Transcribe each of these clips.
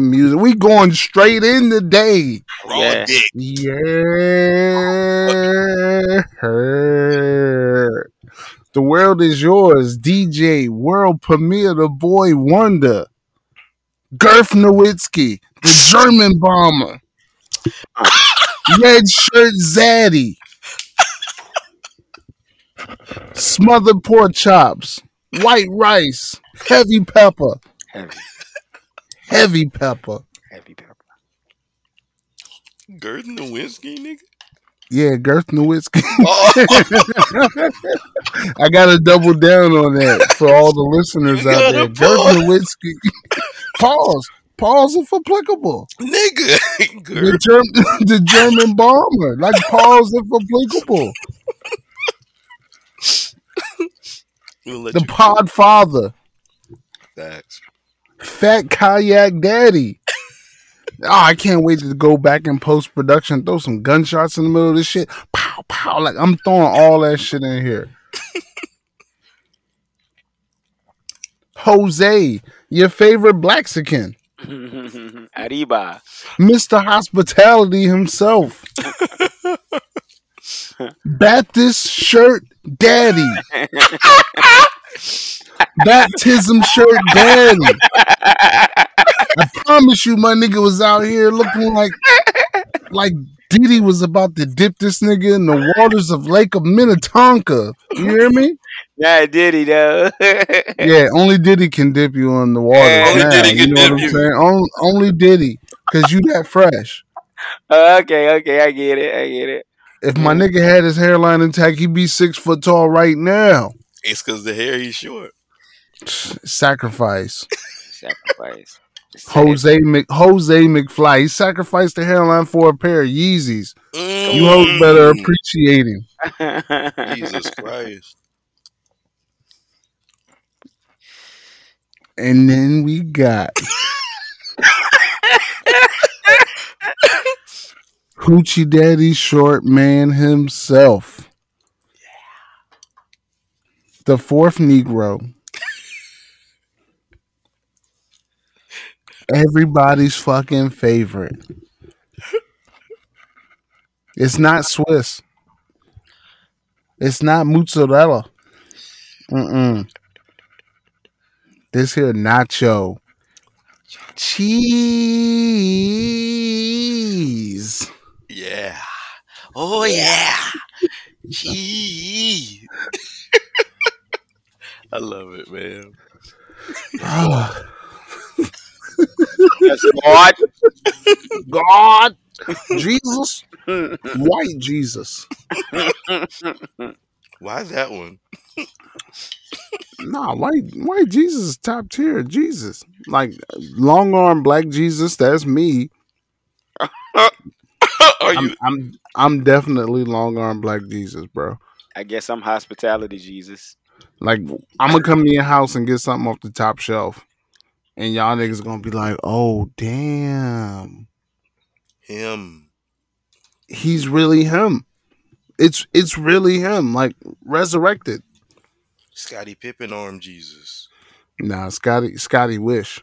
music. We going straight in today. Raw Yeah. dick. Yeah. The world is yours. DJ, Wurld Prem-Heir, the boy wonder. Girth Nowitzki, the German bomber. Red shirt Zaddy. Smothered pork chops. White rice. Heavy pepper. Heavy, Heavy pepper. heavy pepper. Girth Nowitzki, nigga. Yeah, Girth Nowitzki. Oh, I gotta double down on that for all the listeners out there. Girth pause. Nowitzki. pause. Pause if applicable. nigga. The, Germ- the German bomber. Like pause if applicable. We'll The pod father. facts. Fat kayak daddy. Oh, I can't wait to go back in post production, throw some gunshots in the middle of this shit. Pow, pow. Like I'm throwing all that shit in here. Jose, your favorite Blaxican. Arriba. Mr. Hospitality himself. Baptist shirt daddy. Baptism shirt daddy. I promise you, my nigga was out here looking like like Diddy was about to dip this nigga in the waters of Lake of Minnetonka. You hear me? Yeah, Diddy though? Yeah, only Diddy can dip you in the water. Only now, Diddy you can know what dip I'm you. saying? Only, only Diddy, cause you that fresh. Oh, okay, okay, I get it, I get it. If my nigga had his hairline intact, he'd be six foot tall right now. It's because the hair he's short. Sacrifice. Sacrifice. Jose Mc, Jose McFly. He sacrificed the hairline for a pair of Yeezys. You hoes better Mm. appreciate him. Jesus Christ. And then we got Hoochie Daddy Short Man himself. The fourth Negro. Everybody's fucking favorite. It's not Swiss. It's not mozzarella. Mm-mm. This here nacho. Cheese. Yeah. Oh yeah. Gee. I love it, man. Yes, Lord. God. Jesus. White Jesus. Why that one? Nah, white white Jesus is top tier Jesus. Like long arm black Jesus, that's me. Are I'm? I'm I'm definitely long arm black Jesus, bro. I guess I'm hospitality, Jesus. Like I'm gonna come to your house and get something off the top shelf. And y'all niggas gonna be like, oh damn. Him. He's really him. It's it's really him, like resurrected. Scottie Pippen arm Jesus. Nah, Scotty Scotty Wish.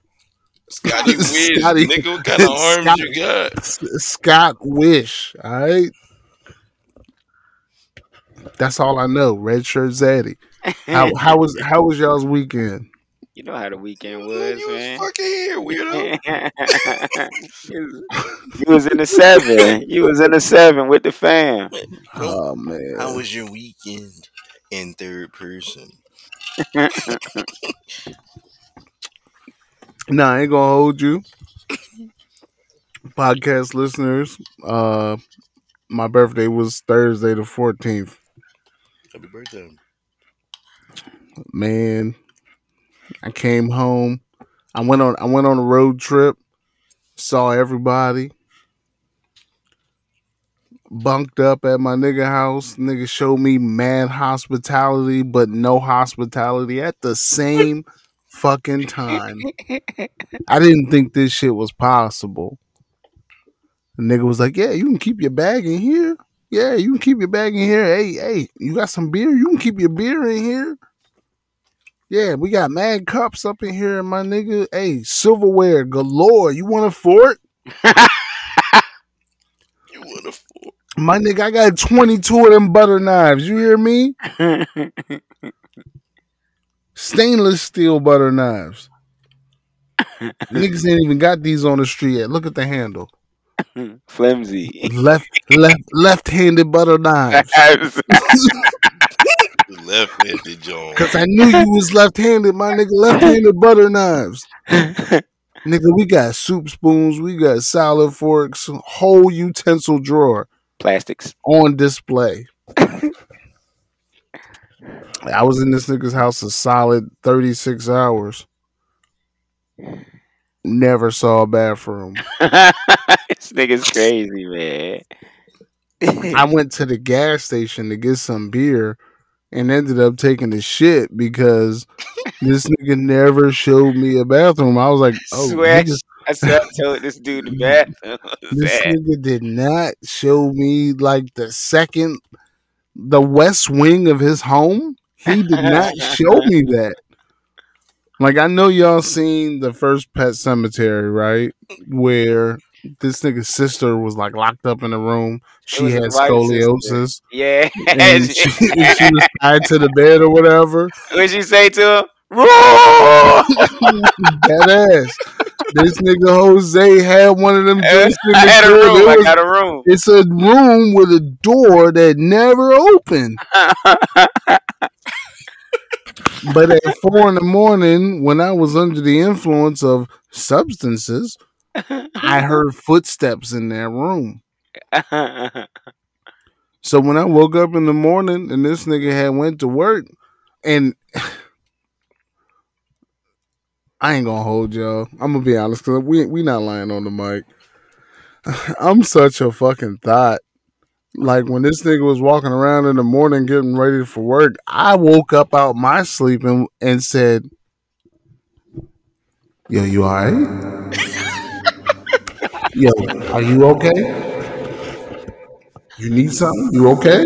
Scotty Wiz. Scotty- Nigga, what kind of arms Scotty- you got? Scott Wish. All right. That's all I know. Red shirt Zaddy. How how was how was y'all's weekend? you know how the weekend Man, was, you was man. fucking here, weirdo. you was in the seven. You was in the seven with the fam. Oh man. How was your weekend in third person? Nah, I ain't gonna hold you. Podcast listeners, uh my birthday was Thursday the fourteenth. Happy birthday. Man, I came home. I went on I went on a road trip, saw everybody. Bunked up at my nigga house. Nigga showed me mad hospitality, but no hospitality at the same fucking time. I didn't think this shit was possible. The nigga was like, Yeah, you can keep your bag in here. Yeah, you can keep your bag in here. Hey, hey, you got some beer? You can keep your beer in here. Yeah, we got mad cups up in here, my nigga. Hey, silverware galore. You want a fork? You want a fork? My nigga, I got 22 of them butter knives. You hear me? Stainless steel butter knives. Niggas ain't even got these on the street yet. Look at the handle. Flimsy. Left left left-handed butter knives. The left-handed John. Cause I knew you was left-handed, my nigga. Left-handed butter knives. Nigga, we got soup spoons, we got salad forks, whole utensil drawer Plastics. on display. I was in this nigga's house a solid 36 hours. Never saw a bathroom. this nigga's crazy, man. I went to the gas station to get some beer and ended up taking the shit because this nigga never showed me a bathroom. I was like, oh, Swear. niggas, I said I told this dude the bathroom. this nigga did not show me like the second, the west wing of his home. He did not show me that. Like I know y'all seen the first Pet Cemetery, right? Where this nigga's sister was like locked up in a room. She had scoliosis. Yeah. and she, and she was tied to the bed or whatever. What'd she say to him? That ass. This nigga Jose had one of them the I had a room. It I got a room. it's a room with a door that never opened. But at four in the morning, when I was under the influence of substances, I heard footsteps in that room. So when I woke up in the morning and this nigga had went to work, and I ain't gonna hold y'all. I'm gonna be honest because we we not lying on the mic. I'm such a fucking thought. Like when this nigga was walking around in the morning getting ready for work, I woke up out my sleep and, and said, "Yo, you alright? Yo, are you okay? You need something? You okay?"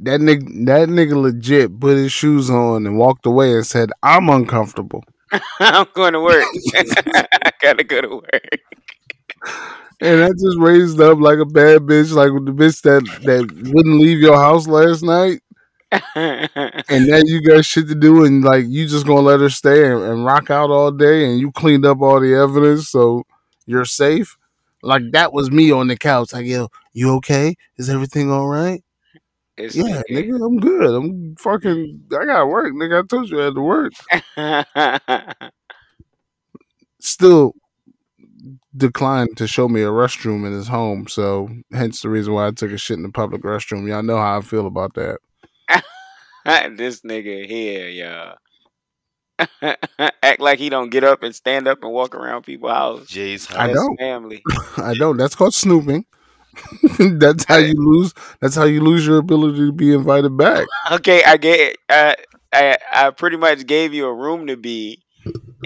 That nigga, that nigga legit put his shoes on and walked away and said, "I'm uncomfortable." I'm going to work. I gotta go to work. And that just raised up like a bad bitch, like the bitch that that wouldn't leave your house last night, and now you got shit to do, and like you just gonna let her stay and, and rock out all day, and you cleaned up all the evidence, so you're safe. Like that was me on the couch. Like, yo, you okay? Is everything all right? It's Yeah, nigga, I'm good. I'm fucking. I got work, nigga. I told you I had to work. Still declined to show me a restroom in his home, so hence the reason why I took a shit in the public restroom. Y'all know how I feel about that. this nigga here, y'all. Act like he don't get up and stand up and walk around people's house. Jay's I house. That's don't. family. I don't. That's called snooping. that's how you lose. That's how you lose your ability to be invited back. Okay, I get. I, I I pretty much gave you a room to be,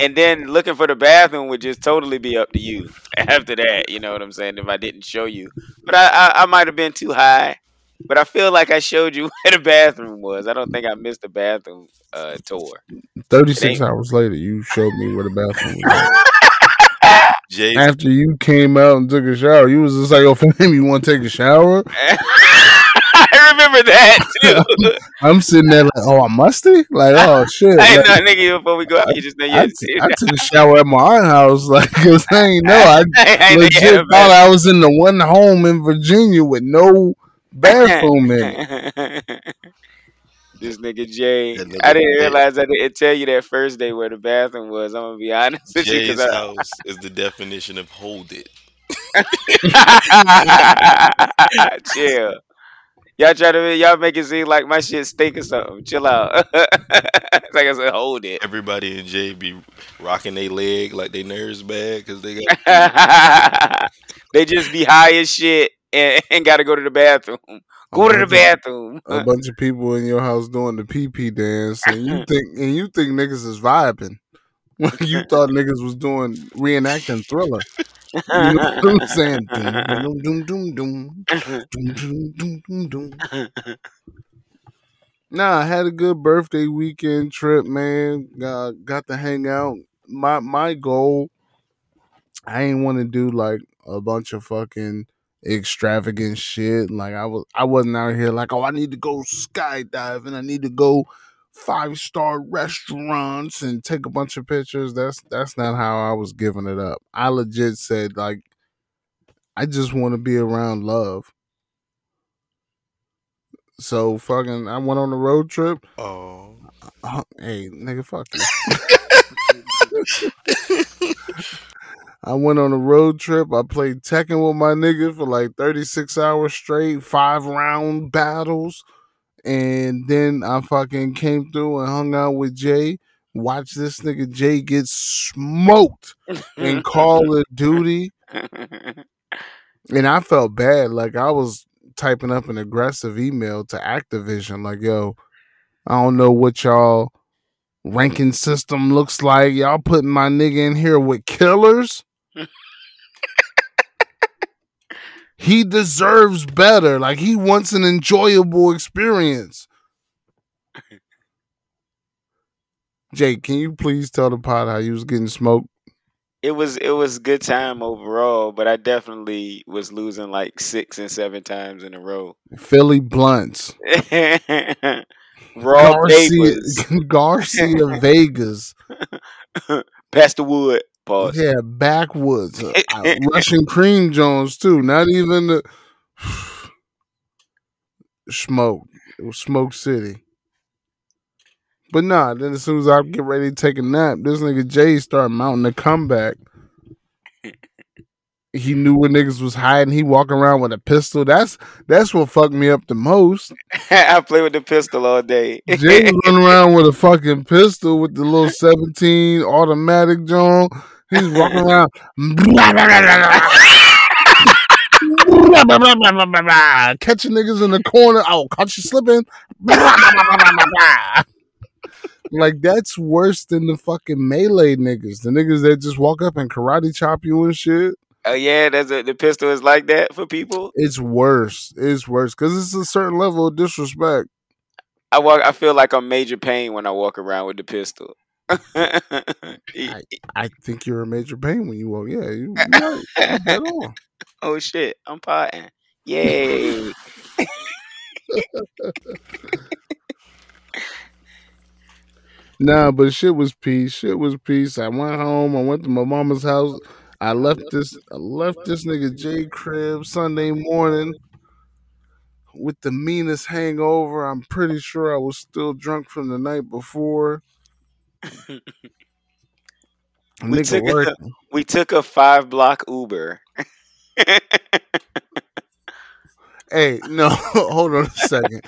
and then looking for the bathroom would just totally be up to you. After that, you know what I'm saying? If I didn't show you, but I I, I might have been too high. But I feel like I showed you where the bathroom was. I don't think I missed the bathroom uh, tour. Thirty six hours later, you showed me where the bathroom was. Jay, After you came out and took a shower, you was just like, "Oh, fam, you want to take a shower?" I remember that too. I'm sitting there like, "Oh, I'm musty." Like, "Oh shit." I ain't Like, know, nigga, before we go out, you just know you I, t- I took a shower at my aunt's house, like, cause I ain't know. I I ain't know you had legit thought I was in the one home in Virginia with no bathroom in it. this nigga Jay. Nigga I didn't Jay. realize I didn't tell you that first day where the bathroom was. I'm gonna be honest with you Jay's because house is the definition of hold it. Chill. Y'all try to y'all make it seem like my shit stink or something. Chill out. It's like I said, hold it. Everybody in Jay be rocking their leg like they nerves bad because they got they just be high as shit and, and got to go to the bathroom. Go to the bathroom. A bunch of people in your house doing the pee pee dance, and you think and you think niggas is vibing. When you thought niggas was doing reenacting thriller. You know what I'm saying? Doom, doom, doom, doom, doom. Nah, I had a good birthday weekend trip, man. Got got to hang out. My my goal, I ain't want to do like a bunch of fucking extravagant shit. Like I was, I wasn't out here like, oh, I need to go skydiving. I need to go five star restaurants and take a bunch of pictures. That's that's not how I was giving it up. I legit said like, I just want to be around love. So fucking, I went on a road trip. Oh. Uh, hey, nigga, fuck you. I went on a road trip. I played Tekken with my nigga for like 36 hours straight, five round battles. And then I fucking came through and hung out with Jay. Watch this nigga Jay get smoked in Call of Duty. And I felt bad. Like I was typing up an aggressive email to Activision, like, yo, I don't know what y'all ranking system looks like. Y'all putting my nigga in here with killers. he deserves better. Like he wants an enjoyable experience. Jake, can you please tell the pod how you was getting smoked? it was it was good time overall, but I definitely was losing like six and seven times in a row. Philly Blunts. Raw Garcia, papers. Garcia Vegas. Pastor wood. Pause. Yeah, backwoods. Uh, uh, Russian cream Jones too. Not even the smoke. It was Smoke City. But nah, then as soon as I get ready to take a nap, this nigga Jay start mounting a comeback. He knew where niggas was hiding. He walking around with a pistol. That's that's what fucked me up the most. I play with the pistol all day. Jay was running around with a fucking pistol with the little 17 automatic John. He's walking around. Catching niggas in the corner. Oh, catch you slipping. like that's worse than the fucking melee niggas. The niggas that just walk up and karate chop you and shit. Oh yeah, that's a, the pistol is like that for people. It's worse. It's worse because it's a certain level of disrespect. I walk. I feel like I'm major pain when I walk around with the pistol. I think you're a major pain when you walk. Yeah, you. You oh shit, I'm potting. Yay! Nah, but shit was peace. Shit was peace. I went home. I went to my mama's house. I left this. I left this nigga J crib Sunday morning with the meanest hangover. I'm pretty sure I was still drunk from the night before. We Nigga took a, we took a five block Uber. Hey, no, hold on a second.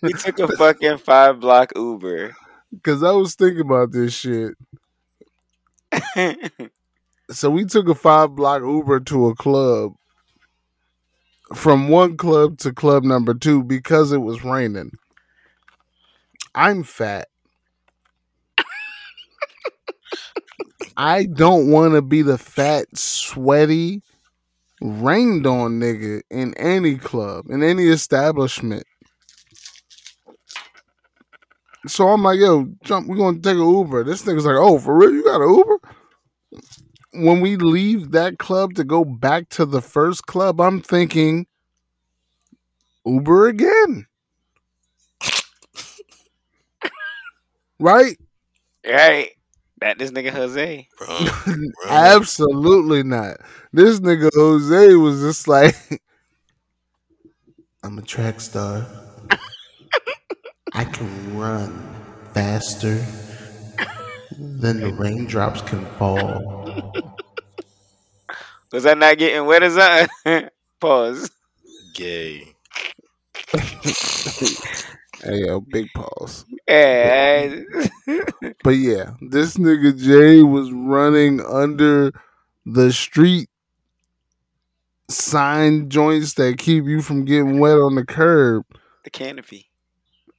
We took a fucking five block Uber. Because I was thinking about this shit. So we took a five block Uber to a club. From one club to club number two because it was raining. I'm fat. I don't want to be the fat, sweaty, rained on nigga in any club, in any establishment. So I'm like, yo, jump, we're gonna take an Uber. This nigga's like, oh, for real? You got an Uber? When we leave that club to go back to the first club, I'm thinking, Uber again. right? right? That this nigga Jose. Run, run. Absolutely not. This nigga Jose was just like, I'm a track star. I can run faster than the raindrops can fall. Was that not getting wet as I? Pause. Gay. Hey, yo, big pause. Yeah. But yeah, this nigga Jay was running under the street sign joints that keep you from getting wet on the curb. the canopy.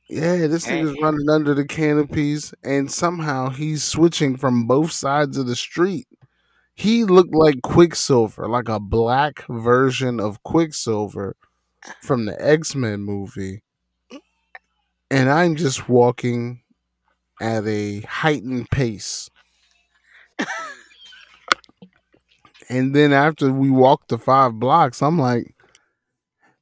Yeah, this nigga's running under the canopies, and somehow he's switching from both sides of the street. He looked like Quicksilver, like a black version of Quicksilver from the X Men movie. And I'm just walking at a heightened pace. and then after we walked the five blocks, I'm like,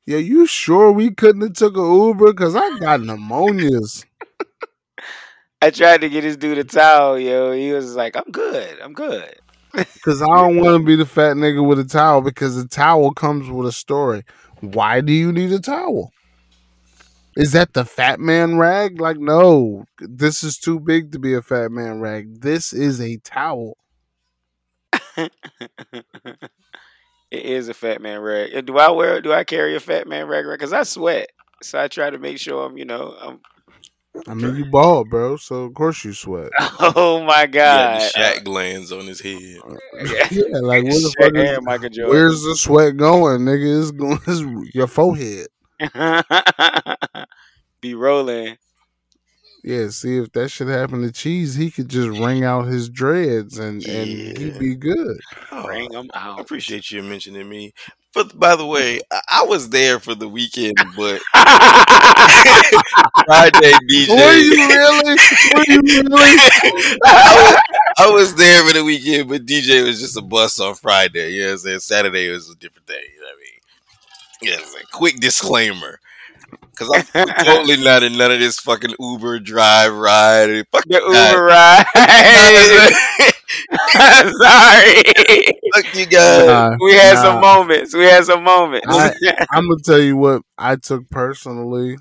"Yo, you sure we couldn't have took a Uber? Cause I got pneumonias." I tried to get this dude a towel, yo. He was like, "I'm good. I'm good." Cause I don't want to be the fat nigga with a towel because the towel comes with a story. Why do you need a towel? Is that the fat man rag? Like, no, this is too big to be a fat man rag. This is a towel. it is a fat man rag. Do I wear? Do I carry a fat man rag? Because I sweat, so I try to make sure I'm, you know, I'm. I mean, you bald, bro, so of course you sweat. Oh my He god! had the Shaq glands on his head. Uh, yeah, like what the Shaq fuck is, Michael Jordan. Where's the sweat going, nigga? It's going it's your forehead. Be rolling. Yeah, see if that should happen to Cheese, he could just wring out his dreads and and he'd be good. Oh, Bring them I out. appreciate you mentioning me. But by the way, I, I was there for the weekend, but Friday DJ. Were you really? Were you really? I, was, I was there for the weekend, but DJ was just a bus on Friday. You know what I'm saying? Saturday was a different day. You know what I mean? Yeah, it's a quick disclaimer. Because I'm totally not in none of this fucking Uber drive ride. Fuck the guys. Uber ride. Sorry. Fuck you guys. Nah, we had nah. some moments. We had some moments. I'm gonna tell you what I took personally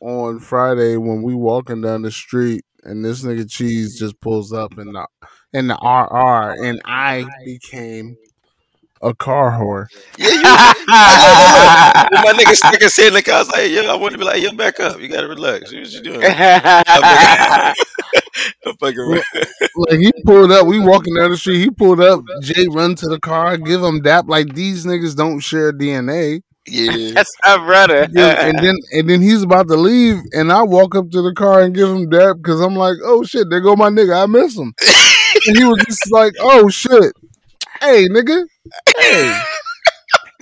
on Friday when we walking down the street and this nigga cheese just pulls up in the in the RR and I became a car whore. Yeah, you. I know, look, when my nigga stuck his head in the car, I was like, yo, I want to be like, yo, back up. You gotta relax. What you doing? I'm fucking Like he pulled up, we walking down the street. He pulled up. Jay run to the car, give him dap. Like these niggas don't share DNA. yeah. That's my brother. Yeah, and then and then he's about to leave, and I walk up to the car and give him dap because I'm like, oh shit, there go my nigga. I miss him. and he was just like, oh shit, hey nigga, hey,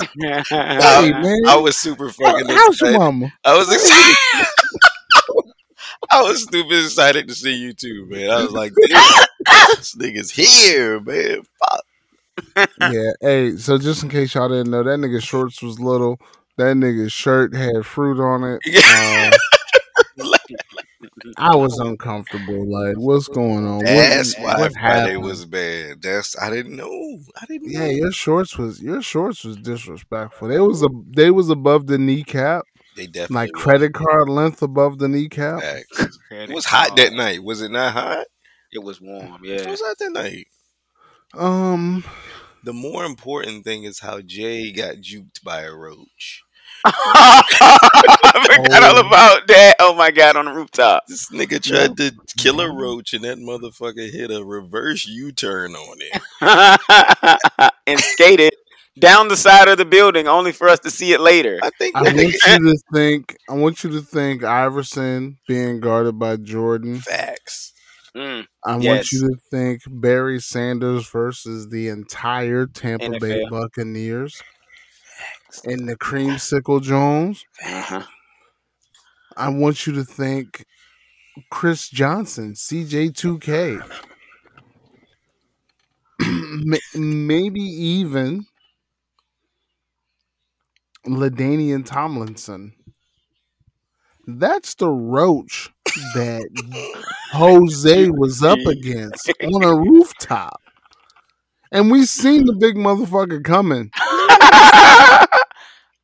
hey man, I was super fucking how's your excited. mama? I was excited. I was stupid excited to see you too, man. I was like, this nigga's here, man. Fuck. yeah, hey. So just in case y'all didn't know, that nigga shorts was little. That nigga's shirt had fruit on it. Um, I was uncomfortable. Like, what's going on? What- That's why what Friday happened? was bad. That's I didn't know. I didn't know. Yeah, your shorts was your shorts was disrespectful. They was a they was above the kneecap, they definitely like were. credit card length above the kneecap. Facts. It was hot that night. Was it not hot? It was warm, Yeah, It was hot that night. Um, The more important thing is how Jay got juked by a roach. I forgot all Oh. about that. Oh my god, on the rooftop. This nigga tried to kill a roach and that motherfucker hit a reverse U turn on it. and skated down the side of the building only for us to see it later. I think I want you to think. I want you to think Iverson being guarded by Jordan. facts. Mm, I want you to think Barry Sanders versus the entire Tampa Bay Buccaneers and the Creamsicle Jones. uh-huh. I want you to think Chris Johnson, CJ2K. Maybe even LaDainian Tomlinson. That's the roach that Jose was up against on a rooftop. And we seen the big motherfucker coming.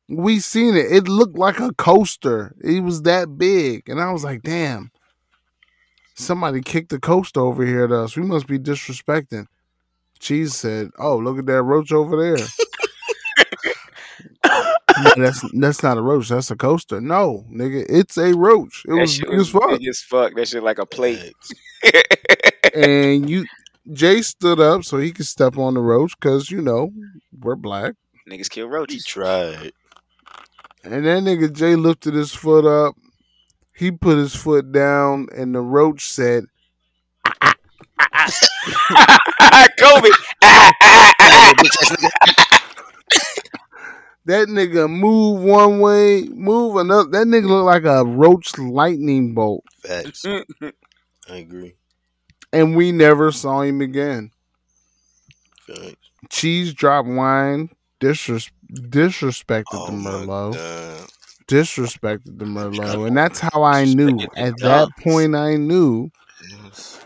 We seen it. It looked like a coaster. It was that big. And I was like, damn. Somebody kicked the coaster over here at us. We must be disrespecting. Cheese said, Oh, look at that roach over there. No, that's that's not a roach, that's a coaster. No, nigga, it's a roach. It that was shit big was as fuck. big as fuck. That shit like a plate. And you Jay stood up so he could step on the roach because you know we're black. Niggas kill roaches. He roaches. tried. And that nigga Jay lifted his foot up. He put his foot down, and the roach said, Kobe. That nigga move one way, move another. That nigga look like a roach lightning bolt, Facts. I agree. and we never saw him again. Facts. Cheese drop wine, disres- disrespected Oh the my Merlot, god. disrespected the Merlot, and that's how I knew. Disrespected the At that point, I knew. Yes.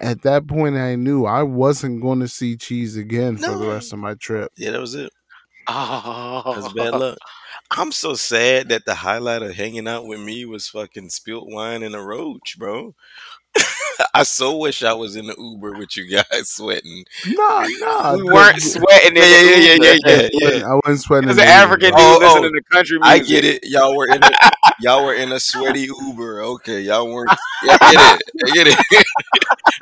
At that point, I knew I wasn't going to see cheese again for the rest of my trip. Yeah, that was it. Oh. That's bad luck. I'm so sad that the highlight of hanging out with me was fucking spilt wine and a roach, bro. I so wish I was in the Uber with you guys sweating. Nah, nah. we weren't sweating. Yeah, yeah, yeah, yeah, yeah, I wasn't- I wasn't sweating. Was an in the Uber, African dude Oh, oh. listening oh. to country music. I get it. Y'all were in a y'all were in a sweaty Uber. Okay, y'all weren't. Yeah, I get it. I get it.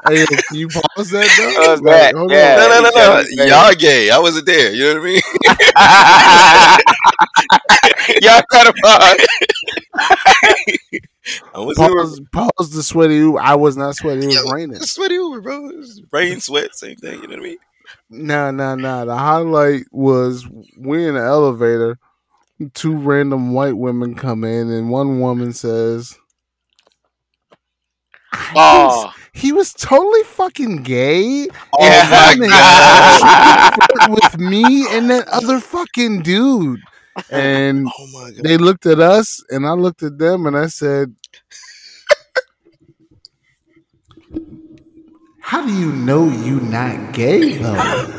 Hey, can you pause that though? Pause Like, that, yeah. No, no, no, no. Y'all gay. I wasn't there. You know what I mean? Y'all got a pause. I was Pause, pause the sweaty Uber. I was not sweaty. It was Yo, raining. sweaty Uber, bro. Rain, sweat, same thing. You know what I mean? Nah, nah, nah. The highlight was we in the elevator. Two random white women come in, and one woman says, Oh, "He was totally fucking gay." Oh Yeah. my god. with me and that other fucking dude. And Oh my god. they looked at us, and I looked at them, and I said, "How do you know you not gay though?"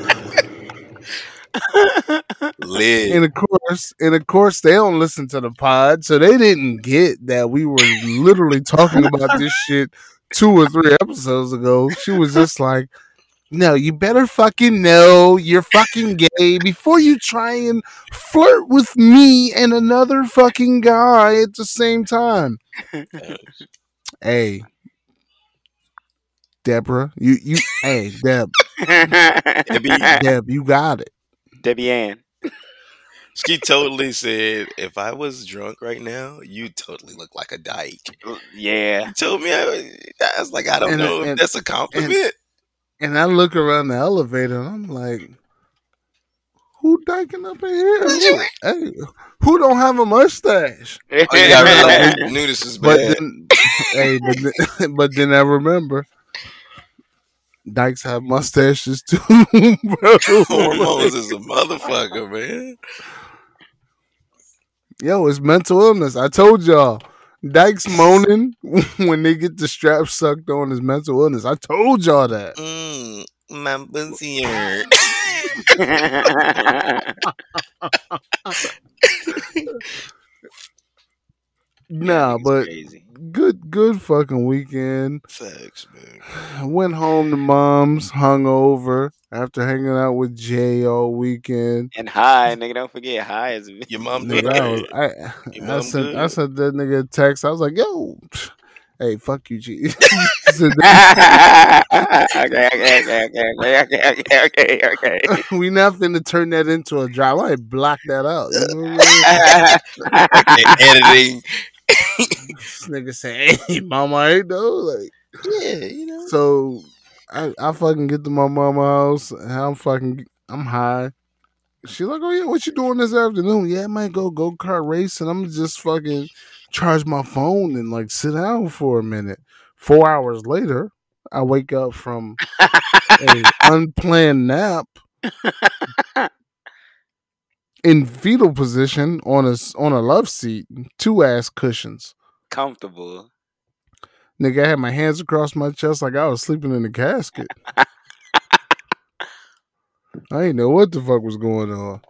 Lit. and of course, and of course, they don't listen to the pod, so they didn't get that we were literally talking about this shit two or three episodes ago. She was just like, "No, you better fucking know you're fucking gay before you try and flirt with me and another fucking guy at the same time." hey, Deborah, you you, hey Deb, Debbie, Deb, you got it. Debbie Ann. she totally said, if I was drunk right now, you totally look like a dyke. Yeah. You told me, I, I was like, I don't And- know if that's a compliment. And I look around the elevator and I'm like, who dyking up in here? hey, who don't have a mustache? oh, you gotta realize, I knew this was But bad. then, hey, but then, but then I remember, dykes have mustaches too, bro. Hormones is a motherfucker, man. Yo, it's mental illness. I told y'all. Dykes moaning when they get the strap sucked on is mental illness. I told y'all that. Mm, my pussy hurt. Nah, but crazy. good, good fucking weekend. Thanks, man. Went home to mom's, hung over after hanging out with Jay all weekend. And high, nigga, don't forget high is Your mom did Nigga, I, was. I, Your I mom sent, I good? sent that nigga a text. I was like, yo, hey, fuck you, G. Okay, okay, okay, okay, okay, okay, okay, okay. we not finna turn that into a drive. I block that out. You know what I mean? Okay, editing. This nigga say, hey, mama, ain't though. Like, Yeah, you know. so I, I fucking get to my mama house and I'm fucking I'm high. She like, oh yeah, what you doing this afternoon? Yeah, I might go go kart racing. I'm just fucking charge my phone and like sit down for a minute. Four hours later, I wake up from a unplanned nap in fetal position on a on a love seat, two ass cushions. Comfortable. Nigga, I had my hands across my chest like I was sleeping in a casket. I didn't know what the fuck was going on.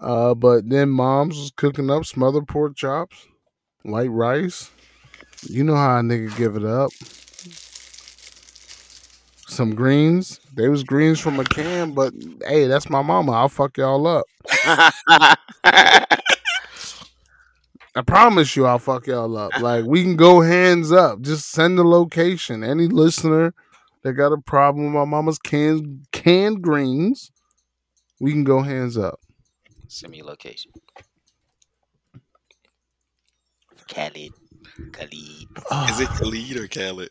Uh, but then mom's was cooking up smothered pork chops, light rice. You know how a nigga give it up. Some greens. They was greens from a can, but hey, that's my mama. I'll fuck y'all up. I promise you, I'll fuck y'all up. Like we can go hands up. Just send the location. Any listener that got a problem with my mama's canned canned greens, we can go hands up. Send me location. Khalid. Khalid. Is it Khalid or Khaled?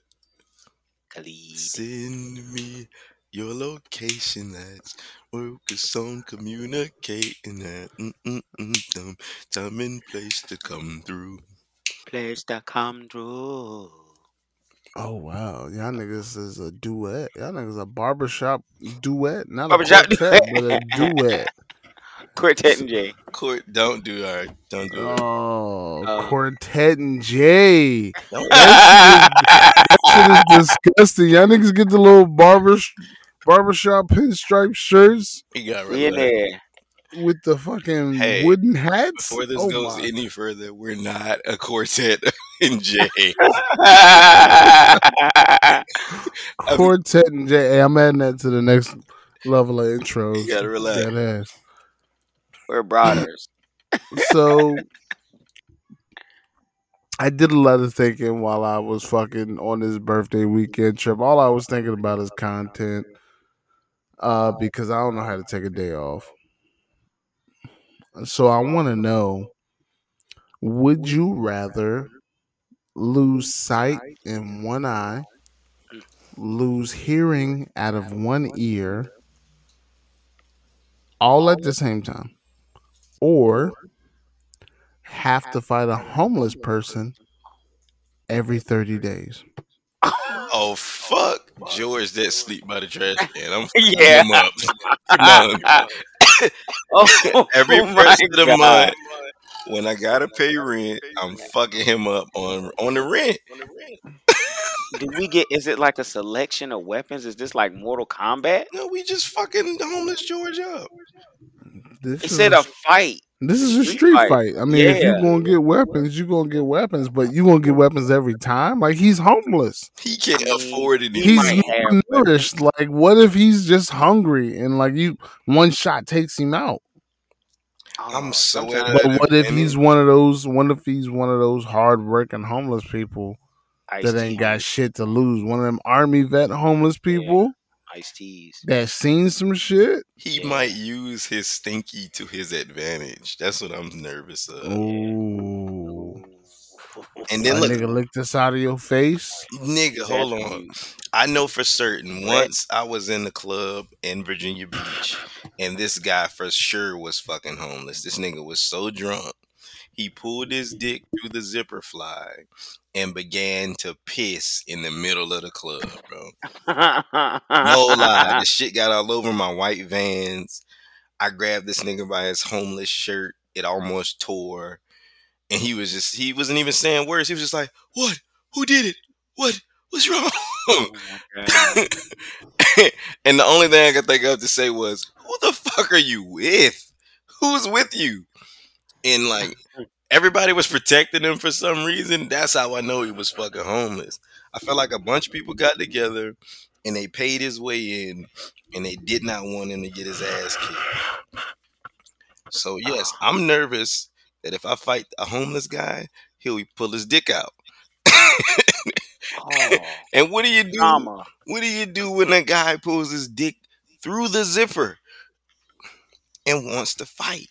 Khalid. Send me your location. Let's focus on communicating that. Mm-mm-mm-dum. Time and place to come through. Place to come through. Oh wow, y'all niggas is a duet. Y'all niggas a barbershop duet, not Barbershop a quartet, but a duet. Quartet and J. Court, don't do our, don't do it. Oh, Oh. quartet and J. Don't That shit is disgusting. Y'all niggas get the little barber barbershop pinstripe shirts we got We in relax. there. with the fucking Hey, wooden hats. Before this Oh goes my any further, we're not a quartet in J. Quartet and J. Hey, I'm adding that to the next level of intros. You gotta relax. That ass. We're brothers. So I did a lot of thinking while I was fucking on this birthday weekend trip. All I was thinking about is content. Uh, because I don't know how to take a day off. So I want to know would you rather lose sight in one eye, lose hearing out of one ear, all at the same time, or have to fight a homeless person every 30 days? Oh fuck, George, that sleep by the trash can. I'm Yeah. fucking him up. Come oh, Every oh first of the God. month, oh when I gotta pay rent, I'm fucking him up on on the rent. Do we get? Is it like a selection of weapons? Is this like Mortal Kombat? No, we just fucking homeless George up. This It is said a a fight. This is a Street street fight. fight. I mean, if you're gonna get weapons, you're gonna get weapons, but you're gonna get weapons every time. Like he's homeless. He can't afford it. He's might nourished. Like, what if he's just hungry and like you one shot takes him out? I'm so sometimes But what if he's one of those? What if he's one of those hard working homeless people Ice that ain't got shit to lose? One of them army vet homeless people ice teas. that seen some shit. He Yeah. might use his stinky to his advantage. That's what I'm nervous of. Ooh, And that then look, nigga lick this out of your face. nigga, hold on. I know for certain. Once I was in the club in Virginia Beach, and this guy for sure was fucking homeless. This nigga was so drunk, he pulled his dick through the zipper fly and began to piss in the middle of the club, bro. No lie, the shit got all over my white vans. I grabbed this nigga by his homeless shirt. It almost tore. And he was just, he wasn't even saying words. He was just like, What? Who did it? What? What's wrong? Oh and the only thing I could think of to say was, Who the fuck are you with? Who's with you? And like, everybody was protecting him for some reason. That's how I know he was fucking homeless. I felt like a bunch of people got together and they paid his way in and they did not want him to get his ass kicked. So, yes, I'm nervous that if I fight a homeless guy, he'll pull his dick out. Oh, And what do you do? trauma. What do you do when a guy pulls his dick through the zipper and wants to fight?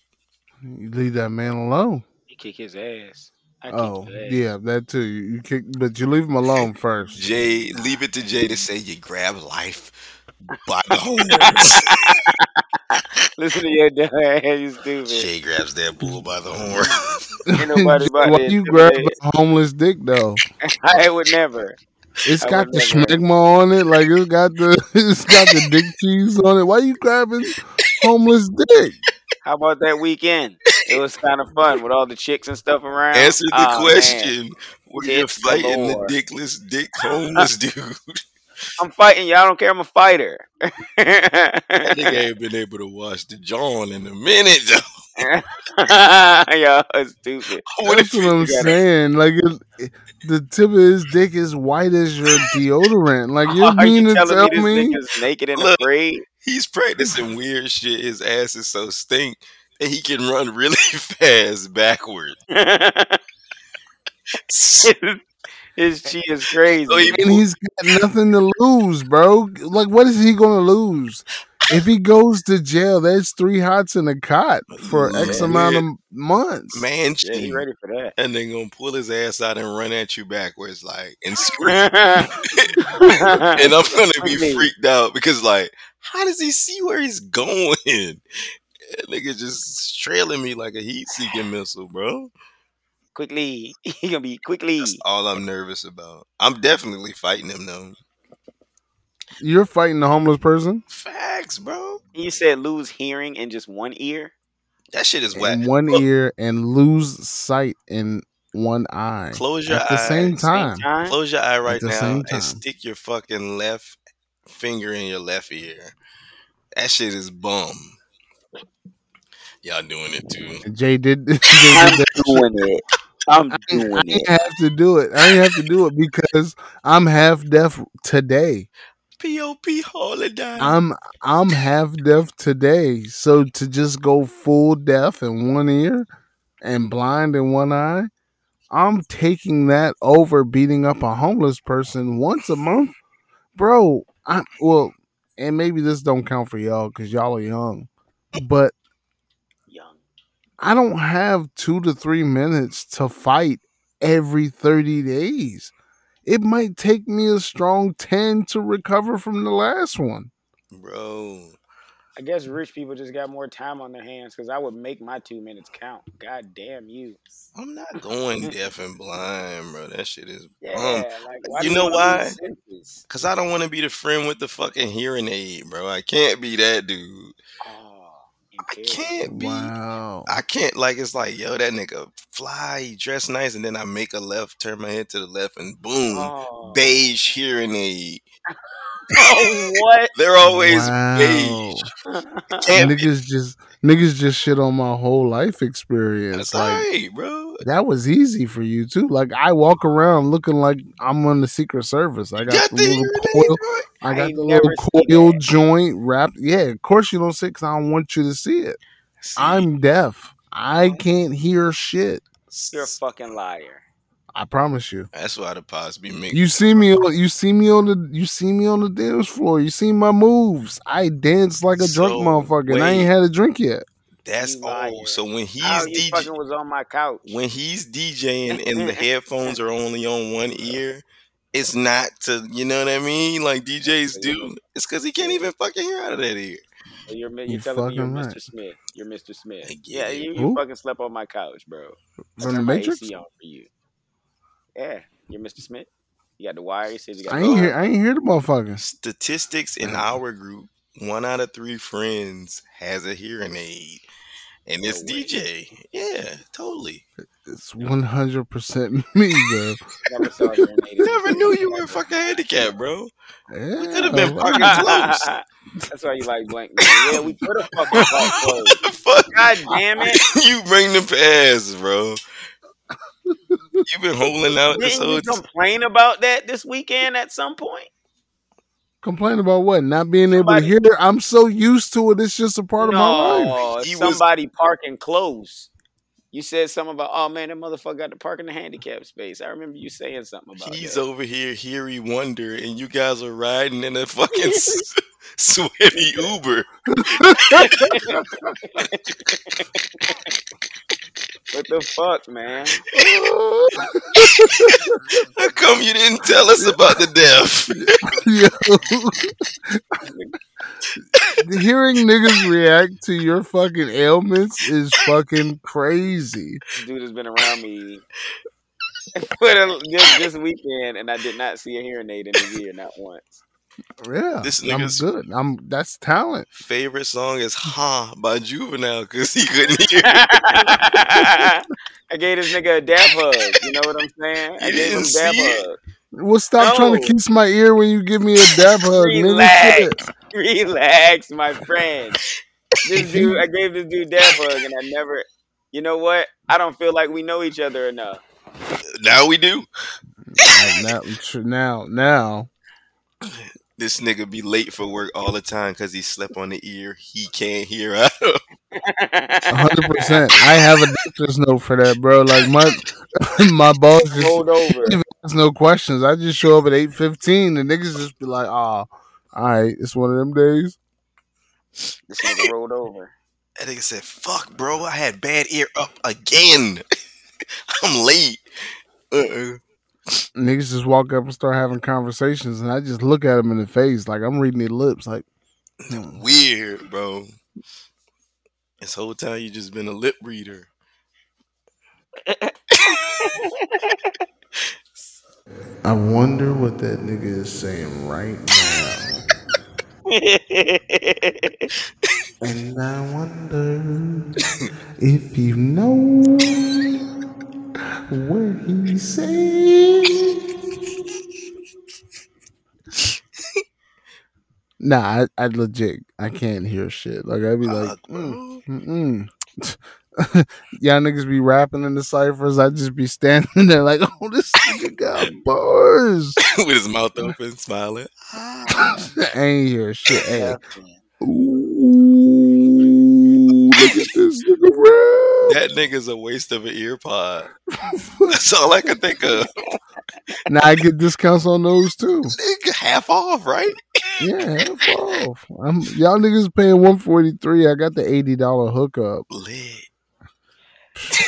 You leave that man alone. You kick his ass. I Oh, ass. yeah, that too. You, you kick, but you leave him alone first. Jay, leave it to Jay to say you grab life by the horns. Listen to your dumb ass, you stupid. Jay grabs that bull by the horn. Ain't nobody about Why to you grab intimidate. a homeless dick though? I would never. It's I got the never. schmegma on it, like it's got the it's got the dick cheese on it. Why you grabbing homeless dick? How about that weekend? It was kind of fun with all the chicks and stuff around. Answer the Oh, man. question. Were you It's fighting the dickless dick homeless dude? I'm fighting you. I don't care. I'm a fighter. That nigga ain't been able to wash the John in a minute. though. Yo, it's stupid. What That's what I'm saying. Like it, it- the tip of his dick is white as your deodorant. Like you Are mean you to telling tell me this me? nigga's naked and Look. afraid? he's practicing weird shit? His ass is so stink that he can run really fast backward. So His chi is crazy. he And he's got nothing to lose, bro. Like what is he gonna lose? if he goes to jail, there's three hots in a cot for X Yeah. amount of months. Man, Yeah, he ready for that. and then gonna pull his ass out and run at you backwards, like and scream. and and I'm gonna be freaked out because, like, how does he see where he's going? That nigga just trailing me like a heat-seeking missile, bro. quickly. He gonna be quickly. That's all I'm nervous about. I'm definitely fighting him though. You're fighting a homeless person Facts, bro. You said lose hearing in just one ear. That shit is whack. in one Look, ear and lose sight in one eye Close your eye at the same time. Same time. Close your eye right the now same time. and stick your fucking left finger in your left ear. That shit is bum. Y'all doing it too. Jay did. Jay I'm did that doing it. I'm I doing ain't it. have to do it. I ain't have to do it because I'm half deaf today. POP holiday. I'm I'm half deaf today. So to just go full deaf in one ear and blind in one eye, I'm taking that over beating up a homeless person once a month, bro. I well, and maybe this don't count for y'all because y'all are young, but Young. I don't have two to three minutes to fight every 30 days. It might take me a strong 10 to recover from the last one. Bro. I guess rich people just got more time on their hands because I would make my two minutes count. God damn you. I'm not going deaf and blind, bro. That shit is Yeah, bum. like You know why? Cause I don't want to be the friend with the fucking hearing aid, bro. I can't be that dude. Oh, I can't be. Wow. I can't like it's like yo that nigga fly, he dress nice, and then I make a left, turn my head to the left, and boom, Oh. beige hearing aid. Oh, what? They're always Wow. beige. Can't be. Niggas just niggas just shit on my whole life experience. That's like right, bro. that was easy for you too. Like I walk around looking like I'm on the Secret Service. I got Got the the little hearing coil. bro. I I got ain't the little seen coil that. joint wrapped. Yeah, of course you don't see because I don't want you to see it. See, I'm deaf. I can't hear shit. You're a fucking liar. I promise you. That's why the pods be making. You see me on you see me on the you see me on the dance floor. You see my moves. I dance like a drunk So, motherfucker and I ain't had a drink yet. That's You all. So when he's How you DJ, fucking was on my couch? when he's DJing and the headphones are only on one ear, it's not to you know what I mean. Like DJs do. It's because he can't even fucking hear out of that ear. You're, mi- You you're telling me you're fucking Mr. Smith. You're Mr. Smith. Yeah, you, you fucking slept on my couch, bro. I From the Matrix? AC on for you. Yeah, you're Mr. Smith. You got the wire. You said you got I ain't wire. hear I ain't hear the motherfucker. Statistics in our group: one out of three friends has a hearing aid, and it's way. DJ. Yeah, totally. It's one hundred percent me, bro. Never saw a hearing aid in Never knew you were ever. fucking handicapped, bro. Yeah, We could have been fucking close. That's why you like blank man. Yeah, we could have fucking fought close. Fuck? God damn it. you bring the pass, bro. You've been holding out this Didn't whole you complain about that this weekend at some point? Complain about what? Not being able to hear it. I'm so used to it. It's just a part of my life. No, He was- somebody parking close. You said something about, oh man, that motherfucker got to park in the handicap space. I remember you saying something about that. He's that. over here, Harry Wonder, and you guys are riding in a fucking s- sweaty Uber. what the fuck, man? How come you didn't tell us about the death? Yo. Hearing niggas react to your fucking ailments is fucking crazy. Dude has been around me for the- this, this weekend, and I did not see a hearing aid in his year, not once. Yeah, This I'm nigga's- good. I'm that's talent. Favorite song is "Ha" by Juvenile because he couldn't hear. I gave this nigga a dab hug. You know what I'm saying? I You gave him didn't a dab it? hug. Well, stop trying to kiss my ear when you give me a dab hug. Relax. Relax, my friend. This dude, I gave this dude dab hug, and I never. You know what? I don't feel like we know each other enough. Now we do. Now, now, now, This nigga be late for work all the time because he slept on the ear he can't hear out of. hundred percent. I have a doctor's note for that, bro. Like my my boss just Rolled over. asks no questions. I just show up at eight fifteen, The niggas just be like, "Ah, all right, it's one of them days." This nigga rolled over. That nigga said, "Fuck, bro, I had bad ear up again. I'm late." Uh-uh. Niggas just walk up and start having conversations, and I just look at them in the face like I'm reading their lips. Like. Weird, bro. This whole time you just been a lip reader. I wonder what that nigga is saying right now. And I wonder if you know where he said. Nah, I, I legit I can't hear shit. Like I'd be like, mm, bro. mm, mm. Y'all niggas be rapping in the ciphers. I just be standing there like, oh, this nigga got bars. With his mouth open, smiling. I ain't hear shit. Hey, ooh, look at this nigga rap. That nigga's a waste of an ear pod. That's all I can think of. now I get discounts on those too. Nigga, half off, right? Yeah, half off. I'm, y'all niggas paying one forty three. I got the eighty dollar hookup. Lit.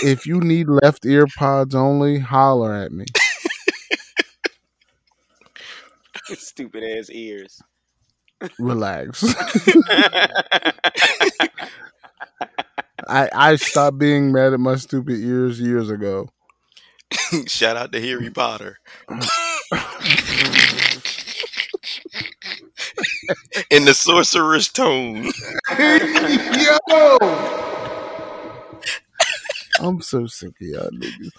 If you need left ear pods only, holler at me. Stupid ass ears. Relax. I I stopped being mad at my stupid ears years ago. Shout out to Harry Potter. In the sorcerer's tone. Yo, I'm so sick of y'all niggas.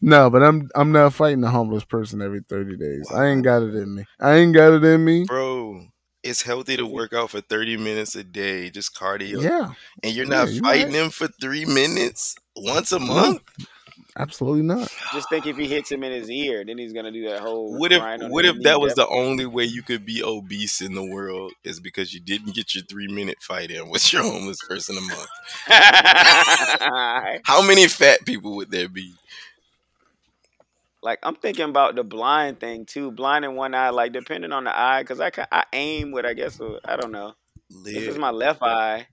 No, but I'm I'm not fighting a homeless person every thirty days. I ain't got it in me. I ain't got it in me. Bro, it's healthy to work out for 30 minutes a day, just cardio. Yeah, And you're Yeah, not you fighting right. him for three minutes once a month? absolutely not. Just think if he hits him in his ear, then he's gonna do that whole. What if what if that was the only way you could be obese in the world is because you didn't get your three minute fight in with your homeless person a month? How many fat people would there be? Like I'm thinking about the blind thing too. Blind in one eye, like depending on the eye, because I I aim with I guess I don't know. Lit. it's my left eye,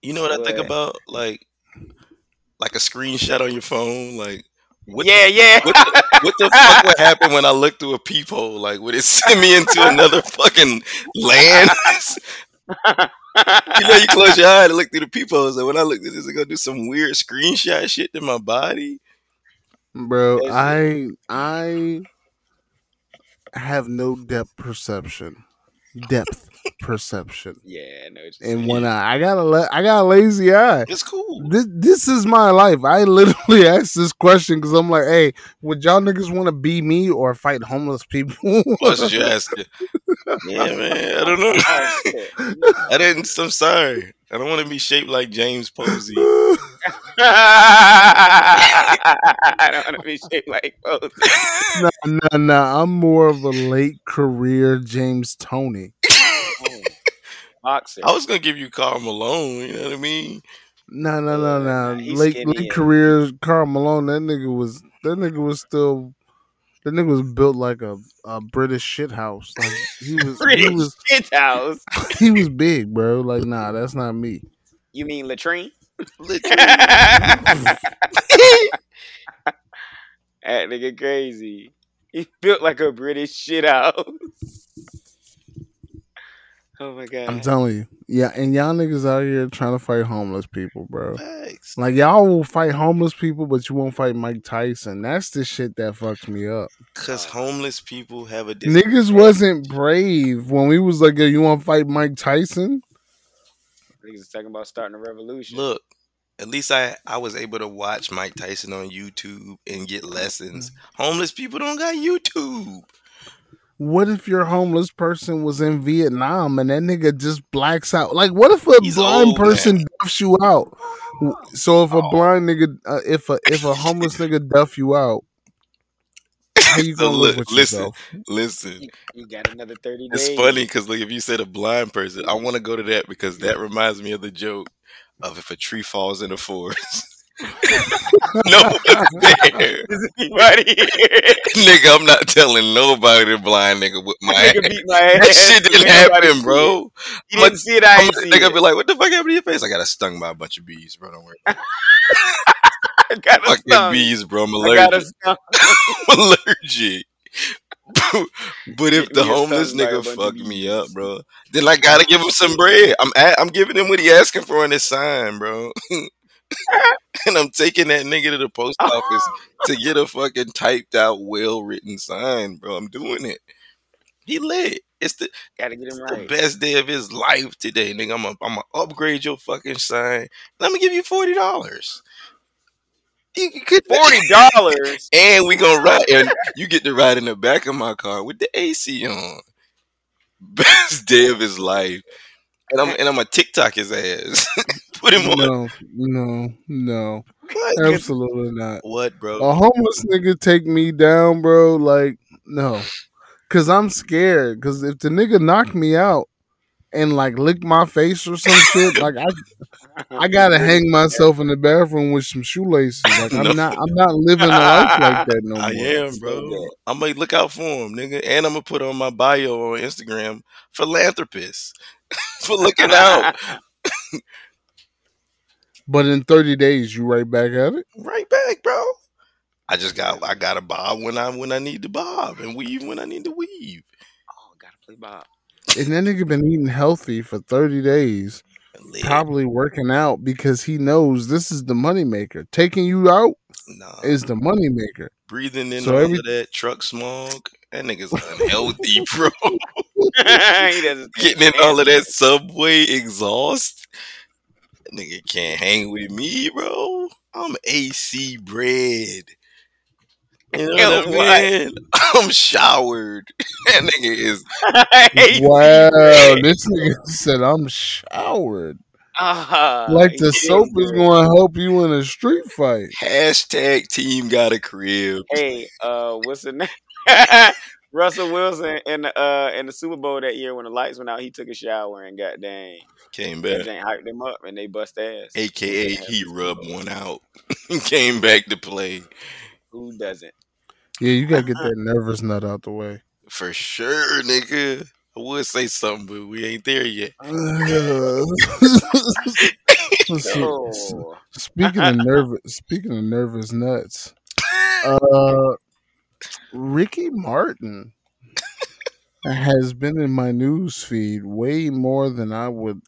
You know what I think about? Like like a screenshot on your phone, like what yeah, yeah. what what the fuck would happen when I look through a peephole? Like, would it send me into another fucking land? you know, you close your eye to look through the peepholes, and when I look at this, it's gonna do some weird screenshot shit to my body. Bro, I I have no depth perception. Depth perception. yeah, I know what you're In saying. one eye. I got a la- I got a lazy eye. It's cool. This, this is my life. I literally asked this question because I'm like, hey, would y'all niggas want to be me or fight homeless people? What's you're asking. Yeah, man. I don't know. I didn't. I'm sorry. I don't want to be shaped like James Posey. I don't want to be shaped like both. no, no, no. I'm more of a late career James Toney. Oh, Boxer. I was gonna give you Karl Malone. You know what I mean? No, no, no, no. nah, Late skinny late and- career Karl Malone. That nigga was that nigga was still that nigga was built like a, a British shit house. Like he was he British was shit house. he was big, bro. Like nah, that's not me. You mean latrine? Literally. that nigga crazy. He built like a British shit house. Oh my god. I'm telling you, yeah. And y'all niggas out here trying to fight homeless people, bro. Facts. Like y'all will fight homeless people, but you won't fight Mike Tyson. That's the shit that fucks me up. Cause homeless people have a dis- Niggas wasn't brave when we was like, "Yo, you want to fight Mike Tyson?" Niggas is talking about starting a revolution. look. At least I I was able to watch Mike Tyson on YouTube and get lessons. Homeless people don't got YouTube. What if your homeless person was in Vietnam and that nigga just blacks out? Like, what if a He's blind old, person man. duffs you out? So if a Oh. blind nigga, uh, if a if a homeless nigga duff you out, how you gonna live look, with listen, yourself? listen. You, you got another 30 It's funny because like if you said a blind person, I want to go to that because that reminds me of the joke of if a tree falls in a forest no one's there. Is anybody here? nigga, I'm not telling nobody the blind nigga with my Nigga ass. beat my ass. That shit didn't happen, bro. it. You didn't see it. I I'm ain't a see nigga it. be like, what the fuck happened to your face? I got stung by a bunch of bees, bro. Don't worry. I got a Fucking bees, bro. I'm I got a allergic. I'm allergic. but if Get the homeless a nigga bunch of fuck me up, bro, then I gotta give him some bread. I'm a- I'm giving him what he asking for in his sign, bro. and I'm taking that nigga to the post office to get a fucking typed out, well written sign, bro. I'm doing it. He lit. It's the, Gotta get him right. the best day of his life today, nigga. I'm gonna I'm upgrade your fucking sign. And I'm gonna give you forty dollars. You, you could Forty dollars. and we gonna ride, and you get to ride in the back of my car with the AC on. Best day of his life, and I'm and I'm gonna TikTok his ass. Put him on. No, no, no, absolutely not. What, bro? A homeless nigga take me down, bro. Like, no, cause I'm scared. Cause if the nigga knock me out and like lick my face or some shit, like I, I gotta hang myself in the bathroom with some shoelaces. Like I'm No. not, I'm not living a life like that no more. I am, bro. bad. I'm gonna look out for him, nigga, and I'm gonna put on my bio on Instagram, philanthropist, for looking out. But in 30 days, you right back at it. right back, bro. I just got I got to bob when I when I need to bob and weave when I need to weave. Oh, gotta play Bob. And that nigga been eating healthy for 30 days, Lit. probably working out because he knows this is the moneymaker. Taking you out Nah, is the moneymaker. breathing in So all every- of that truck smog. That nigga's unhealthy, bro. he Getting in all of that subway exhaust. That nigga can't hang with me, bro. I'm AC bread. You know what I Yo, what? mean? I'm showered. That nigga is wow, this nigga said I'm showered. Ah, Like the yeah, soap is going to help you in a street fight. hashtag team got a crib. Hey, uh, what's the name? Russell Wilson in the uh in the Super Bowl that year when the lights went out, he took a shower and got dang. Came That back. Jane hyped him up and they bust ass. AKA he rubbed one out. Came back to play. Who doesn't? Yeah, you got to get that nervous nut out the way. For sure, nigga. I would say something, but we ain't there yet. Oh, Speaking of nervous, speaking of nervous nuts, uh, Ricky Martin has been in my news feed way more than I would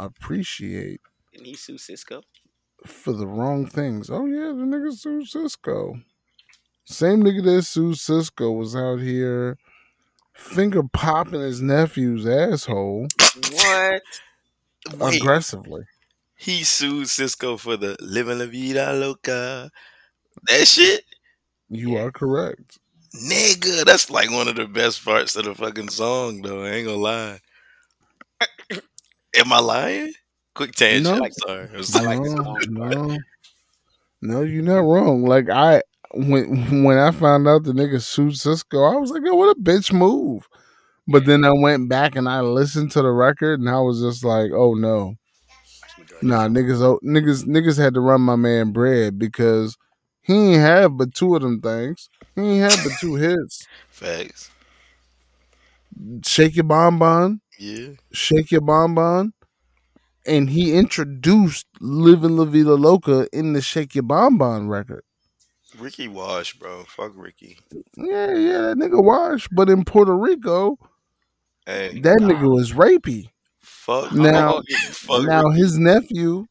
appreciate and he sue Sisqó. for the wrong things. Oh yeah, the nigga sued Sisqó. Same nigga that sued Sisqó was out here finger popping his nephew's asshole What? Wait, aggressively. he sued Sisqó for the living la vida loca. That shit? You are correct. Nigga, that's like one of the best parts of the fucking song, though. I ain't gonna lie. Am I lying? Quick tangent. No. I'm sorry. I'm sorry. no, no, no, you're not wrong. Like I when when I found out the nigga sued Sisqó, I was like, "Yo, what a bitch move." But then I went back and I listened to the record, and I was just like, "Oh no, nah, niggas, oh, niggas, niggas had to run my man bread because he ain't have but two of them things. He ain't have but two hits. Facts. Shake your bonbon, Yeah. shake your bonbon." And he introduced "Living La Vida Loca" in the "Shake Your Bonbon" record. Ricky Wash, bro. Fuck Ricky. Yeah, yeah, that nigga wash. But in Puerto Rico, Hey, that nigga was rapey. fuck. Now- fuck now Ricky. his nephew,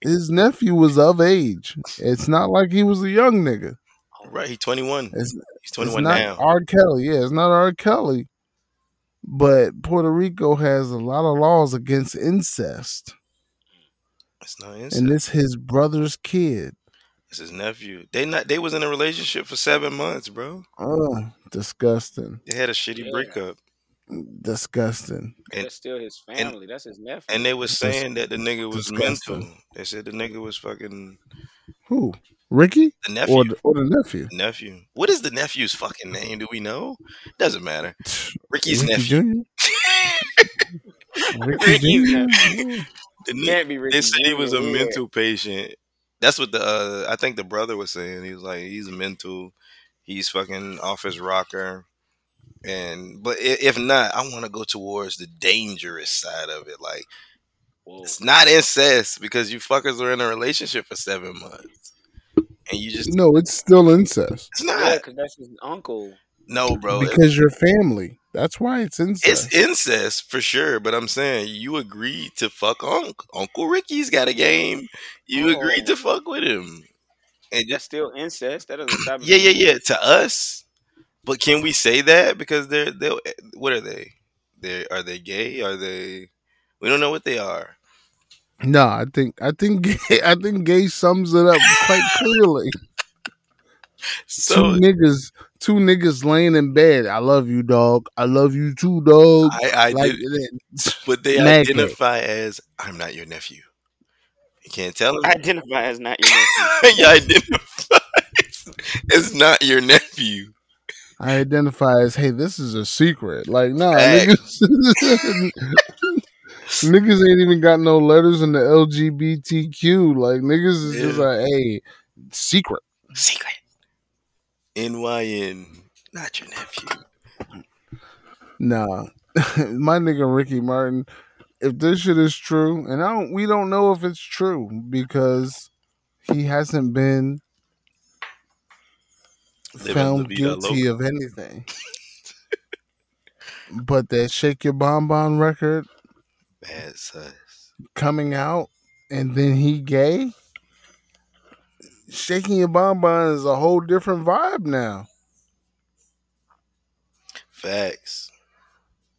his nephew was of age. It's not like he was a young nigga. Right, he 21. He's 21 now. R. Kelly. Yeah, it's not R. Kelly. But Puerto Rico has a lot of laws against incest, It's not incest. and it's his brother's kid. It's his nephew. They not. They was in a relationship for seven months, bro. Oh, disgusting, They had a shitty Yeah. breakup, disgusting. And- That's still his family. That's his nephew. and they were Dis- saying that the nigga was disgusting. mental. They said the nigga was fucking Who? Ricky the nephew. or the, or the nephew? nephew. What is the nephew's fucking name? Do we know? Doesn't matter. Ricky's Ricky nephew. Jr. Ricky Ricky's Jr. The ni- Can't be Ricky they said he was a Jr. mental patient. That's what the uh, I think the brother was saying. He was like, he's mental. He's fucking off his rocker. And but i- if not, I want to go towards the dangerous side of it. Like Whoa. it's not incest because you fuckers are in a relationship for seven months, and you just No, it's still incest it's Yeah, not. because that's his uncle. No, bro. because you're family. That's why it's incest. It's incest for sure, but I'm saying you agreed to fuck Unc. Uncle Ricky's got a game. You agreed Oh. to fuck with him, and That's just still incest. That doesn't stop. it yeah, yeah, yeah. To us, but can we say that because they're they? are eh, What are they? They are they gay? Are they? We don't know what they are. no, I think I think gay, I think gay sums it up quite clearly. So two niggas, two niggas laying in bed. I love you, dog. I love you too, dog. I, I like, did, but they Mad gay. identify as I'm not your nephew. You can't tell them. Identify as not your nephew. you identify as not your nephew. I identify as, hey, this is a secret. Like, nah, Facts. niggas, niggas ain't even got no letters in the LGBTQ. Like, niggas is just Yeah. like, hey, secret. Secret. NYN, not your nephew. Nah, my nigga Ricky Martin. If this shit is true, and I don't, we don't know if it's true because he hasn't been Living found guilty of anything. but that Shake Your Bon Bon record Bad sus. coming out, and then he gay. Shaking Your Bon Bon is a whole different vibe now. Facts.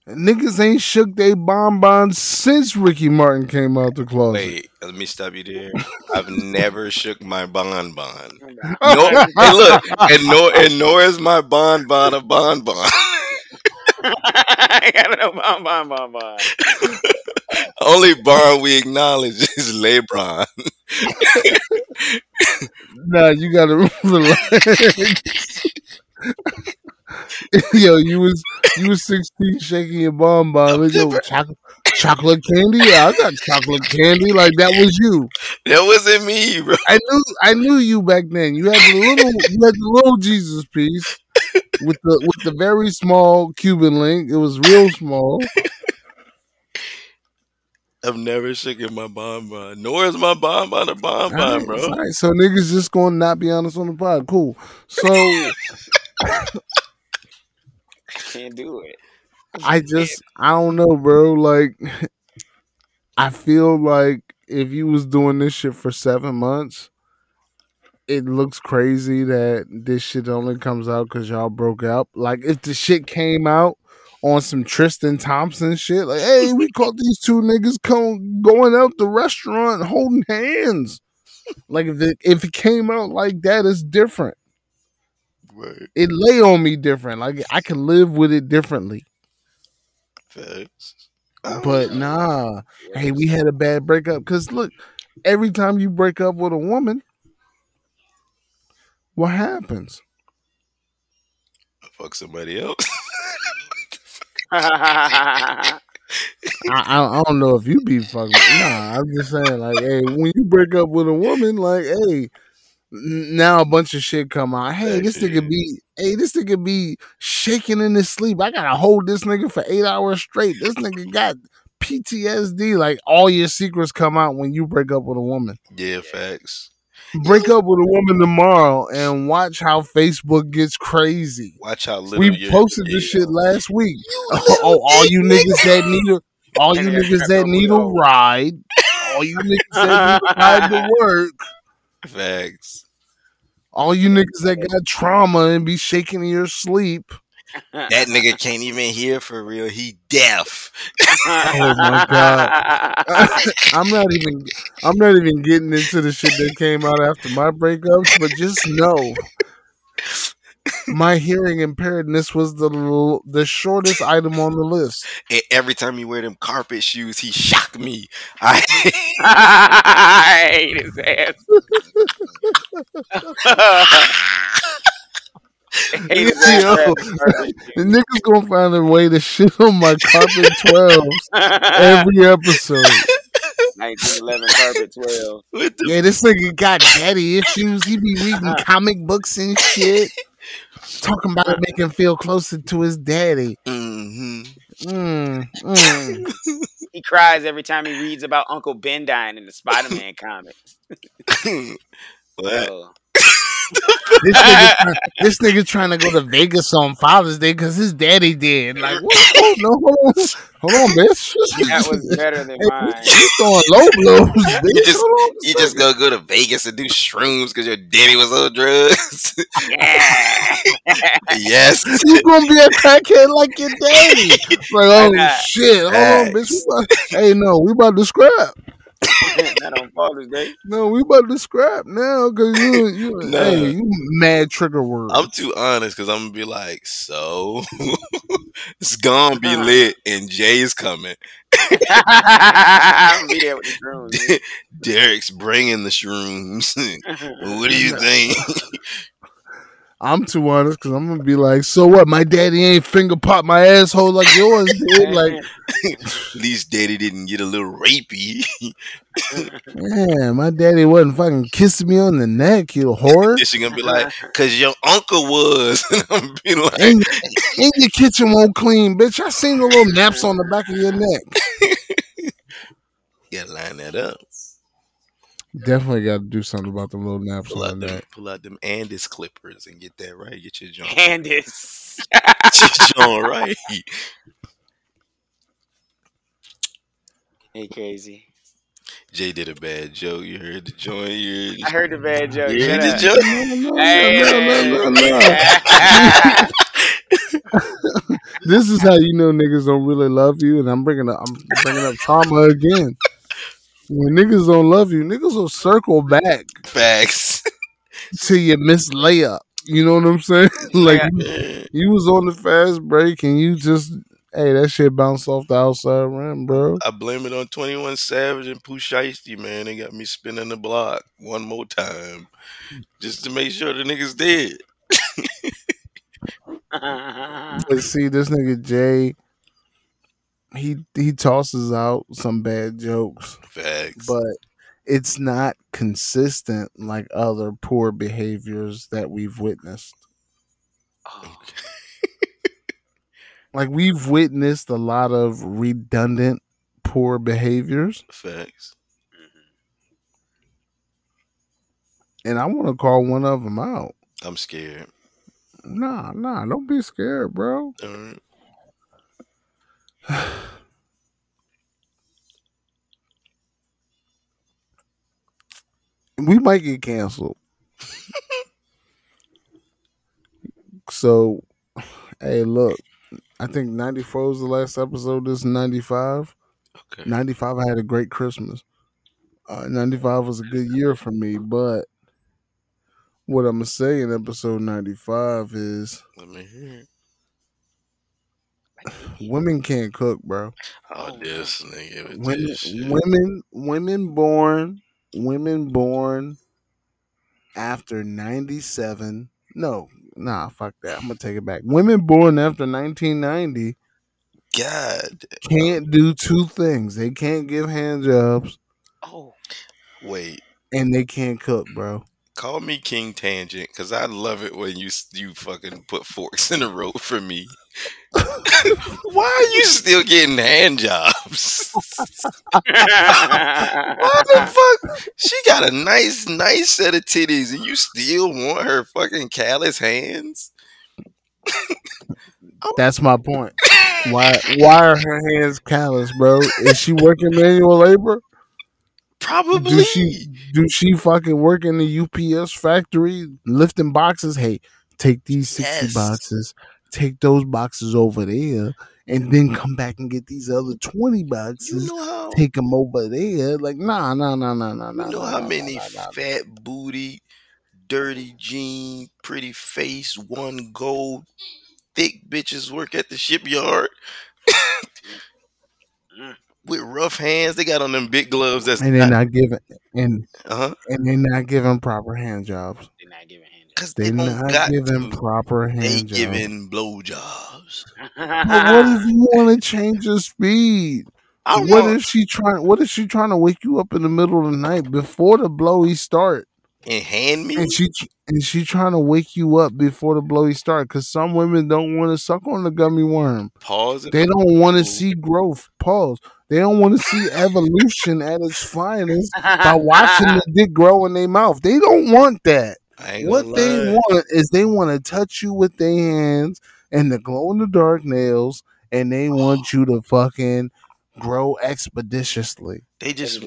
Niggas ain't shook they bonbons since Ricky Martin came out the closet. Wait, let me stop you there. I've never shook my bonbon. No, No. hey, look, and nor and nor is my bonbon a bonbon. I gotta know bon bon bon bon. Only bar we acknowledge is LeBron. Nah, you gotta relax. Yo, you was you was sixteen shaking your bonbon. Like, yo, chocolate, chocolate candy. Yeah, I got chocolate candy. Like that was you. That wasn't me, bro. I knew I knew you back then. You had the little you had the little Jesus piece with the with the very small Cuban link. It was real small. I've never shaken my bonbon. Nor is my bonbon a bonbon, Alright, bro. alright, so niggas just gonna not be honest on the pod. Cool. So Can't do it. I just I don't know, bro. Like I feel like if you was doing this shit for seven months, it looks crazy that this shit only comes out because y'all broke up. Like if the shit came out on some Tristan Thompson shit, like hey, we caught these two niggas come going out the restaurant holding hands. Like if it, if it came out like that, it's different. Right. It lay on me different. Like I can live with it differently. Facts. But know. nah, hey, we had a bad breakup. Cause look, every time you break up with a woman, what happens? fuck somebody else. I, I, I don't know if you be fucking. Nah, I'm just saying, like, hey, when you break up with a woman, like, hey, now a bunch of shit come out. Hey, this nigga be, hey, this nigga be shaking in his sleep. I gotta hold this nigga for eight hours straight. This nigga got PTSD. Like, all your secrets come out when you break up with a woman. yeah, facts. Break up with a woman tomorrow and watch how Facebook gets crazy. Watch how little We posted this shit last week. Oh, all you niggas that need a, all you niggas that need a ride, all you niggas that need a ride to work, Facts. all you niggas that got trauma and be shaking in your sleep. That nigga can't even hear for real. He deaf. Oh my god. I'm not even I'm not even getting into the shit that came out after my breakups, but just know my hearing impairedness was the the shortest item on the list. And every time you wear them carpet shoes, he shocked me. I I hate his ass. hate. Yo, the niggas gonna find a way to shit on my carpet twelves every episode. 1911 Carpet 12. Yeah, this nigga got daddy issues. He be reading comic books and shit. Talking about it make him feel closer to his daddy. hmm Mm, mm. He cries every time he reads about Uncle Ben dying in the Spider-Man comics. what? Oh. This nigga, try- this nigga trying to go to Vegas on Father's Day because his daddy did. Like, what? Oh, no, hold on, hold on, bitch. That was better than mine. you throwing low blows, bitch. You just- Hold on You just second. gonna go to Vegas and do shrooms because your daddy was on drugs? Yeah. yes. You gonna be a crackhead like your daddy? Like, oh shit! Hold on, bitch. About, hey, no, we about to scrap. Not on Father's Day. No, we about to scrap now because you, you, Nah. hey, you mad trigger word. I'm too honest because I'm gonna be like, so it's gonna be lit and Jay's coming. I'll be there with the drums. Derek's bringing the shrooms. what do you think? I'm too honest because I'm gonna be like, so what? My daddy ain't finger pop my asshole like yours did. Like, At least daddy didn't get a little rapey. yeah, my daddy wasn't fucking kissing me on the neck, you whore. She gonna be like, cause your uncle was. and I'm be like, And, and your kitchen won't clean, bitch. I seen the little naps on the back of your neck. you gotta line that up. Definitely got to do something about the little naps Pull on out the them, pull out them Andis clippers and get that right. Get your joint, Candace. get your joint right. Hey, crazy. Jay did a bad joke. You heard the joint. You heard I heard the bad joke. You heard the joke. No, no, no, Hey. no, no, no, no. This is how you know niggas don't really love you, and I'm bringing up, I'm bringing up trauma again. When niggas don't love you, niggas will circle back Facts. to your missed layup. You know what I'm saying? like you, you was on the fast break and you just, hey, that shit bounced off the outside rim, bro. I blame it on 21 Savage and Pooh Shiesty, man. They got me spinning the block one more time just to make sure the niggas dead. But see, this nigga Jay, he he tosses out some bad jokes. Facts. but it's not consistent like other poor behaviors that we've witnessed. Oh, Like we've witnessed a lot of redundant poor behaviors, Facts. Mm-hmm. and I want to call one of them out. I'm scared. Nah, nah, don't be scared, bro. Right. We might get canceled. so, hey, look, I think 94 was the last episode. This is 95. Okay. 95 I had a great Christmas. Uh, 95 was a good year for me, but what I'm gonna say in episode 95 is Let me hear it. Women can't cook, bro. Oh, this nigga. Women, this women, women born, women born after 97. No, nah, fuck that. I'm gonna take it back. Women born after 1990 God. can't do two things. They can't give hand jobs oh, Wait. and they can't cook, bro. Call me King Tangent because I love it when you you fucking put forks in the road for me. Why are you still getting hand jobs? Why the fuck? She got a nice, nice set of titties, and you still want her fucking callous hands? That's my point. Why why are her hands callous, bro? Is she working manual labor? Probably. Do she do she fucking work in the UPS factory lifting boxes? Hey, take these 60 Yes. boxes, take those boxes over there, and then come back and get these other 20 you boxes. know how? Take them over there. Like, nah, nah, nah, nah, nah, nah. You know nah, how nah, many nah, nah, nah. fat booty, dirty jean, pretty face, one gold, thick bitches work at the shipyard with rough hands? They got on them big gloves. That's And they're not giving and uh huh. and they're not giving proper hand jobs. They're not giving hand Cause they They're don't not got giving to. proper They hand jobs. giving blowjobs. But what if you want to change your speed? I What know. if she trying? What if she trying to wake you up in the middle of the night before the blowy start? And hand me. And she and she trying to wake you up before the blowy start because some women don't want to suck on the gummy worm. Pause. They don't want to see growth. Pause. They don't want to see evolution at its finest by watching the dick grow in their mouth. They don't want that. I ain't What gonna they lie. want is they want to touch you with their hands and the glow in the dark nails, and they want you to fucking grow expeditiously. They just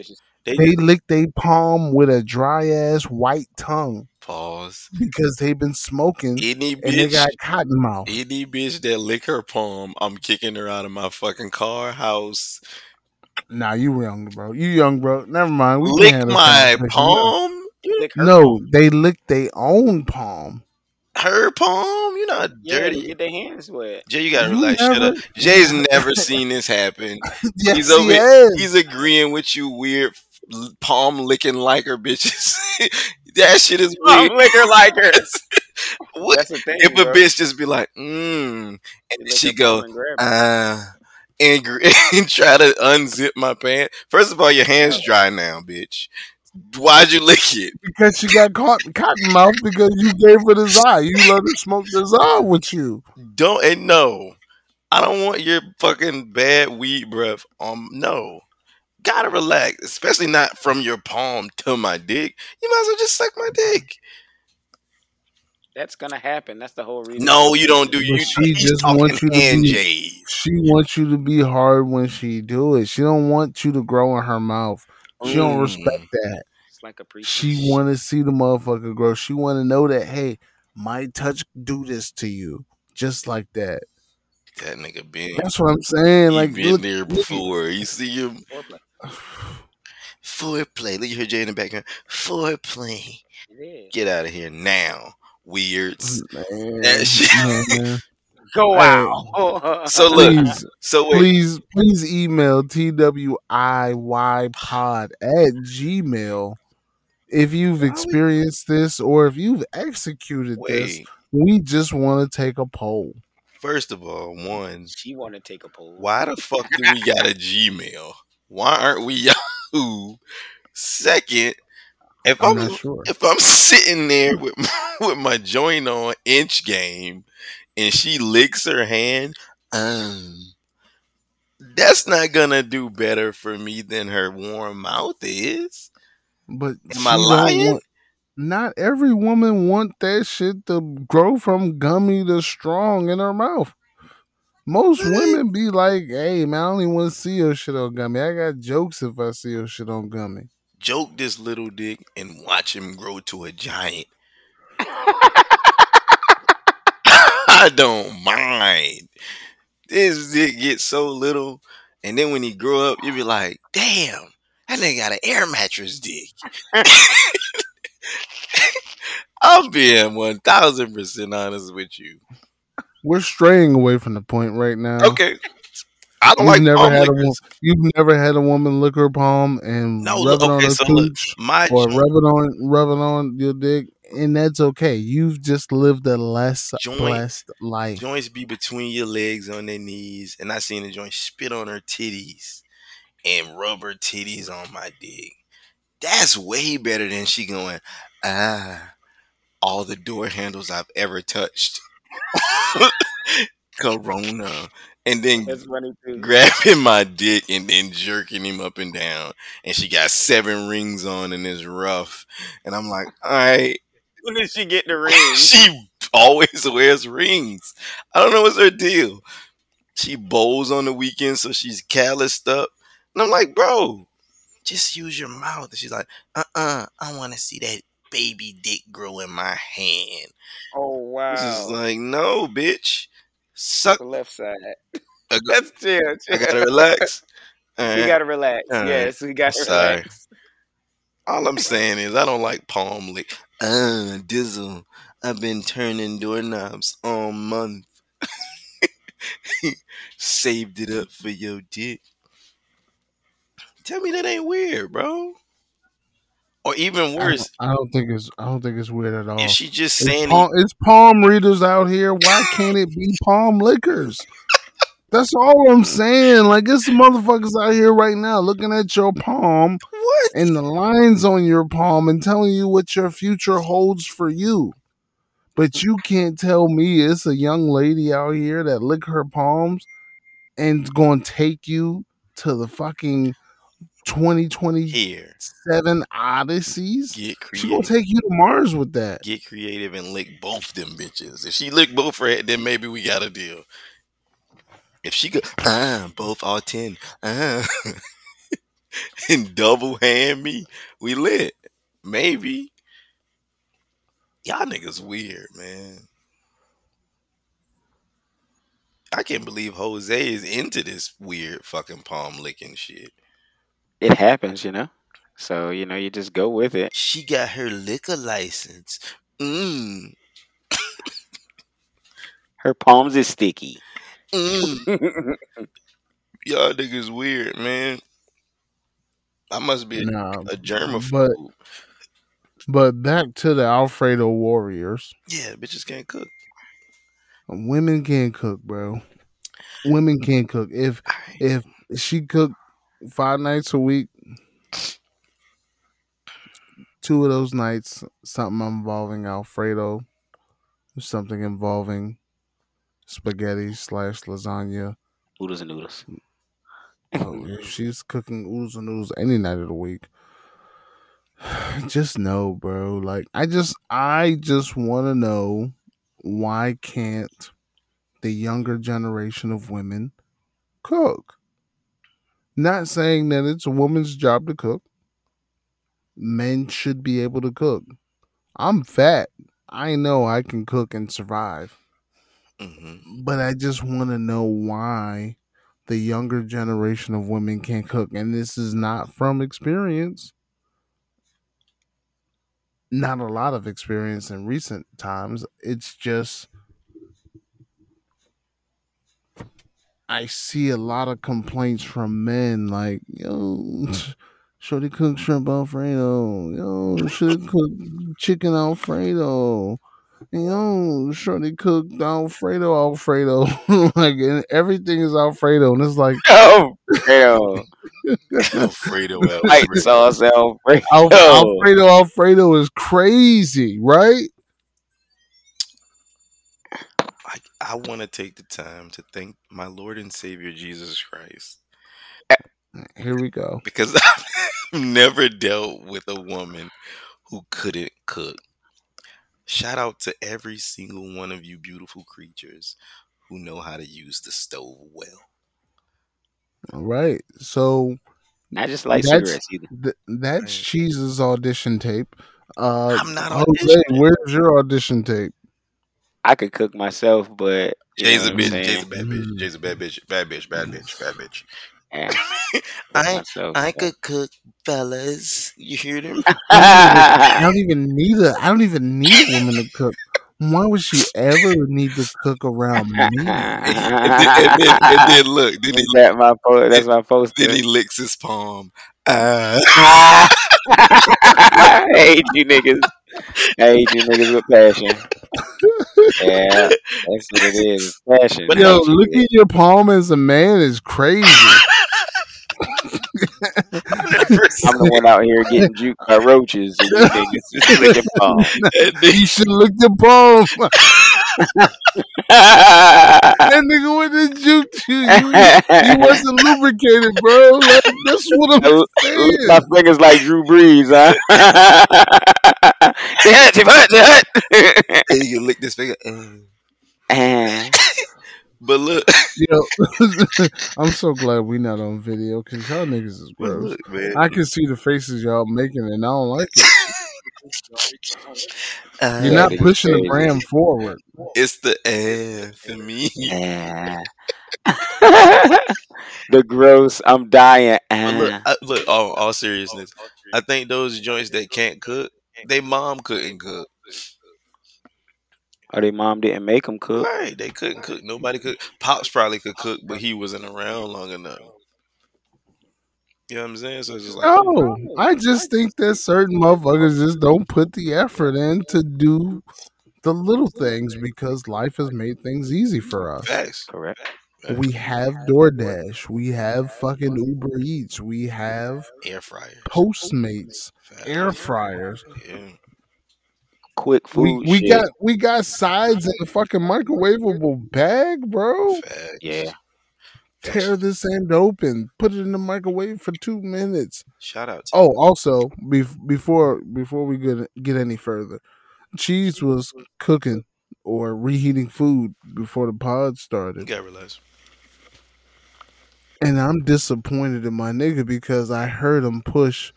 they, They lick their palm with a dry ass white tongue pause. because they've been smoking Any and they got cotton mouth. any bitch that lick her palm, I'm kicking her out of my fucking car house. Nah, you young, bro. You young, bro. Never mind. We lick can have this my palm. Lick her No, palm. they lick their own palm. Her palm. You're not Yeah, dirty. get their hands wet. Jay, you gotta You relax. Shut up. Jay's never seen this happen. yes, He's over. he is. He's agreeing with you, weird palm licking liker bitches. that shit is Palm weird. licker liker. What That's the thing. if a bitch just be like, mmm, and You she go, palm and grab ah, and, and try to unzip my pants. First of all, your hands dry now, bitch. Why'd you lick it? because she got caught cotton mouth because you gave her the Zai. You let her smoke the Zai with you. Don't and no, I don't want your fucking bad weed breath. Um, no, gotta relax, especially not from your palm to my dick. You might as well just suck my dick. That's gonna happen. That's the whole reason. No, you don't do. But You she just talking wants you to hand be- J's. She wants you to be hard when she do it. She don't want you to grow in her mouth. She don't Mm. respect that. It's like a pre. She want to see the motherfucker grow. She want to know that hey, my touch do this to you, just like that. That nigga been. That's what I'm saying. Like, been look, there look- before. You see him foreplay. foreplay. Look, you hear Jay in the background. Foreplay. It is. Get out of here now, weirds. man, That shit- man. Go out. So look, Please, so wait, please, please email twiypod at gmail if you've experienced this or if you've executed this. We just want to take a poll. First of all, one, she want to take a poll. why the fuck do we got a Gmail? Why aren't we Yahoo? Second, if I'm I'm, not sure. if I'm sitting there with my, with my joint on inch game and she licks her hand, um, that's not gonna do better for me than her warm mouth is. But Am I she don't lying? want- not every woman want that shit to grow from gummy to strong in her mouth. Most women be like, "Hey man, I only want to see your shit on gummy. I got jokes if I see your shit on gummy." Joke this little dick and watch him grow to a giant. I don't mind. This dick gets so little, and then when he grow up, you be like, "Damn, that nigga got an air mattress dick." I'm being one thousand percent honest with you. We're straying away from the point right now. Okay, I don't You've like never had a lickers. you've never had a woman lick her palm and No, rub it on okay, her so look, cooch my or rub it on rub it on your dick, and that's okay. You've just lived a less Joint- blessed life. joints be between your legs on their knees, and I seen the joint spit on her titties and rub her titties on my dick. That's way better than she going, ah, all the door handles I've ever touched. Corona. And then That's funny too. grabbing my dick and then jerking him up and down. And she got seven rings on and it's rough. And I'm like, all right, When did she get the ring? she always wears rings. I don't know what's her deal. She bowls on the weekend, so she's calloused up. And I'm like, bro, just use your mouth. And she's like, uh uh I want to see that baby dick grow in my hand. oh wow. just like, no, bitch. Suck. the left side. I, got, Let's chill. I chill. gotta relax. All We gotta relax. Right. Yes, we gotta Sorry. relax. All I'm saying is I don't like palm lick. Uh, Dizzle, I've been turning doorknobs all month. Saved it up for your dick. Tell me that ain't weird, bro. Or even I don't, worse, I don't think it's I don't think it's weird at all. if she just It's saying palm, it's palm readers out here. Why can't it be palm lickers? That's all I'm saying. Like, it's motherfuckers out here right now looking at your palm? And the lines on your palm and telling you what your future holds for you. But you can't tell me it's a young lady out here that lick her palms and going to take you to the fucking 2027 Here, Odysseys. get She gonna take you to Mars with that. Get creative and lick both them bitches. If she lick both her head, then maybe we got a deal. If she could, ah, both all ten, ah, and double hand me, we lit. Maybe. Y'all niggas weird, man. I can't believe Jose is into this weird fucking palm licking shit. it happens, you know. So you know, you just go with it. She got her liquor license. Mmm. Her palms is sticky. Mmm. Y'all niggas weird, man. I must be a, Nah, a germaphobe. but but back to the Alfredo Warriors. yeah, bitches can't cook. Women can't cook, bro. Women mm. can't cook. If if she cooked five nights a week, two of those nights something involving Alfredo, something involving spaghetti slash lasagna. Noodles and noodles. Oh, she's cooking oodles and noodles any night of the week, just know, bro. Like I just I just want to know why can't the younger generation of women cook? Not saying that it's a woman's job to cook. Men should be able to cook. I'm fat. I know I can cook and survive. hmm but I just want to know why the younger generation of women can't cook. And this is not from experience. Not a lot of experience in recent times. It's just I see a lot of complaints from men like, yo, Shorty cook shrimp Alfredo. Yo, should cook chicken Alfredo. Yo, Shorty cooked Alfredo Alfredo. like and everything is Alfredo. And it's like Oh, Alfredo. Alfredo Alfredo. sauce Alfredo. Al- Alfredo Alfredo is crazy, right? I, I want to take the time to thank my Lord and Savior Jesus Christ Here we go. because I've never dealt with a woman who couldn't cook. Shout out to every single one of you beautiful creatures who know how to use the stove well. All right. So Not just like That's- cigarettes either. th- that's Right. Cheese's audition tape. Uh, I'm not Jose, where's your audition tape? I could cook myself, but you Jay's a bitch. Jay's a bad bitch. Jay's a bad bitch. Bad bitch. Bad bitch. Bad bitch. Yeah, I myself. I could cook, fellas. You hear them? I don't even need a. I don't even need a woman to cook. Why would she ever need to cook around me? and, then, and, then, and then look. Then he, that my po- that's my poster. then he licks his palm. Ah. I hate you niggas. I hate you niggas with passion. Yeah, that's what it is. It's passion. But Yo, hate you looking at your palm as a man is crazy. I'm the one out here getting juked by roaches and you niggas just licking palm. You should lick your palm. that nigga with the juke you. You, you wasn't lubricated, bro. Like, that's what I'm saying. My fingers like Drew Brees, huh? Say hut, say hut, say hut. and you lick this finger. Uh. But look, Yo, I'm so glad we're not on video because y'all niggas is gross. look, man. I can see the faces y'all making, and I don't like it. Uh, You're not pushing the brand forward. it's the eh for me. Eh. the gross, I'm dying. But look, Eh. I, look. All, all seriousness, I think those joints that can't cook, they mom couldn't cook. Or their mom didn't make them cook. Right? They couldn't cook. Nobody could. Pops probably could cook, but he wasn't around long enough. You know what I'm saying? So it's just like, No, oh, I just think that certain motherfuckers just don't put the effort in to do the little things because life has made things easy for us. facts, Correct. We have DoorDash. We have fucking Uber Eats. We have air fryer, Postmates, air fryers. Yeah. Quick We food. we shit. got we got sides in the fucking microwavable bag, bro. Facts. Yeah. Tear this end open. Put it in the microwave for two minutes. Shout out to Oh, also, bef- before before we get get any further, cheese was cooking or reheating food before the pod you. started, gotta realize. and I'm disappointed in my nigga because I heard him push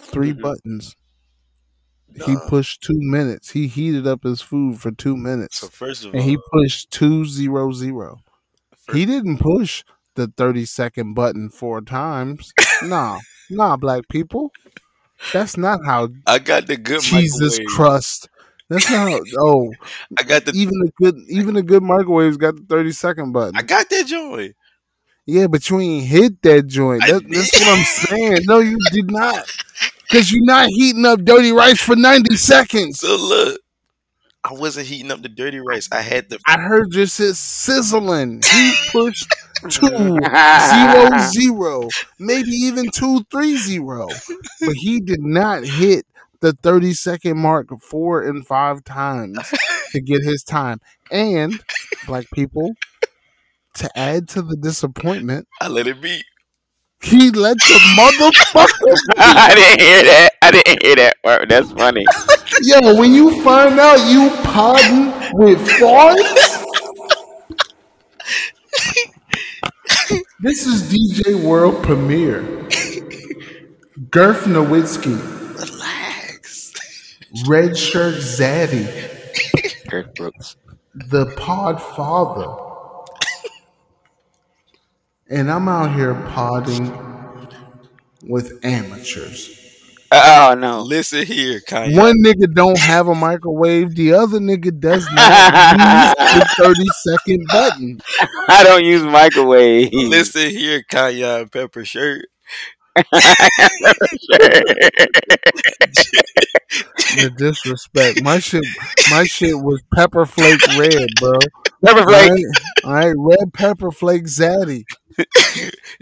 3 Mhm. buttons. He pushed two minutes. He heated up his food for two minutes, So first of and all, he pushed two zero zero. He didn't push the thirty second button four times. nah, nah, black people. That's not how I got the good Jesus microwave. crust. That's not how, oh I got the even a good even a good microwave's got the thirty second button. I got that joint. yeah, but you ain't hit that joint. That, that's what I'm saying. No, you did not. Cause you're not heating up dirty rice for ninety seconds. So look, I wasn't heating up the dirty rice. I had the I heard you say sizzling. He pushed two zero zero, maybe even two three zero, but he did not hit the thirty second mark four and five times to get his time. And black people, to add to the disappointment, I let it be. He let the motherfucker. I didn't hear that. I didn't hear that part. That's funny. Yo, when you find out you podding with farts. This is DJ Wurld Prem-Heir. Girth Nowitzki, Relax. Red Shirt Zaddy, Kirk Brooks. the Pod Father. And I'm out here podding with amateurs. Oh no. Listen here, Kanye. One nigga don't have a microwave, the other nigga does not use the 30 second button. I don't use microwave. Listen here, Kanye Pepper shirt. The disrespect. My shit my shit was pepper flake red, bro. Pepper flake. Alright, alright, red pepper flake zaddy.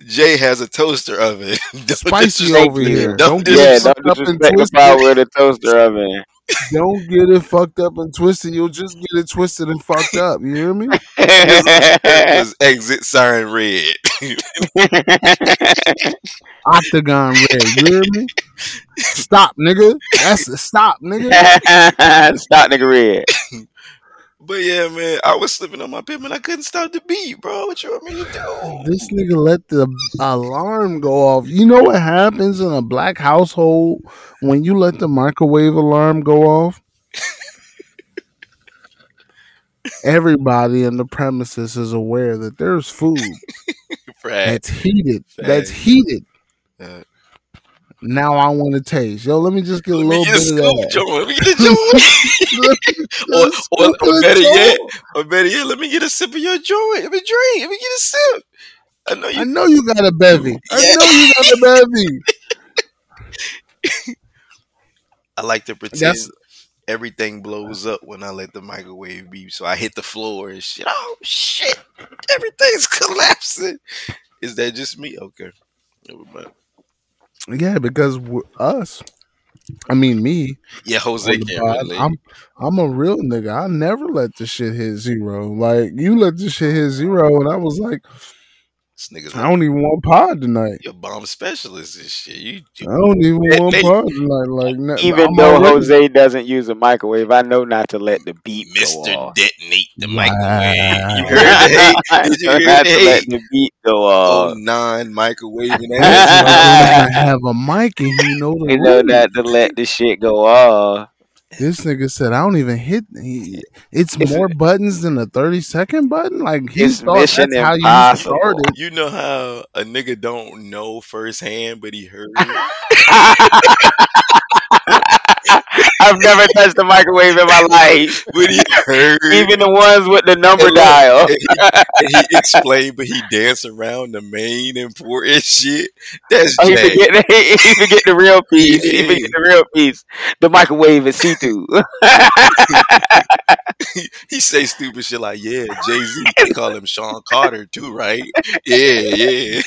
Jay has a toaster oven. Don't Spicy disrespect- over here. Don't Don't get Yeah, it don't fucked up and disrespect the twisted. power of the toaster oven. Don't get it fucked up and twisted. You'll just get it twisted and fucked up. You hear me? It was exit sign red. Octagon red. You hear me? Stop, nigga. That's a stop, nigga. Stop nigga red. But yeah, man, I was slipping on my pip and I couldn't stop the beat, bro. What you want me to do? This nigga let the alarm go off. You know what happens in a black household when you let the microwave alarm go off? Everybody in the premises is aware that there's food that's heated. That's heated. Now I want to taste. Yo, let me just get a let little get a bit of that. joint. Let me get a joint. or, or, or better yet, or better yet, let me get a sip of your joint. Let me drink. Let me get a sip. I know I you. know you got a bevy. I Yeah. know you got a bevy. I like to pretend That's- everything blows up when I let the microwave beep. So I hit the floor and shit. Oh shit! Everything's collapsing. Is that just me? Okay. Never mind. Yeah, because us. I mean me. Yeah, Jose pod. I'm I'm a real nigga. I never let the shit hit zero. Like you let the shit hit zero, and I was like, this nigga's I don't even want pod tonight. You're bomb specialist and shit. You, I don't even want they- pod tonight. Like no- Even I'm though already- Jose doesn't use a microwave, I know not to let the beat go Mr. off. Detonate the Wow. microwave. You heard the hate? I Did you know hear not the to let the beat go off. Oh, off. non microwaving This ass. have a mic and he know the You know rules. not to let the shit go off. This nigga said I don't even hit. He, it's It's- more buttons than a thirty second button. Like he thought Mission that's how you Impossible. started. You know how a nigga don't know firsthand, but he heard it? I I've never touched a microwave in my life. But he heard. Even the ones with the number And dial. he, he explained, but he danced around the main important shit. That's Oh, he forget, he, he forget the real piece. He forget the real piece. The microwave is see through. he say stupid shit like, "Yeah, Jay Z." They call him Sean Carter too, right? Yeah, yeah.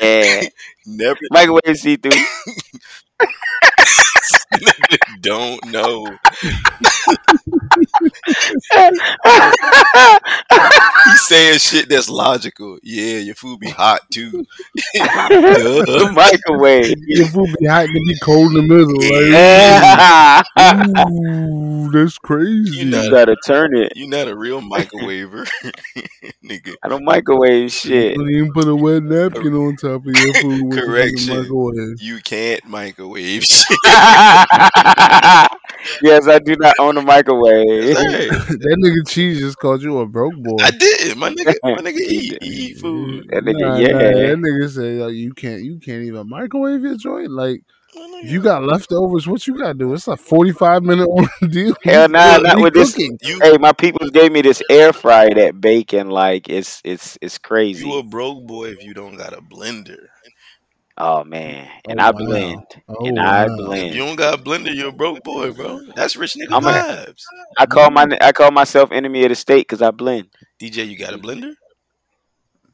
yeah, Never microwave see through. don't know. He's saying shit that's logical. Yeah, your food be hot too. the microwave. Your food be hot and it be cold in the middle. Like, Yeah. ooh, that's crazy. You know- you better turn it. You're not a real microwaver, nigga. I don't microwave shit. Don't even put a wet napkin on top of your food with the Correction. fucking microwave. You can't microwave shit. Yes, I do not own a microwave. Hey, that nigga cheese just called you a broke boy. I did. My nigga, my nigga eat, eat food. That nigga, Nah, yeah. nah, that nigga said like, you can't you can't even microwave your joint. Like if you got leftovers, what you gotta do? It's a forty five minute ordeal. Hell nah, You not with this- You Hey, my people gave me this air fryer that bacon like it's it's it's crazy. you a broke boy if you don't got a blender. Oh man, and Oh, I wow. blend, Oh, and I wow. If blend. you don't got a blender, you're a broke boy, bro. That's rich nigga I'm a- vibes. I call my I call myself enemy of the state because I blend. DJ, you got a blender?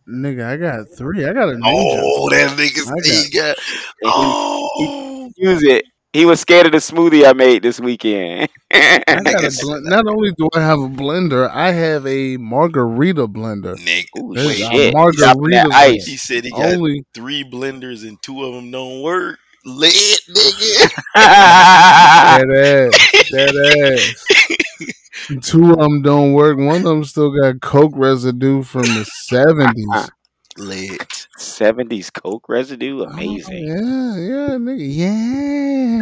Nigga, I got three. I got a ninja. Oh, that nigga I he got. And Oh, he use it. He was scared of the smoothie I made this weekend. I got a Niggas- blend. Not only do I have a blender, I have a margarita blender. nigga. Ooh, Wait, a shit. margarita blender. ice. he said he got Only three blenders and two of them don't work. Lit, nigga. that ass. That ass. Two of them don't work. One of them still got coke residue from the seventies. Lit. 70s Coke residue, oh, amazing. yeah, yeah, nigga.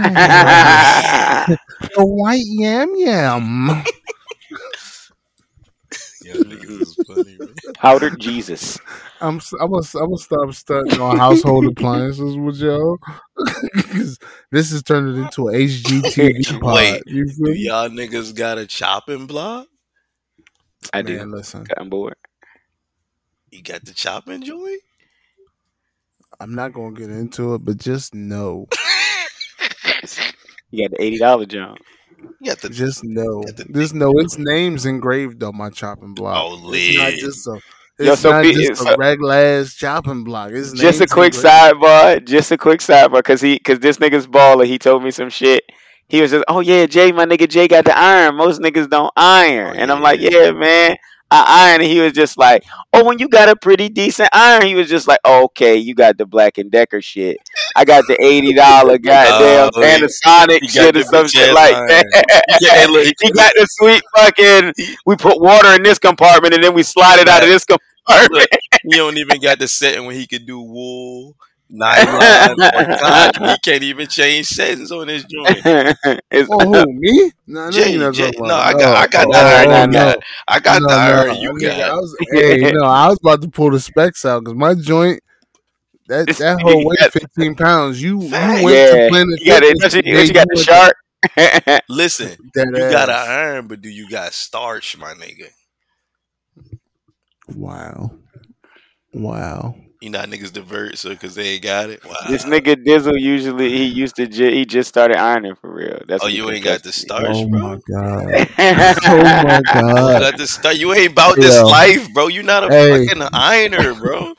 Yeah. the white yam yam. Yo, funny. Powdered Jesus. I'm s- I'm gonna I'm gonna stop stunting on household appliances with y'all. 'Cause this is turning into an HGTV pod. Wait, You y'all niggas got a chopping block? I Man, do. listen. I'm bored. You got the chopping joint? I'm not gonna get into it, but just know, You got the eighty dollar jump. You got the just know, Got the- just know its name's engraved on my chopping block. Oh, it's not just a, Yo, it's so not be- just so- a regular ass chopping block. It's Just a quick engraved. sidebar. Just a quick sidebar, cause he, cause this nigga's baller. He told me some shit. He was just, oh yeah, Jay, my nigga Jay got the iron. Most niggas don't iron, Oh, and I'm like, yeah, man, I Uh, iron. And he was just like, oh, when you got a pretty decent iron, he was just like, oh, okay, you got the Black and Decker shit. I got the eighty dollar goddamn Oh, Panasonic shit or some shit like that. Yeah, look, he got the sweet fucking. We put water in this compartment and then we slide it out of this compartment. He don't even got the setting when he could do wool, nylon, or cotton. He can't even change settings on his joint. It's- Oh, who, me? No, no, Jay, you're Jay, no, I got, I got oh, the iron. oh, no. got, I got No, the no, iron. You nigga, I got. was, hey, no, I was about to pull the specs out because my joint, that that whole weight fifteen pounds. You you went Yeah, to Planet you got it. Fitness Don't you, the don't day you got the shark? Listen, that you got an iron, but do you got starch, my nigga? Wow, wow. You know how niggas divert so because they ain't got it. Wow. this nigga Dizzle usually he used to ju- he just started ironing for real. That's oh, you ain't got the confessed starch, Oh bro. my god. Oh me. my You god. got the start. You ain't about this Yo. life, bro. You not a Hey. fucking ironer, bro.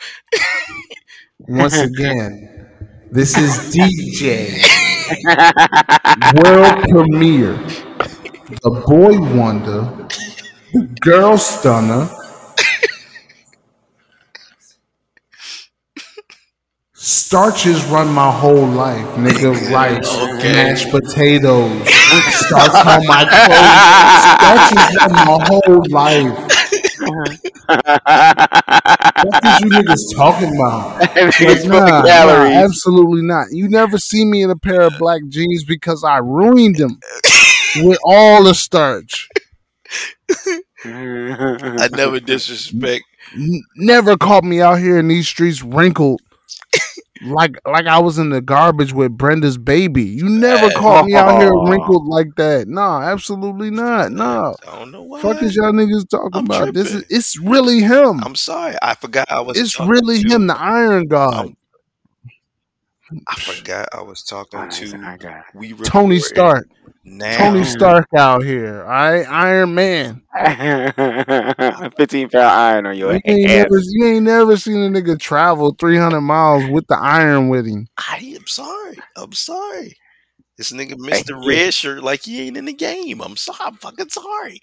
Once again, this is DJ Wurld Prem-Heir. The boy wonder, the girl stunner. Starches run my whole life, nigga. Rice, Okay. mashed potatoes, starch on my clothes. Starches run my whole life. What is you niggas talking about? Full Nah, nah, absolutely not. You never see me in a pair of black jeans because I ruined them with all the starch. I never disrespect. Never caught me out here in these streets wrinkled like like I was in the garbage with Brenda's baby. You never Hey. caught me out here wrinkled like that. No, absolutely not. No. I don't know why. Fuck is y'all niggas talking I'm about? This is it's really him. I'm sorry. I forgot I was. It's talking really to- him, the Iron God. I forgot I was talking I to. got We Tony Stark. Now. Tony Stark out here. All right, Iron Man. Fifteen pound iron on your You ain't, ass. never, you ain't never seen a nigga travel 300 miles with the iron with him. I am sorry. I'm sorry. This nigga Hey, missed the red shirt like he ain't in the game. I'm sorry. I'm fucking sorry.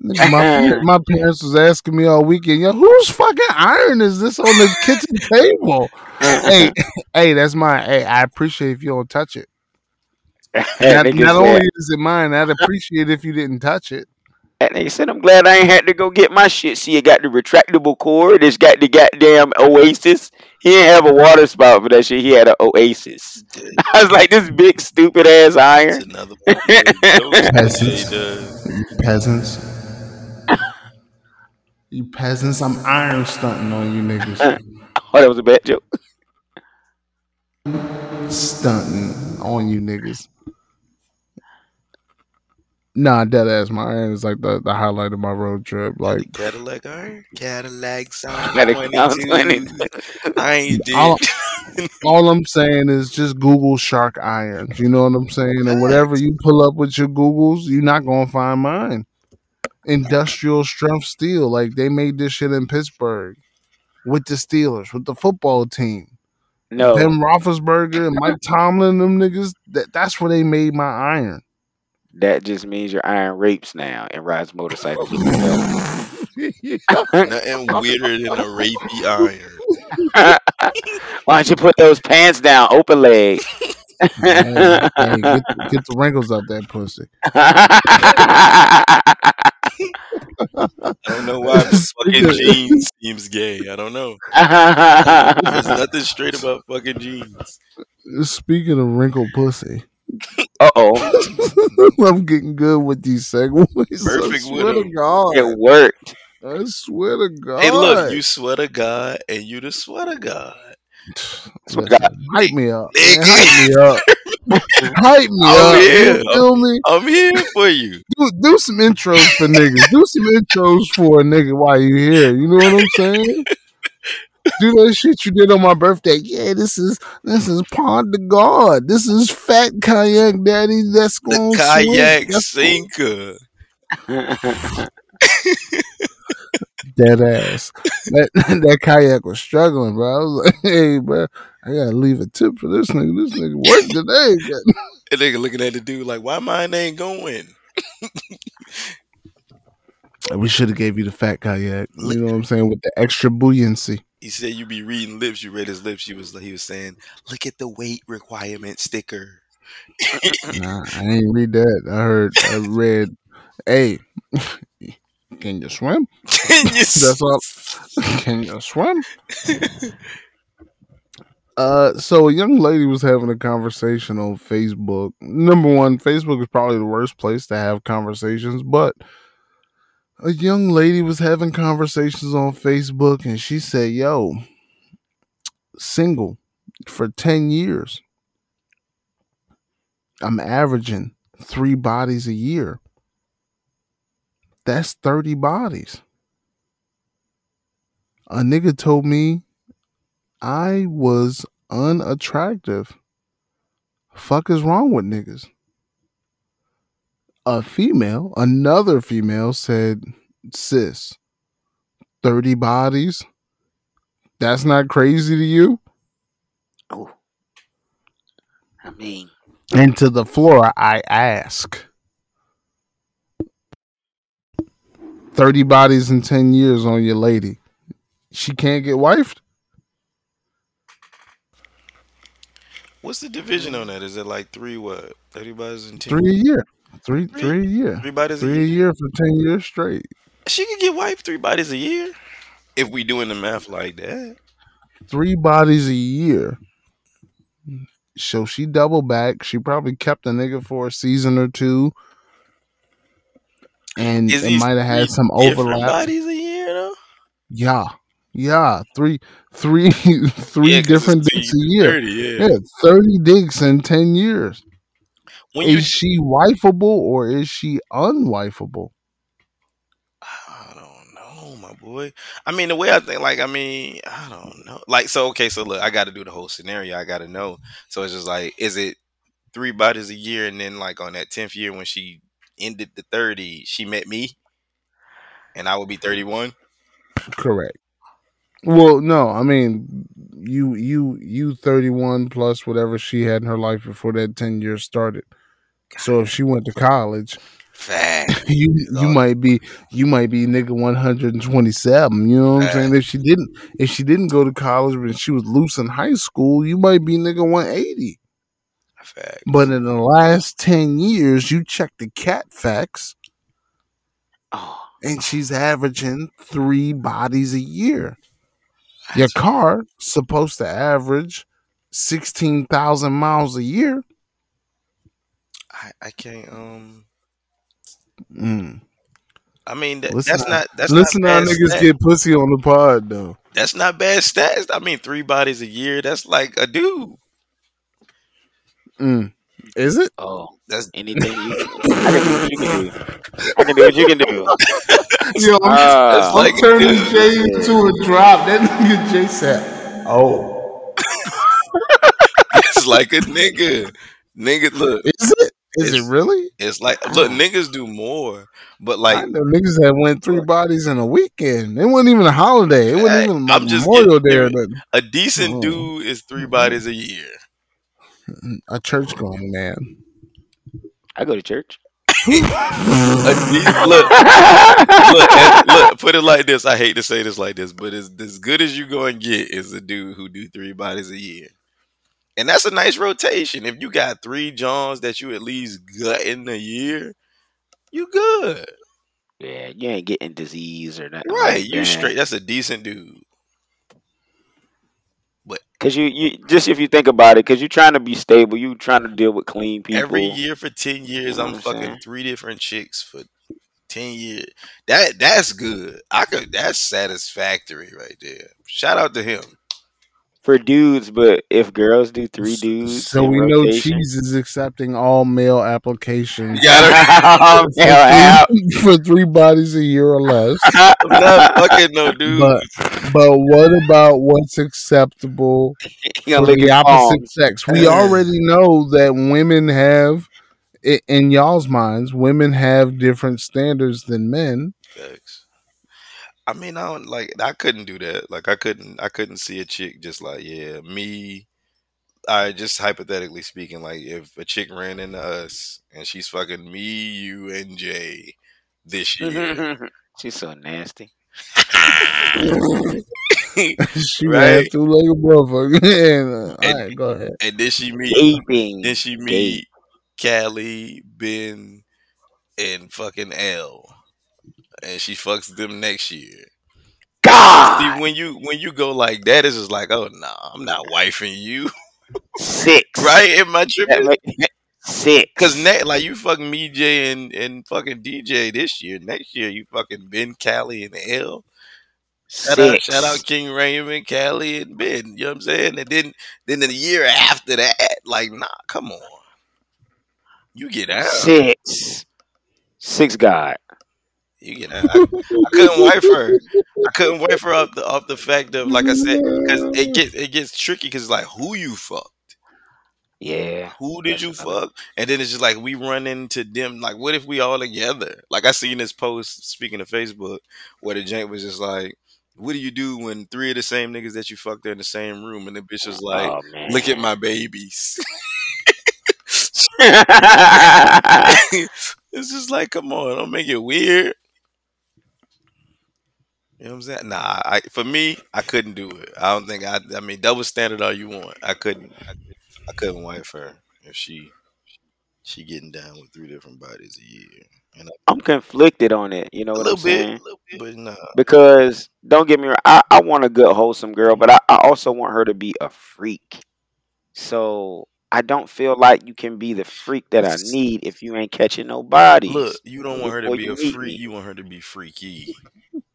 My, my parents was asking me all weekend, yo, whose fucking iron is this on the kitchen table? hey, hey, that's my. Hey, I appreciate if you don't touch it. that Not, not only is it mine, I'd appreciate if you didn't touch it. that nigga said, I'm glad I ain't had to go get my shit. See, it got the retractable cord. It's got the goddamn Oasis. He didn't have a water spout for that shit. He had an Oasis. I was like, this big stupid ass It's iron. another one. of those Peasants. DJ. You peasants. You peasants, I'm iron stunting on you niggas. Oh, that was a bad joke. Stunting on you niggas. Nah, dead ass. My iron is like the, the highlight of my road trip. Like, Cadillac iron. Cadillac sound Gotta 22. 22. I ain't did. I'll- all I'm saying is just Google shark irons. You know what I'm saying? And whatever you pull up with your Googles, you're not gonna find mine. Industrial strength steel, like they made this shit in Pittsburgh with the Steelers, with the football team. No. Ben Roethlisberger and Mike Tomlin, them niggas. That, that's where they made my iron. That just means you're iron rapes now and rides motorcycles. Nothing weirder than a rapey iron. Why don't you put those pants down, open leg? Man, hey, get, get the wrinkles up that pussy. I don't know why the fucking jeans seems gay. I don't know. There's nothing straight about fucking jeans. Speaking of wrinkled pussy, uh oh, I'm getting good with these segues. I swear with to 'em. God. it worked. I swear to God. Hey, look, you swear to God, and you the swear to God. Listen, God. hype me up. Nigga. Man, hype me up. hype me Oh, up. yeah. You feel me? I'm here for you. Do, do some intros for niggas. Do some intros for a nigga while you here. You know what I'm saying? Do that shit you did on my birthday. Yeah, this is this is Pond de God. This is Fat Kayak Daddy. That's The going kayak That's sinker. dead ass. That that kayak was struggling, bro. I was like, hey, bro, I gotta leave a tip for this nigga. This nigga worked today. And nigga looking at the dude like, why mine ain't going? We should have gave you the fat kayak. You know what I'm saying with the extra buoyancy. He said you be reading lips. You read his lips. He was like he was saying, look at the weight requirement sticker. Nah, I ain't read that. I heard. I read. Hey, can you swim? Can you That's all. Can you swim? Uh, so a young lady was having a conversation on Facebook. Number one, Facebook is probably the worst place to have conversations, but a young lady was having conversations on Facebook and she said, Yo, single for 10 years. I'm averaging three bodies a year. That's 30 bodies. A nigga told me I was unattractive. Fuck is wrong with niggas? A female, another female said, Sis, 30 bodies? That's not crazy to you? oh, I mean, And to the floor, I ask 30 bodies in 10 years on your lady. She can't get wifed? What's the division on that? Is it like three what? Thirty bodies in ten? Three a year. Three, Three? three a year. Three bodies a Three a year. year for 10 years straight. She could get wiped three bodies a year. If we doing the math like that. three bodies a year. So she double back. She probably kept the nigga for a season or two. And Is it might have had some overlap. Bodies a year though. Yeah. Yeah, three, three, three Yeah, different dicks a year. 30, yeah. Yeah, thirty dicks in ten years. When Is she wifeable or is she unwifeable? I don't know, my boy. I mean, the way I think, like, I mean, I don't know. Like, so okay, so look, I got to do the whole scenario. I got to know. So it's just like, is it three bodies a year, and then like on that tenth year when she ended the thirty, she met me, and I would be thirty one. Correct. Well, no, I mean you you you thirty one plus whatever she had in her life before that ten years started. So if she went to college, Fact. you you might be you might be nigga one hundred and twenty seven. You know what I'm saying? If she didn't if she didn't go to college but she was loose in high school, you might be nigga one eighty. Fact. But in the last ten years, you check the cat facts, Oh, and she's averaging three bodies a year. Your car supposed to average sixteen thousand miles a year. I, I can't. Um. Mm. I mean, that, Listen that's how- not. That's Listen not how niggas stat. get pussy on the pod though. That's not bad stats. I mean, three bodies a year. That's like a dude. Mm. Is it? oh, That's anything you can, I can do what you can do. I can do what you can do. Yo, I'm, Ah. that's like turning dude. Jay into a drop. That nigga Jay said, "Oh, It's like a nigga. Nigga, look. is it? Is it really? It's like look, niggas do more, but I like know niggas that went three bodies in a weekend. It wasn't even a holiday. It wasn't Hey, even I'm Memorial getting Day or a decent Oh. dude is three bodies a year. Mm-hmm. A church going man. I go to church. A de- look, look, look. Put it like this. I hate to say this like this, but as as good as you go and get is a dude who do three bodies a year, and that's a nice rotation. If you got three Johns that you at least gut in a year, you good, Yeah, you ain't getting disease or nothing. right? Like You straight. That's a decent dude. But Cause you, you just if you think about it, cause you're trying to be stable, you trying to deal with clean people. Every year for ten years, know I'm I'm fucking three different chicks for ten years. That that's good. I could. That's satisfactory right there. Shout out to him. For dudes, but if girls do three dudes, So in we know rotation- Cheese is accepting all male applications You gotta for, Hell, out. three, for three bodies a year or less. I'm not fucking no dude. But but what about what's acceptable for the opposite palms. sex? We uh. already know that women have, in y'all's minds, women have different standards than men. Facts. I mean, I don't like. I couldn't do that. Like, I couldn't. I couldn't see a chick just like, yeah, me. I just hypothetically speaking, like, if a chick ran into us and she's fucking me, you, and Jay this year, She's so nasty. she Right. ran through like a motherfucker. and, uh, all right, go ahead. and then she meet, Gaping. then she meet Callie, Ben, and fucking L, and she fucks them next year. God, See, when you when you go like that, it's just like, oh no, I'm not wifing you, six. right? Am I That tripping? six. Cause ne- like you fucking me, Jay, and and fucking DJ this year. Next year, you fucking Ben, Callie, and L. Shout out, shout out King Raymond, Callie, and Ben. You know what I'm saying? And then then the year after that, like, nah, come on, you get out. Six. Six God. You get out. I, I couldn't wife her. I couldn't wife her off the off the fact of like I said, because it gets it gets tricky. Because like who you fucked. Yeah. Who did you fuck? And then it's just like we run into them. Like, what if we all together? Like I seen this post speaking of Facebook where the jank was just like, "What do you do when three of the same niggas that you fucked are in the same room?" And the bitch was like, oh, "Look at my babies." it's just like, come on, don't make it weird. You know what I'm saying? Nah, I, for me, I couldn't do it. I don't think I. I mean, double standard all you want. I couldn't. I, I couldn't wife her if she she getting down with three different bodies a year. And I'm conflicted on it. You know a what little I'm bit, saying? but nah. Because don't get me wrong, I, I want a good wholesome girl, but I, I also want her to be a freak. So I don't feel like you can be the freak that I need if you ain't catching no bodies. Look, you don't want her to be a freak. me. You want her to be freaky.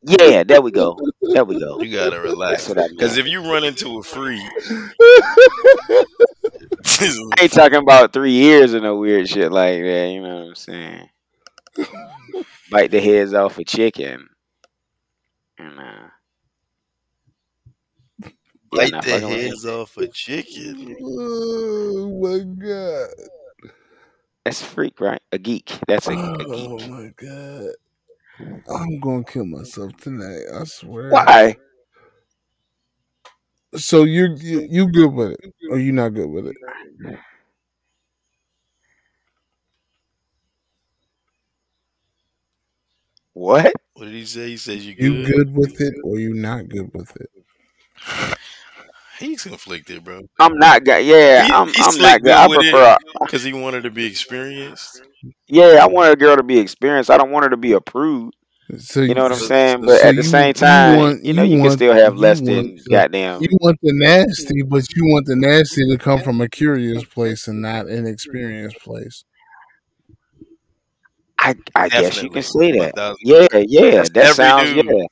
Yeah, there we go. There we go. You gotta relax. That's what I Because if you run into a freak, I ain't talking about three years or no weird shit like that. You know what I'm saying? Bite the heads off a chicken. And uh, bite the fucking with me. heads off a chicken. oh my god. That's a freak, right? A geek. That's a, a Oh my god. I'm gonna kill myself tonight. I swear. Why? So you you you good with it, or you not good with it? What? What did he say? He says you You good. good with it, or you not good with it? He's conflicted, bro. I'm not good. Yeah, He- I'm. he's I'm not good. I good it. prefer. Because he wanted to be experienced. Yeah, I want a girl to be experienced. I don't want her to be a prude. So You know what I'm So- saying? so But at you- the same you time, want- you know, you you can still have less than to- goddamn. You want the nasty, but you want the nasty to come from a curious place and not an experienced place. I I guess you can say that. Yeah, yeah. That sounds dude. yeah.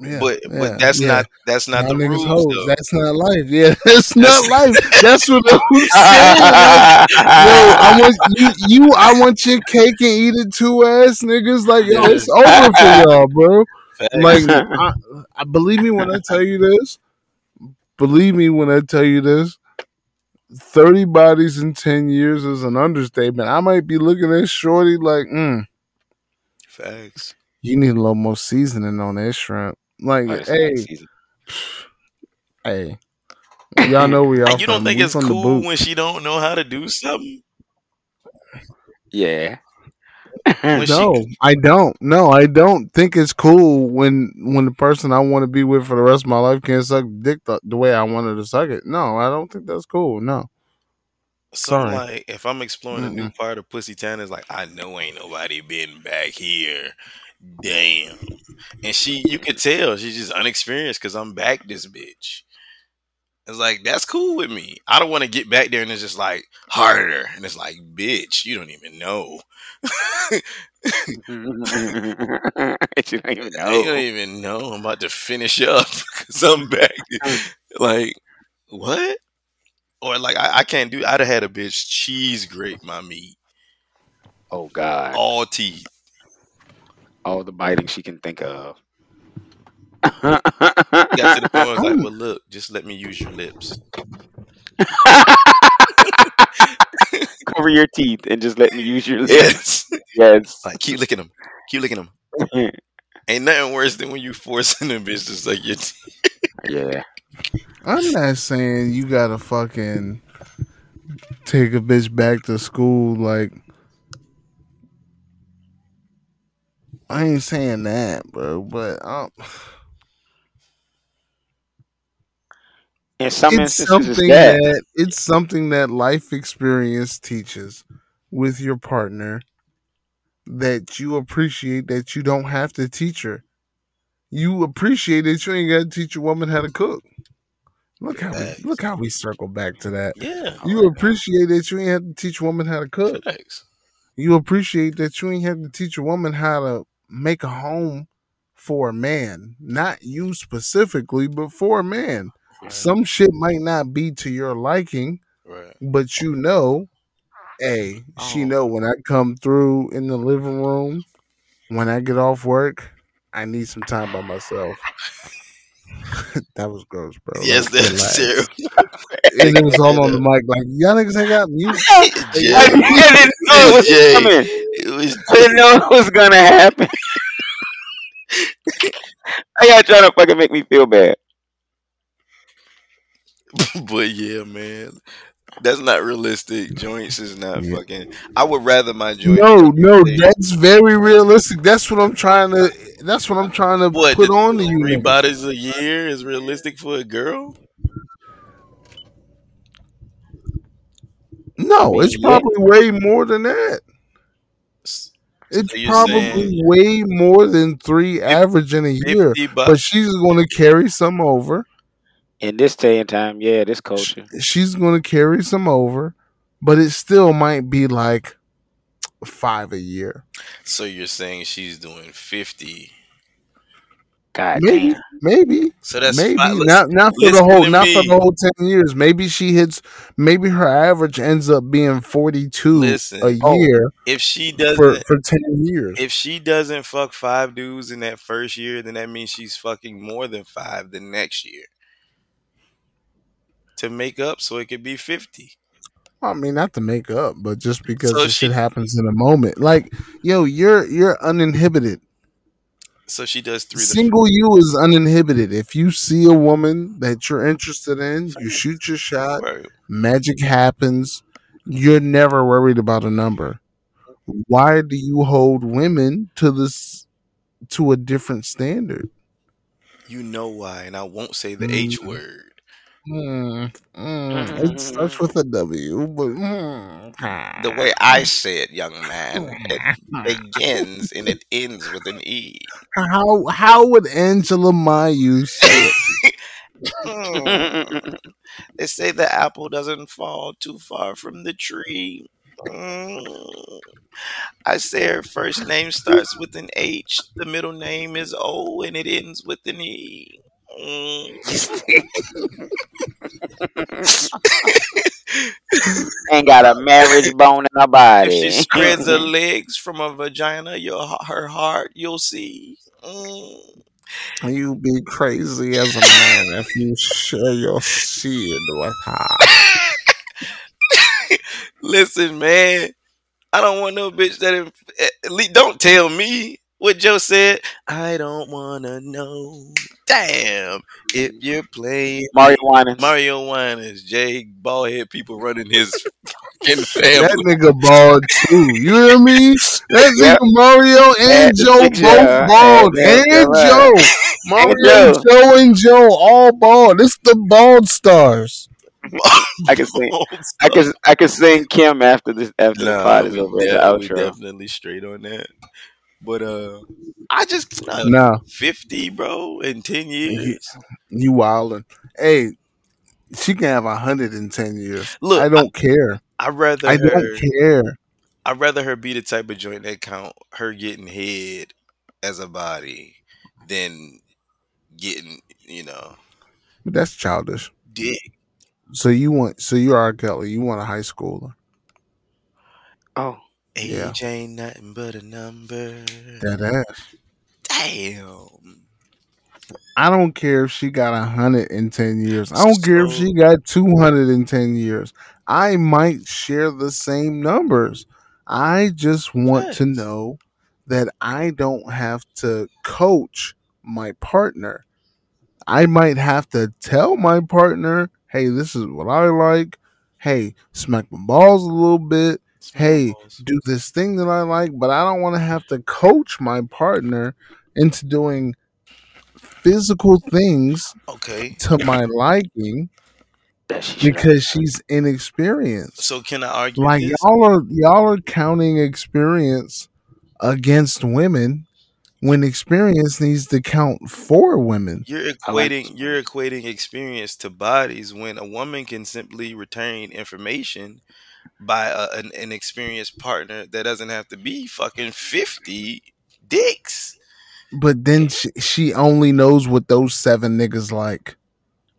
Yeah, but yeah, but that's yeah. not that's not Y'all the rules. That's not life. Yeah, that's not That's- life. That's what I'm saying. Yo, I want you, you. I want your cake and eat it too, ass niggas. Like, yo, it's over for y'all, bro. Like, I, I believe me when I tell you this. Believe me when I tell you this. Thirty bodies in ten years is an understatement. I might be looking at Shorty like, mm, Facts. you need a little more seasoning on that shrimp. Like, Oh, hey, hey, y'all know we all. You don't from- think we it's from cool when she don't know how to do something? Yeah. When she- No, I don't. No, I don't think it's cool when when the person I want to be with for the rest of my life can't suck dick the, the way I wanted to suck it. No, I don't think that's cool. No. So Sorry. like, if I'm exploring a new part of Pussy Town, it's like I know ain't nobody been back here. Damn. And she, you could tell she's just unexperienced because I'm back this bitch. It's like that's cool with me. I don't want to get back there and it's just like harder, and it's like, bitch, you don't even know. you don't even know. You don't even know. I'm about to finish up because I'm back. like, what? Or like, I, I can't do. I'd have had a bitch cheese grate my meat, Oh God. all teeth. All the biting she can think of. Got to the point where I was like, well, look, just let me use your lips. Cover your teeth and just let me use your lips. Yes. Yes. like, keep licking them. Keep licking them. Ain't nothing worse than when you forcing a bitch to suck your teeth. yeah. I'm not saying you gotta fucking take a bitch back to school. Like, I ain't saying that, bro. But um, In some it's instances, something that. that it's something that life experience teaches with your partner that you appreciate that you don't have to teach her. You appreciate that you ain't got to teach a woman how to cook. Look how Facts. we look how we circle back to that. Yeah. You appreciate that you ain't have to teach a woman how to cook. Facts. You appreciate that you ain't have to teach a woman how to make a home for a man. Not you specifically, but for a man. Right. Some shit might not be to your liking, right. but you know, hey, she Oh. know when I come through in the living room, when I get off work, I need some time by myself. that was gross, bro. yes, Like, that's true. And it was all on the mic, like y'all niggas ain't got music. Jay, I didn't know it was Jay, coming. it was I didn't know it was gonna happen. I y'all trying to fucking make me feel bad. but yeah, man. That's not realistic. Joints is not Yeah. fucking. I would rather my joints. No, no, Hey. that's very realistic. That's what I'm trying to. That's what I'm trying to What, put on to you. Three bodies a year is realistic for a girl. No, it's probably way more than that. It's So probably saying way more than three average in a year. But she's going to carry some over. In this day and time, yeah, this culture. She's going to carry some over, but it still might be like five a year. So you're saying she's doing fifty God Maybe, damn. maybe, So that's maybe fi- listen- not not for the whole to not for the whole ten years. Maybe she hits. Maybe her average ends up being forty two Listen. a Oh. year if she doesn't for ten years. if she doesn't fuck five dudes in that first year, then that means she's fucking more than five the next year. To make up so it could be fifty. I mean, not to make up, but just because So the shit happens in a moment. Like, yo, you're you're uninhibited. So she does three the Single you is uninhibited. If you see a woman that you're interested in, you shoot your shot. Right. Magic happens. You're never worried about a number. Why do you hold women to this to a different standard? You know why, and I won't say the H Mm. word. Mm, mm, it starts with a W, but mm. The way I say it, young man, it begins and it ends with an E. How how would Angela Mayu say it? Mm. They say the apple doesn't fall too far from the tree. Mm. I say her first name starts with an H, the middle name is O, and it ends with an E. Mm. Ain't got a marriage bone in her If body. she spreads her legs from her vagina, your her heart, you'll see. Mm. You be crazy as a man if you share your seed with her. Listen, man, I don't want no bitch that. inf- At least don't tell me what Joe said. I don't wanna know. Damn, if you're playing Mario Winans. Mario Winans, Jay ballhead people running his fucking family. That nigga bald too. You hear me? That Yep. nigga Mario and Joe both bald. Yeah, And. Joe. Mario, Joe. Joe. and Joe all bald. It's the bald stars. I can sing. I can. I can sing Kim after this. After the pod is over. de- the outro. definitely straight on that. But uh, I just uh, Nah, fifty, bro, in ten you, years. you wildin'. Hey, she can have a hundred in ten years. Look, I don't care. I rather I her. don't care. I'd rather her be the type of joint that count her getting head as a body than getting, you know, But that's childish. dick. So you want? So you are Kelly. You want a high schooler? Oh, Yeah. Age ain't nothing but a number. That ass. Damn. I don't care if she got a hundred in ten years. I don't care if she got two hundred in ten years. I might share the same numbers. I just want to know that I don't have to coach my partner. I might have to tell my partner, hey, this is what I like. Hey, smack my balls a little bit. Hey, do this thing that I like, but I don't want to have to coach my partner into doing physical things Okay. to my liking that she should because she's inexperienced. So can I argue Like this? y'all are y'all are counting experience against women when experience needs to count for women. You're I like equating you're equating experience to bodies when a woman can simply retain information by a, an, an experienced partner that doesn't have to be fucking fifty dicks. But then she, she only knows what those seven niggas like.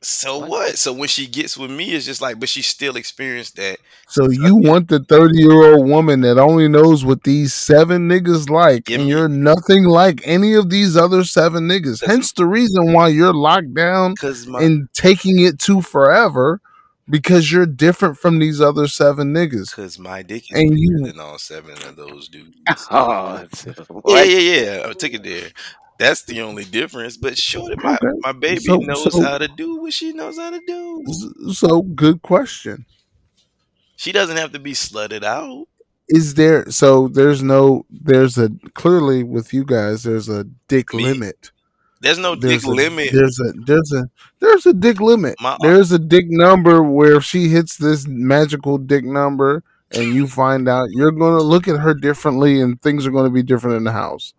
So What? what? So when she gets with me, it's just like, but she still experienced that. So you want the 30 year old woman that only knows what these seven niggas like, Give and me- you're nothing like any of these other seven niggas. Hence the reason why you're locked down my and taking it to forever because you're different from these other seven niggas. cause my dick is And you- than all seven of those dudes. Oh, it's- Yeah, yeah, yeah. I'll take it there. That's the only difference. But sure, my, Okay. my baby So- knows so- how to do what she knows how to do. So, good question. She doesn't have to be slutted out. Is there so there's no there's a clearly with you guys there's a dick Me? limit. There's no There's dick a, limit. There's a there's a there's a dick limit. My- uh, there's a dick number where if she hits this magical dick number and you find out you're gonna look at her differently and things are gonna be different in the house.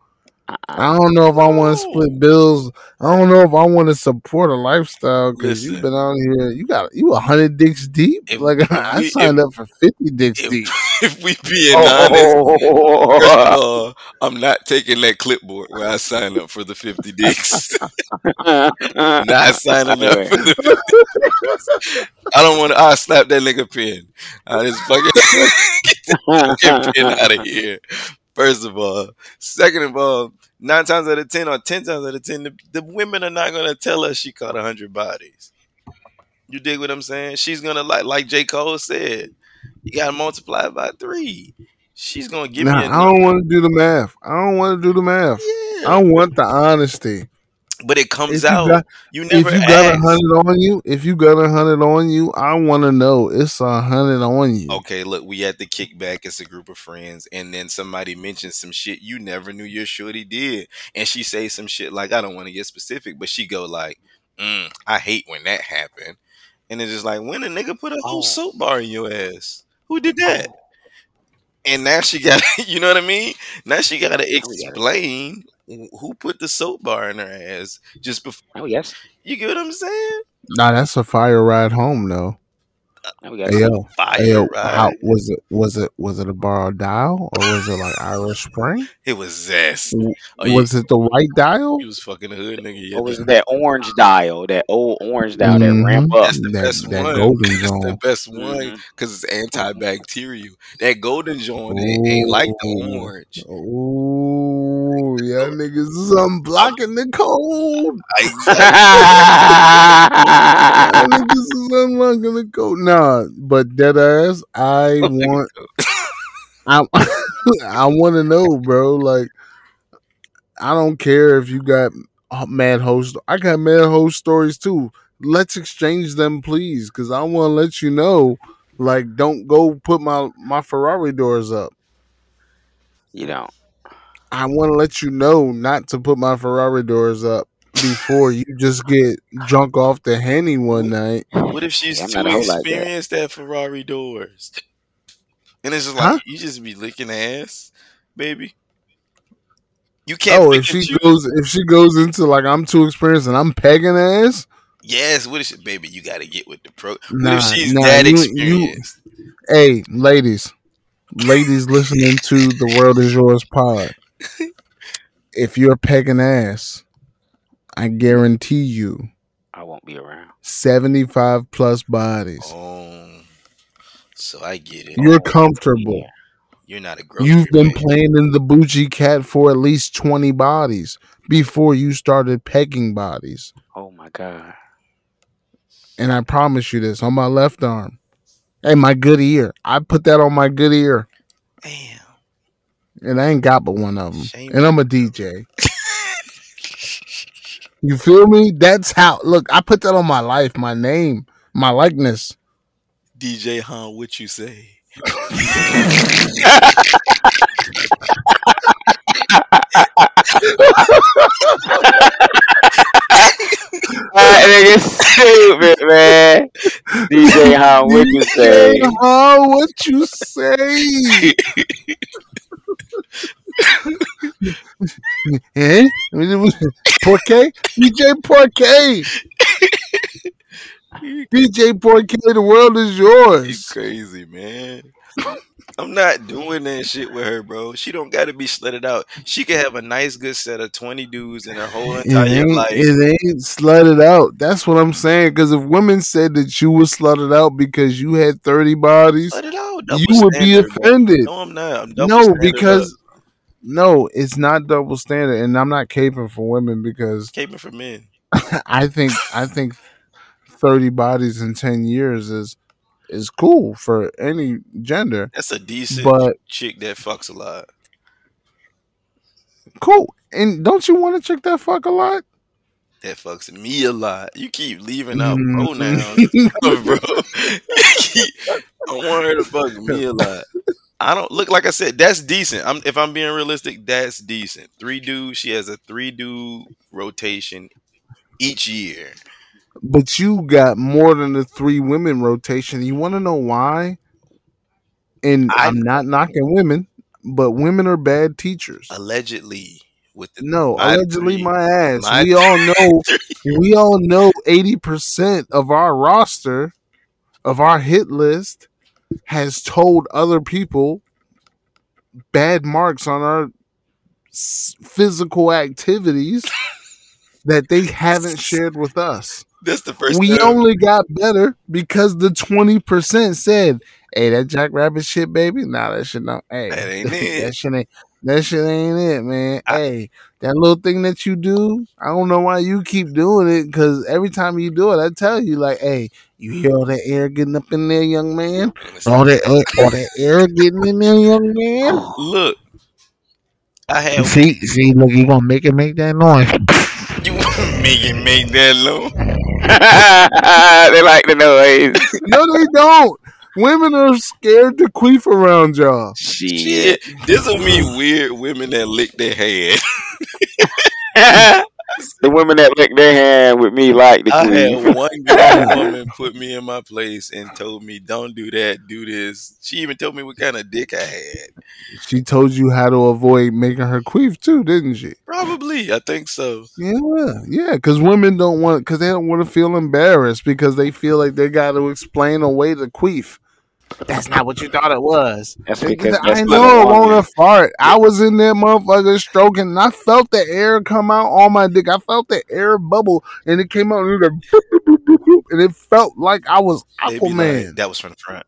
I don't know if I want to split bills. I don't know if I want to support a lifestyle because you've been out here. You got you a hundred dicks deep. If- like if I signed up for fifty dicks If, deep. if we being honest, first of oh. all, I'm not taking that clipboard where I signed up for the 50 dicks. not signing up for the 50 I don't want to. I'll slap that nigga pin. I just fucking get fucking pen out of here. First of all. Second of all, nine times out of 10 or 10 times out of 10, the, the women are not going to tell us she caught a 100 bodies. You dig what I'm saying? She's going to, like like J. Cole said, you got to multiply it by three. She's going to give Nah, me a I don't want to do the math. I don't want to do the math. Yeah. I want the honesty. But it comes If you out. got- you If never you got a hundred on you, if you got a hundred on you, I want to know it's a hundred on you. Okay, look, we had the kickback as a group of friends, and then somebody mentioned some shit you never knew your shorty did, and she say some shit like, "I don't want to get specific," but she go like, mm, "I hate when that happened," and it's just like, when a nigga put a whole Oh. soap bar in your ass, who did that? And now she got, you know what I mean? Now she got to explain who put the soap bar in her ass just before. Oh yes. You get what I'm saying? Nah, that's a fire ride home though. Oh yes. Hey yo, Fire, hey, yo, right? how was it? Was it was it a borrowed dial or was it like Irish Spring? It was zest. W- Oh, you, was it the white dial? you was fucking a hood nigga. You What was it, that orange dial? That old orange dial that mm-hmm. ramp up. That's the that, best that one. golden That's the best one mm-hmm. because it's antibacterial. That golden joint ain't, ain't like the orange. Ooh. Orange. Oh, yeah, niggas is unblocking the code. Niggas is unlocking the code. Nah, but dead ass, I want, I, I want to know, bro. Like, I don't care if you got mad host. I got mad host stories too. Let's exchange them, please, because I want to let you know. Like, don't go put my my Ferrari doors up. you know. I want to let you know not to put my Ferrari doors up before you just get drunk off the henny one night. What if she's Yeah, too not a hoe like that. experienced at Ferrari doors? And it's just Huh? like you just be licking ass, baby. You can't. Oh, if she and choose. goes, if she goes into like I'm too experienced and I'm pegging ass, yes, what is she, baby? You got to get with the pro. What Nah, if she's nah, that you- experienced? hey, ladies, ladies listening to the World Is Yours pod, if you're pegging ass, I guarantee you, I won't be around. 75 plus bodies. Oh, so I get it. You're oh, comfortable. Yeah. You're not a grocery. You've been baby. playing in the bougie cat for at least 20 bodies before you started pegging bodies. Oh my god. And I promise you this on my left arm. Hey, my good ear. I put that on my good ear. Damn. And I ain't got but one of them. Shame. And I'm a DJ. You feel me? That's how. Look, I put that on my life, my name, my likeness. DJ Han, what you say? That nigga stupid, man. DJ How what you say? Oh, what you say? Eh? Porqué? DJ Porqué. DJ Porqué, the world is You yours. crazy, man. I'm not doing that shit with her, bro. She don't got to be slutted out. She can have a nice, good set of 20 dudes in her whole It entire ain't, life. it ain't slutted out. That's what I'm saying. Because if women said that you were slutted out because you had 30 bodies. You would be standard, bro. offended. No, I'm not. I'm No, standard because. No, it's not double standard, and I'm not caping for women because caping for men. I think I think 30 bodies in 10 years is is cool for any gender. That's a decent But chick that fucks a lot. cool. And don't you want to check that fuck a lot? That fucks me a lot. You keep leaving out Mm. pronouns, bro. I want her to fuck me a lot. I don't look like I said. That's decent. I'm if I'm being realistic. That's decent. Three dudes. She has a three dude rotation each year. But you got more than the three women rotation. You want to know why? And I- I'm not knocking women, but women are bad teachers. Allegedly, with the No, allegedly three- my ass. my we all know we all know 80% of our roster of our hit list has told other people bad marks on our physical activities that they haven't shared with us. That's the first. we time. only got better because the 20% said, Hey, that Jackrabbit shit, baby. Nah, that shit don't. Hey, That ain't it. that shit ain't. That shit ain't it, man. I- hey, that little thing that you do, I don't know why you keep doing it. Because every time you do it, I tell you, like, hey, you hear all that air getting up in there, young man. All that, air, all that air getting in there, young man. Look, I had See, see, look, you gonna make it make that noise. you wanna make it make that low. they like the noise. no, they don't. Women are scared to queef around y'all. Shit. Shit, this will mean weird women that lick their hand. the women that lick their hand with me like the I queen. had one grown woman put me in my place and told me, "Don't do that, do this." She even told me what kind of dick I had. She told you how to avoid making her queef too, didn't she? Probably, I think so. Yeah, yeah, because women don't want, because they don't want to feel embarrassed because they feel like they got to explain away the queef. That's not what you thought it was. That's because I know it I won't want. a fart. I was in there, motherfucker, stroking, and I felt the air come out on my dick. I felt the air bubble, and it came out, and it, boop, boop, boop, boop, boop, and it felt like I was They be like, Aquaman. that was from the front.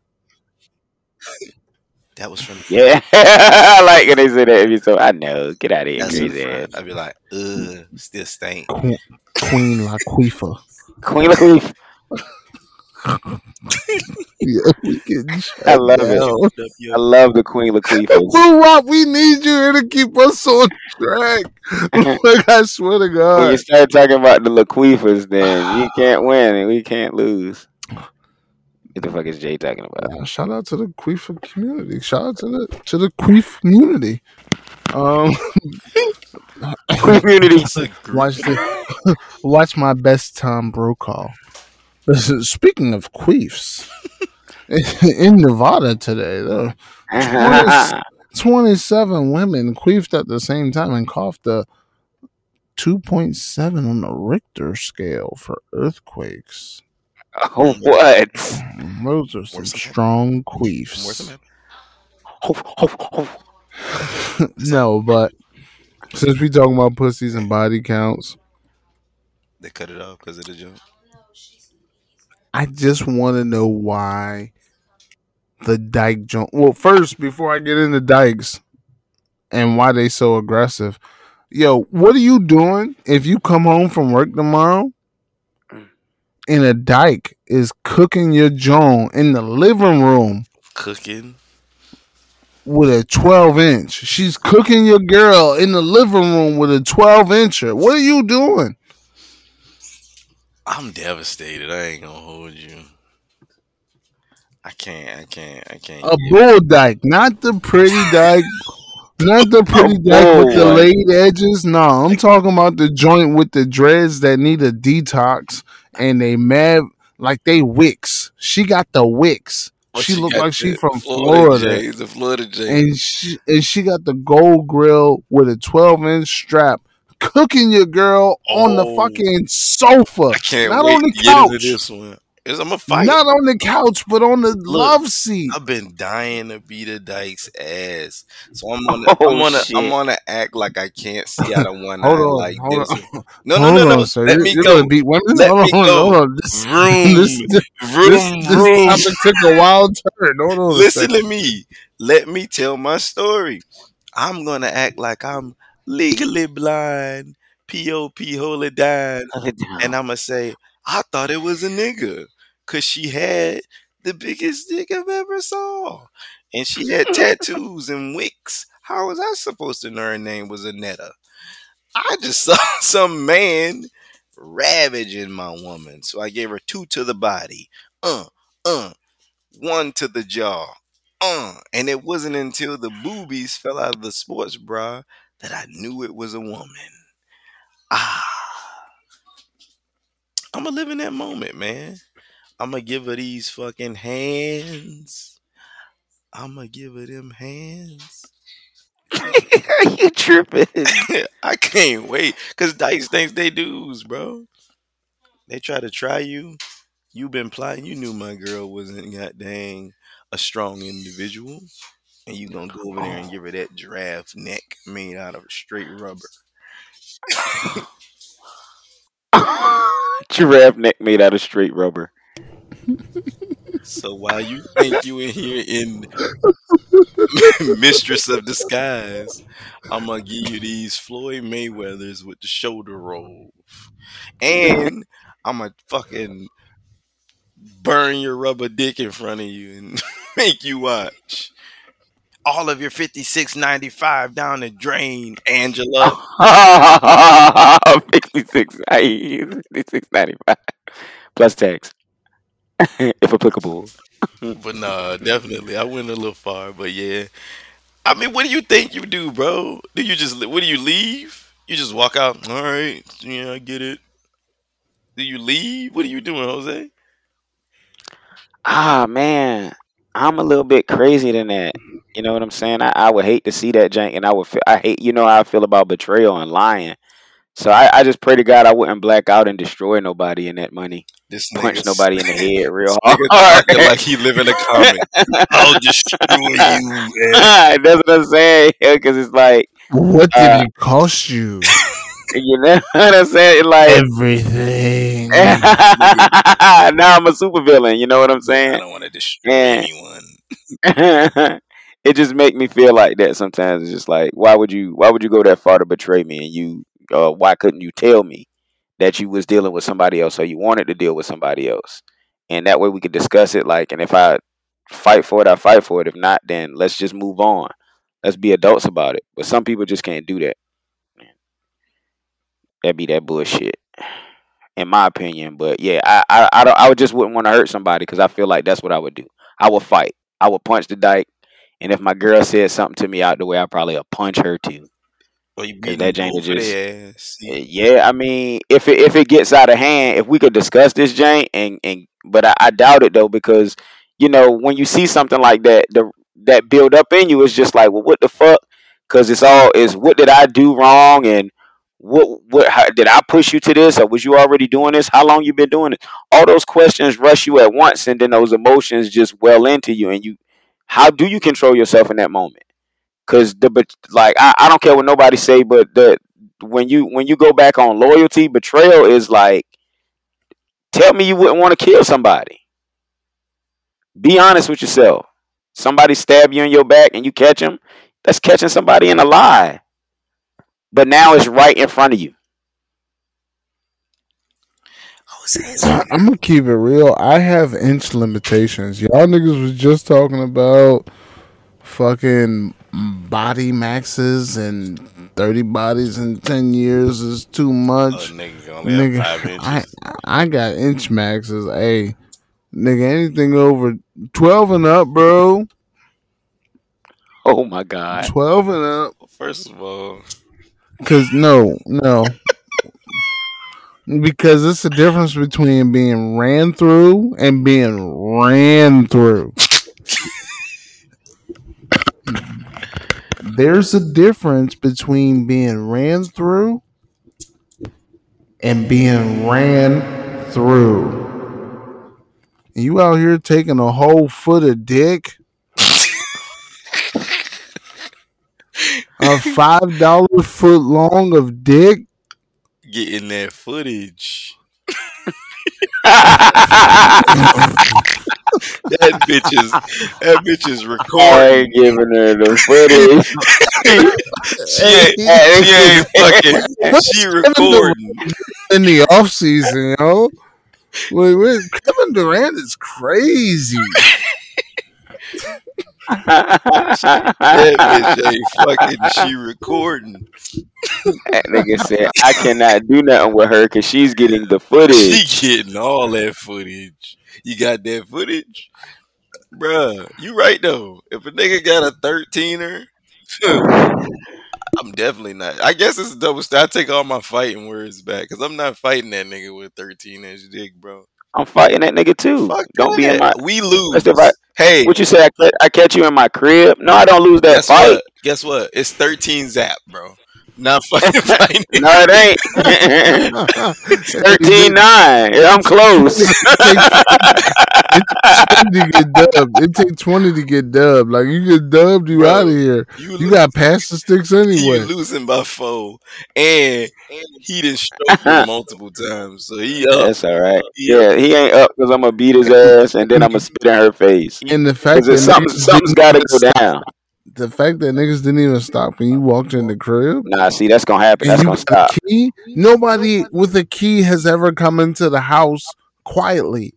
That was from the front. Yeah, I like when they say that. Every so I know. Get out of here, That's from the crazy ass. I'd be like, ugh, still stink. Queen, Queen Laquifa. Queen Lakeith. Yeah, we getting I love it. down. Up I love the Queen Lakeith. Blue Rock, we need you here to keep us on track. like, I swear to God. when you start talking about the Laquifas, then you can't win and we can't lose. What the fuck is Jay talking about? Uh, shout out to the queef community. Shout out to the to the queef community. Um, Community. That's a gr- watch the watch my best Tom Brokaw. Listen, Speaking of queefs, in Nevada today, though, 27 women queefed at the same time and coughed a 2.7 on the Richter scale for earthquakes. oh, what? Mm-hmm. Those are some Where's strong Where's the queefs. map? Oh, oh, oh. no, but since we talking about pussies and body counts, They cut it off because of the joke. I just want to know why the Dyke joint. Well, first, before I get into Dykes and why they so aggressive, yo, what are you doing if you come home from work tomorrow mm. and a Dyke is cooking your joint in the living room Cooking. with a 12 inch? She's cooking your girl in the living room with a 12 incher. What are you doing? I'm devastated. I ain't gonna hold you. I can't. I can't. I can't. A bull dyke, not the pretty dyke, not the pretty dyke with the laid edges. No, I'm talking about the joint with the dreads that need a detox and they mad like they wicks. She got the wicks. What she you looked like she from Florida, Jays, the Florida Jays. and she and she got the gold grill with a 12 inch strap. Cooking your girl on the Oh. fucking sofa, I can't not wait on the to get into couch, this one. Is I'm a fight. not on the couch, but on the love seat. I've been dying to beat a Dyke's ass, so I'm gonna, Oh, I'm gonna, shit. I'm gonna act like I can't see out of one Hold eye on, like hold this. on. No, no, hold no, no. on, sir. Let You're- me you're go. gonna beat women. Let hold me on, go. hold on. This, Vroom, this, this, vroom, this, this vroom. topic took a wild turn. Hold on. Listen to me. Let me tell my story. I'm gonna act like I'm legally blind, pop holy dime, and I'm gonna say I thought it was a nigga, cause she had the biggest dick I've ever saw, and she had tattoos and wicks. How was I supposed to know her name was Anetta? I just saw some man ravaging my woman, so I gave her two to the body, uh, uh, one to the jaw, uh, and it wasn't until the boobies fell out of the sports bra that I knew it was a woman. Ah. I'm gonna live in that moment, man. I'm gonna give her these fucking hands. I'm gonna give her them hands. you tripping? I can't wait because Dice thinks they dudes, bro. They try to try you. You been plotting. You knew my girl wasn't that dang a strong individual, and you gonna go over there and oh. give her that giraffe neck made out of straight rubber. Giraffe neck made out of straight rubber. So while you think you in here in Mistress of Disguise, I'm gonna give you these Floyd Mayweathers with the shoulder roll, and I'm gonna fucking burn your rubber dick in front of you and make you watch. All of your 56.95 down the drain, Angela. 56, 56.95 plus tax, if applicable. But nah, definitely, I went a little far. But yeah, I mean, what do you think you do, bro? Do you just what do you leave? You just walk out? All right, yeah, I get it. Do you leave? What are you doing, Jose? Ah man, I'm a little bit crazy than that. You know what I'm saying? I, I would hate to see that jank, and I would. Feel, I hate. You know how I feel about betrayal and lying. So I, I just pray to God I wouldn't black out and destroy nobody in that money, This punch nobody in the head real hard. like he live in a comic. I'll destroy you. man. That's what I'm saying. Because it's like, What did Uh, it cost you? you know what I'm saying? Like, Everything. now I'm a super villain. You know what I'm saying? I don't want to destroy Man. anyone. It just make me feel like that sometimes. It's just like, why would you? Why would you go that far to betray me? And you, uh, why couldn't you tell me that you was dealing with somebody else, or you wanted to deal with somebody else? And that way we could discuss it. Like, and if I fight for it, I fight for it. If not, then let's just move on. Let's be adults about it. But some people just can't do that. That'd be that bullshit, in my opinion. But yeah, I I I, I just wouldn't want to hurt somebody because I feel like that's what I would do. I would fight. I would punch the dyke, and if my girl said something to me out the way, I probably would punch her too. Or you beat that jank just-. Uh, Yeah, I mean, if it if it gets out of hand, if we could discuss this, Jane, and and but I, I doubt it though because you know when you see something like that, the that build up in you is just like, well, what the fuck? Because it's all is what did I do wrong and what what how, did I push you to this or was you already doing this? How long you been doing it? All those questions rush you at once, and then those emotions just well into you, and you how do you control yourself in that moment? Because the bet- like I, I don't care what nobody say, but the when you when you go back on loyalty, betrayal is like tell me you wouldn't want to kill somebody. Be honest with yourself. Somebody stab you in your back and you catch them, that's catching somebody in a lie. But now it's right in front of you. Jose's I'm gonna keep it real. I have inch limitations. Y'all niggas was just talking about fucking body maxes and thirty bodies in ten years is too Oh, much. nigga, nigga, five. I I got inch maxes. Hey, nigga, anything over twelve and up, bro. Oh my god. Twelve and up. First of all, Cause no, no. Because it's the difference between being ran through and being ran through. There's a difference between being ran through and being ran through. You out here taking a whole foot of dick? a five dollar foot long of dick? Getting that footage. That bitch is that bitch is recording. I recording. ain't giving her the footage. She ain't, she ain't fucking. She recording. in the off season, yo. Wait, wait, Kevin Durant is crazy. That bitch ain't fucking. She recording. That nigga said, I cannot do nothing with her because she's getting the footage. She getting all that footage. You got that footage, bruh. You right though. If a nigga got a thirteener, I'm definitely not. I guess it's a double. St- I take all my fighting words back because I'm not fighting that nigga with 13 inch dick, bro. I'm fighting that nigga too. Fuck don't be in my. We lose. Right- Hey, What you say? I, I catch you in my crib? No, I don't lose that guess fight. what? Guess what? It's 13 zap, bro. Not fucking fighting. No, it ain't. Thirteen nine. I'm close. to get dubbed. It take twenty to get dubbed. Like you get dubbed, you Bro, out of here. You, You lose- got past the sticks anyway. you losing by four, and he done stroked her multiple times, so he up. That's all right. He up. Yeah, he ain't up because I'm gonna beat his ass and then I'm gonna spit in her face. And the fact that something, niggas something's didn't got to even go stop- down. The fact that niggas didn't even stop when you walked in the crib. Nah, see, that's gonna happen. That's you gonna stop. key. Nobody with a key has ever come into the house quietly.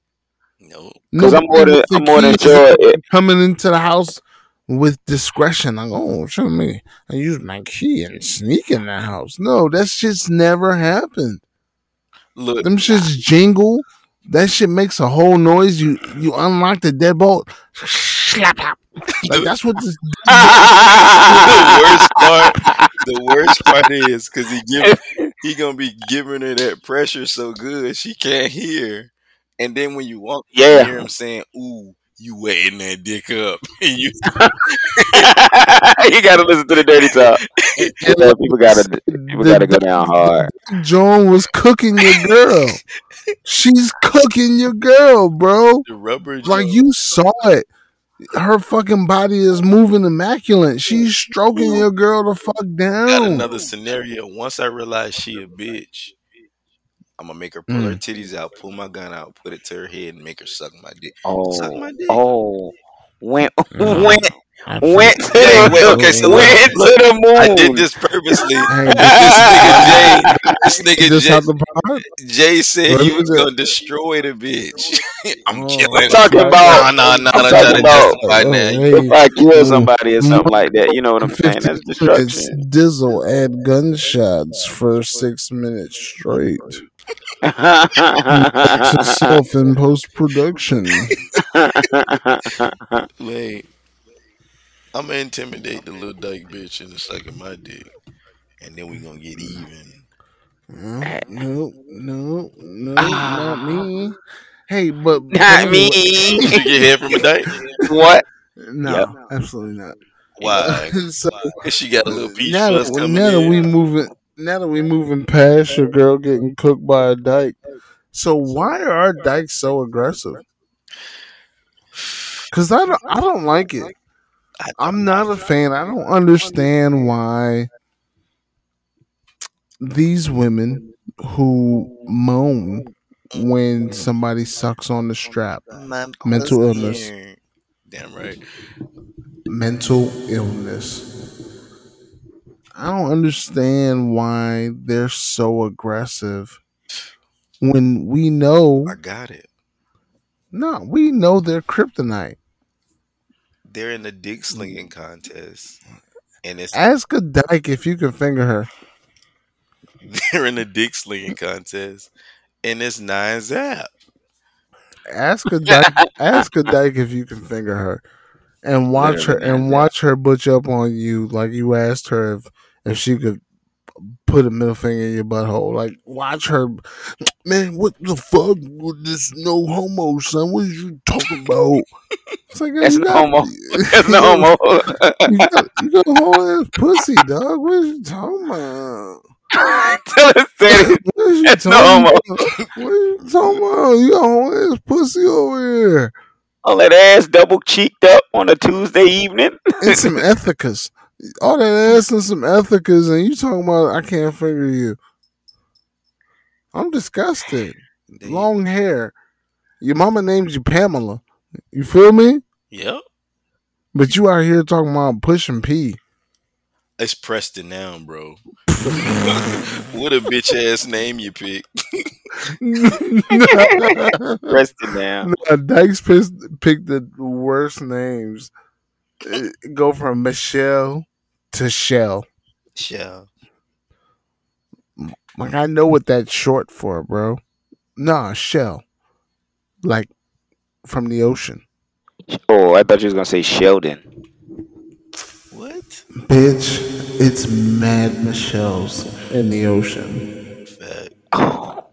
No, Because I'm more than with a I'm more than sure. It, coming into the house with discretion. Like, oh, show me. I use my key and sneak in the house. No, that shit's never happened. look, Them shits jingle. That shit makes a whole noise. You you unlock the deadbolt. Slap out. Like that's what this. the worst part, the worst part is because he give he gonna be giving her that pressure so good she can't hear, and then when you walk, Yeah. you hear him saying, "Ooh, you wetting that dick up," and you you gotta listen to the dirty talk. Yeah, people gotta people the- gotta go down hard. Joan was cooking your girl. She's cooking your girl, bro. the rubber Like joint. you saw it. Her fucking body is moving immaculate. She's stroking your girl the fuck down. got down. another scenario. Once I realize she a bitch, I'm gonna make her pull her Mm. titties out, pull my gun out, put it to her head, and make her suck my dick. Oh, Suck my dick. oh, went Mm. Went went to Hey, the wait, okay, so went look, to the moon. I did this purposely. Hey, this nigga Jay, this nigga Jay, out the pot? Jay said What he was gonna destroy the bitch. I'm Oh. killing. I'm talking Right, about- Nah, nah, nah. I'm I'm talking trying to about- justify Oh, now. hey. if I kill somebody or something like that, you know what I'm saying? 50 That's destruction. minutes, Dizzle add gunshots for six minutes straight. To self in post production. Wait, I'm gonna intimidate the little dyke bitch in into sucking my dick, and then we gonna get even. No, no, no, no, Ah. not me. Hey, but but Not me. You get head from a dyke? what? No, Yep. absolutely not. Why? so 'Cause she got a little peach now fuzz that, coming now that in. we moving, now that we moving past your girl getting cooked by a dyke. So why are our dykes so aggressive? Because I don't, I don't like it. I- I'm not a fan. I don't understand why these women who moan when somebody sucks on the strap. Mental illness. Damn right. mental illness. I don't understand why they're so aggressive when we know, I got it. no, we know they're kryptonite. They're in the dick mm-hmm. slinging contest, and it's Ask a dyke if you can finger her. they're in the dick slinging contest, and it's nine zap. Ask a dyke. ask a dyke if you can finger her, and watch her and watch her butch up on you like you asked her if if she could put a middle finger in your butthole. Like watch her, man. What the fuck with this no homo son? What are you talking about? It's like That's no homo. That's no homo. You got, you got a whole ass pussy, dog. What are you talking about? Tell us that. That's no homo. about? What are you talking about? You got a whole ass pussy over here. All that ass double cheeked up on a Tuesday evening. and some ethicas. All that ass and some ethicas, and you talking about I can't figure you. I'm disgusted. They- Long hair. Your mama named you Pamela. You feel me? Yep. But you out here talking about pushing P. It's Preston now, bro. what a bitch ass name you pick. Rest it down. Dykes picked, picked the worst names. Uh, Go from Michelle to Shell. Shell. Like I know what that's short for, bro. Nah, Shell. Like from the ocean. Oh, I thought you was gonna say Sheldon. What? Bitch, it's mad Michelle's in the ocean. Oh,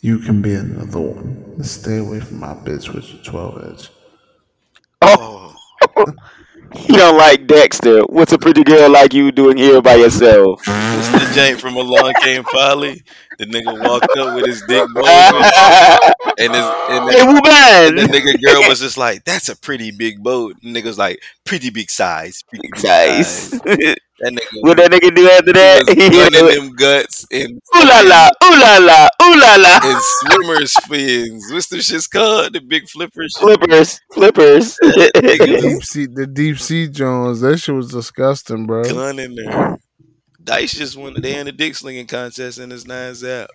You can be another one. Stay away from my bitch with your 12 edge. oh, Oh, He don't like Dexter. What's a pretty girl like you doing here by yourself? What's the jank from Along Came Polly? The nigga walked up with his dick bulging, and his and the, woman. and the nigga girl was just like, "That's a pretty big boat." And nigga was like, "Pretty big size, pretty big Nice. size." That nigga what that nigga do after that? was He gunning was, them guts and ooh la la, ooh la la, ooh la la. and swimmers fins. What's them shits called? The big flippers. Flippers, flippers. deep sea, the deep sea Jones. That shit was disgusting, bro. Gun in there. Dice just won. They in the dick slinging contest and it's nine out.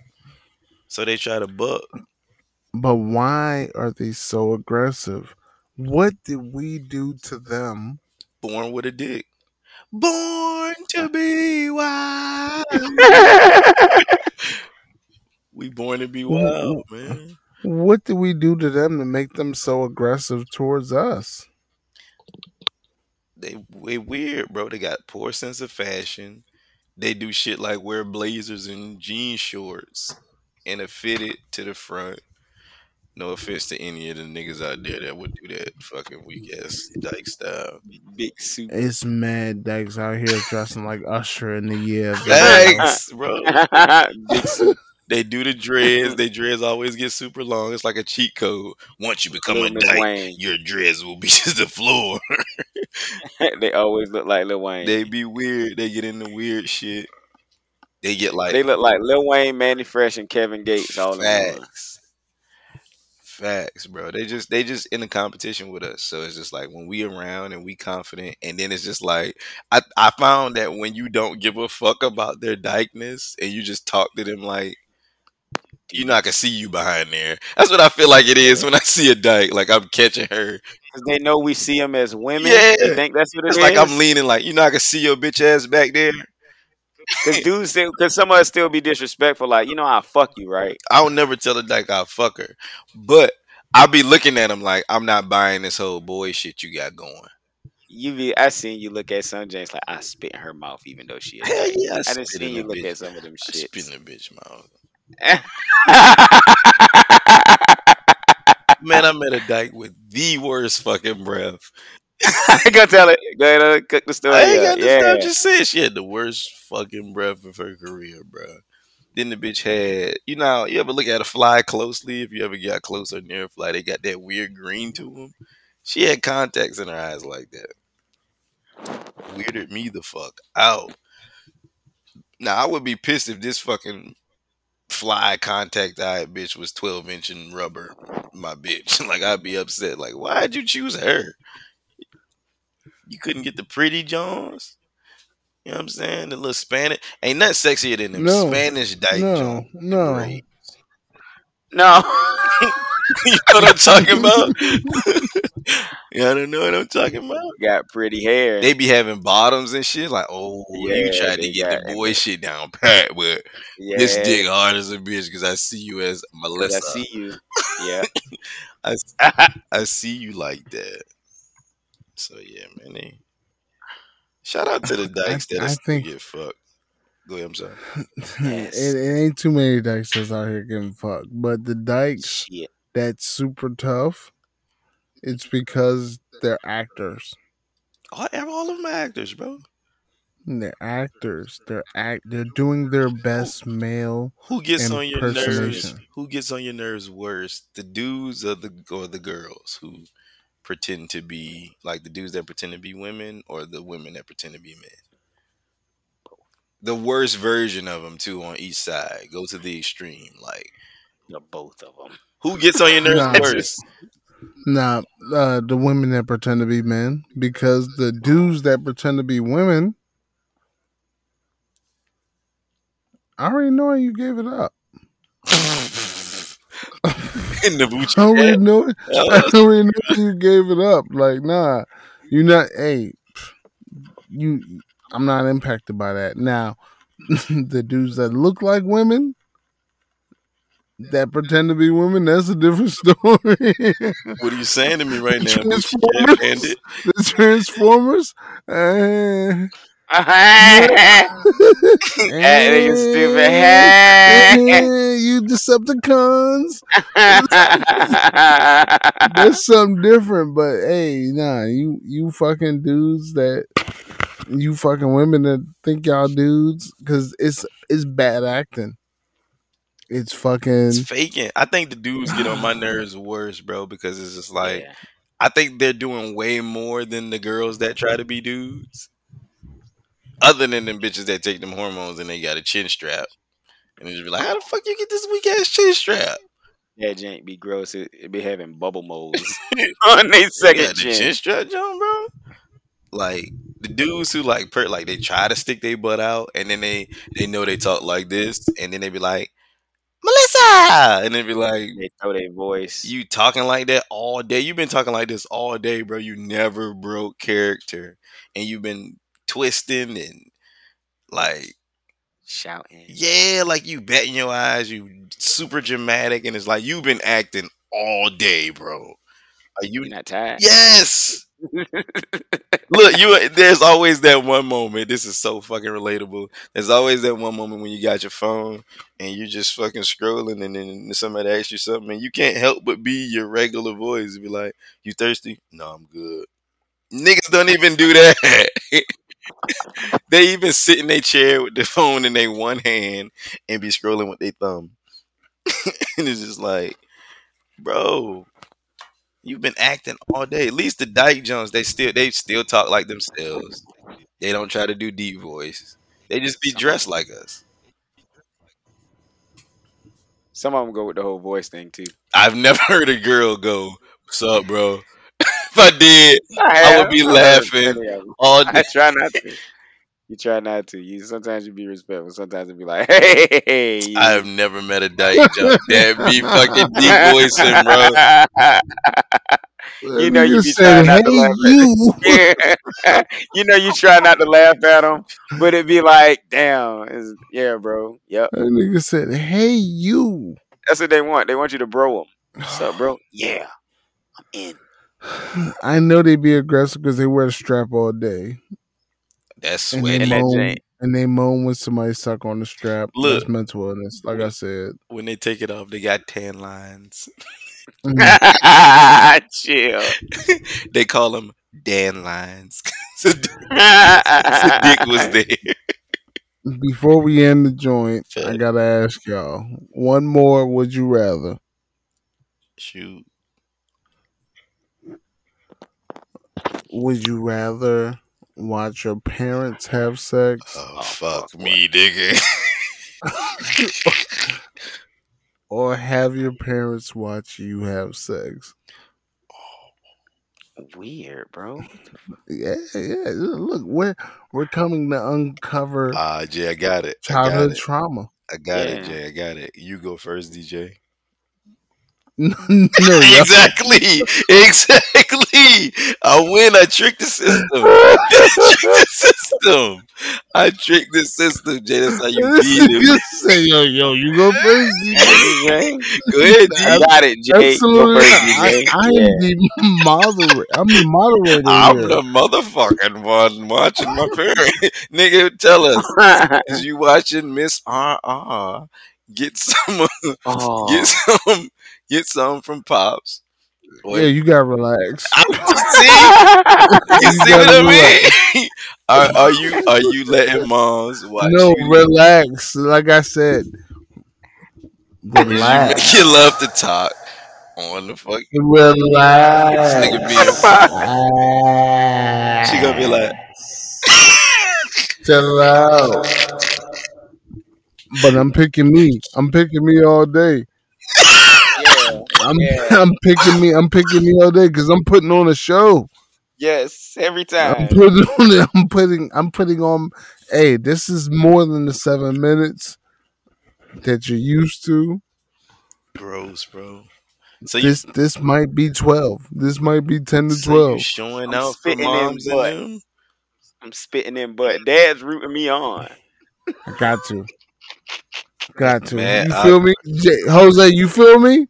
So they try to buck. But why are they so aggressive? What did we do to them? Born with a dick. Born to be wild. We born to be wild, man. What did we do to them to make them so aggressive towards us? They they weird, bro. They got poor sense of fashion. They do shit like wear blazers and jean shorts and a fitted to the front. No offense to any of the niggas out there that would do that fucking weak ass dyke style. Big suit. It's mad dykes out here dressing like Usher in the year. of Thanks, bro. Big suit. They do the dreads. They dreads always get super long. It's like a cheat code. Once you become Lil a dyke, your dreads will be to the floor. they always look like Lil Wayne. they be weird. They get into weird shit. They get like they look like Lil Wayne, Mannie Fresh, and Kevin Gates all. Facts. Facts, bro. They just they just in the competition with us. So it's just like when we around and we confident, and then it's just like I I found that when you don't give a fuck about their dykeness and you just talk to them like you know I can see you behind there. That's what I feel like it is when I see a dyke. Like I'm catching her. 'Cause they know we see them as women. Yeah. They think that's what it It's is. like I'm leaning like you know I can see your bitch ass back there. Cause dudes, still, cause some of us still be disrespectful. Like, you know, I fuck you, right? I will never tell a dyke I'll fuck her. But I'll be looking at him like I'm not buying this whole boy shit you got going. You be, I seen you look at some James like I spit in her mouth, even though she. Hell yeah, I I didn't see you look bitch. at some of them shit. I spit in a bitch mouth. Man, I met a dyke with the worst fucking breath. Go tell it. Go ahead, uh, cook the story. I ain't got yeah. stop just saying she had the worst fucking breath of her career, bro. Then the bitch had, you know, you ever look at a fly closely? If you ever got closer near a fly, they got that weird green to them. She had contacts in her eyes like that. Weirded me the fuck out. Now I would be pissed if this fucking fly contact eye bitch was 12 inch and rubber. My bitch, like I'd be upset. Like, why'd you choose her? You couldn't get the pretty Jones. You know what I'm saying? The little Spanish ain't nothing sexier than them No. Spanish dyke No, Jones. no. Great. No. you know what I'm talking about? yeah, I don't know what I'm talking about. got pretty hair. They be having bottoms and shit. Like, oh, Yeah, you tried to get the boy shit down pat, but yeah. this dick hard as a bitch because I see you as Melissa. I see you. Yeah. I, I see you like that. So yeah, man. They, shout out to the dykes that I still think- get fucked. Go ahead, I'm sorry. Yes. it, it ain't too many dykes that's out here getting fucked, but the dykes Shit. that's super tough. It's because they're actors. All, all of them actors, bro. They're actors. They're act. They're doing their best male. Who gets on your nerves? Impersonation. Who gets on your nerves worse? The dudes or the or the girls who pretend to be like the dudes that pretend to be women or the women that pretend to be men? The worst version of them too on each side. Go to the extreme. Like The both of them. who gets on your nerves Nah. worse? Nah, uh, the women that pretend to be men, because the dudes that pretend to be women. I already know you gave it up. In the I already know. I already know you gave it up. Like, nah, you're not. Hey, you. I'm not impacted by that. Now, the dudes that look like women, that pretend to be women, that's a different story. What are you saying to me right now, Bucci Cat Transformers? Bandit? the Transformers, uh, That nigga stupid. Eh, you Decepticons. That's something different, but hey, nah, you you fucking dudes that you fucking women that think y'all dudes because it's it's bad acting. It's fucking It's faking. I think the dudes get on my nerves worse, bro, because it's just like Yeah. I think they're doing way more than the girls that try to be dudes. Other than them bitches that take them hormones and they got a chin strap. And they just be like, how the fuck you get this weak ass chin strap? That jank be gross. It, it be having bubble molds on their You second got the chin. chin strap, John, bro. Like the dudes who like per like they try to stick their butt out and then they they know they talk like this and then they be like, Melissa ah, and they be like They throw their voice. You talking like that all day. You've been talking like this all day, bro. You never broke character. And you've been twisting and like shouting. yeah, like you betting your eyes, you super dramatic, and it's like you've been acting all day, bro. Are you You not tired? Yes. Look, you there's always that one moment. This is so fucking relatable. There's always that one moment when you got your phone and you just fucking scrolling and then somebody asks you something and you can't help but be your regular voice and be like, You thirsty? No, I'm good. Niggas don't even do that. they even sit in their chair with the phone in their one hand and be scrolling with their thumb. and it's just like, bro, You've been acting all day. At least the Dyke Jones, they still they still talk like themselves. They don't try to do deep voice. They just be dressed like us. Some of them go with the whole voice thing too. I've never heard a girl go, "What's up, bro?" if I did, I have. would be laughing plenty of 'em. all I try not to. You try not to. You sometimes you be respectful. Sometimes it be like, hey. you- I have never met a Dyke Jones that be fucking deep voicing, bro. You know you Nigga be trying not to "Hey, laugh you." you know you try not to laugh at them, but it be like, damn, it's, yeah, bro. Yep, That nigga said, "Hey, you." that's what they want. They want you to bro them. What's up, bro? Yeah, I'm in. I know they be aggressive because they wear a strap all day, That's and sweaty. And that moan. And they moan when somebody suck on the strap. Look. That's mental illness. Like I said, When they take it off, they got tan lines. Mm. Chill. They call them Dan lines. so the dick was there. before we end the joint, I gotta ask y'all one more. Would you rather? Shoot. Would you rather watch your parents have sex Oh, Oh, fuck fuck, me, nigga. or have your parents watch you have sex? Weird, bro. Yeah, yeah. Look, we're we're coming to uncover Ah, Jay, I got it. I got childhood it. trauma. I got it, Jay. I got it. You go first, DJ. No, exactly. Exactly. I win. I tricked the system. I tricked the system. I tricked the system, Jay. That's how you beat him. you say, yo, yo, you go first. Go ahead, You got it, Jay. Go Absolutely. first, I. I am the moderator. I'm the moderator I'm here. the motherfucking one watching my parents. Nigga, tell us. Is you watching Miss RR? Get some oh. get some get some from Pops. Yeah, you gotta relax. I- see? You You see what I mean? Are, are you are you letting moms watch no, you? relax. Like I said, Did you relax. love to talk on the fuck? Relax. This nigga being She gonna be like, chill out. But I'm picking me. I'm picking me all day. Yeah. I'm Yeah. I'm picking me. I'm picking me all day because I'm putting on a show. Yes. Every time. I'm time. putting on. I'm putting. I'm putting on. Hey, this is more than the seven minutes that you're used to. gross, bro. So you, This this might be twelve. This might be ten to so twelve. showing I'm out for spitting in moms and butt. them? I'm spitting in butt. Dad's rooting me on. I got to. Got to. Man, you I- feel me, J- Jose? You feel me?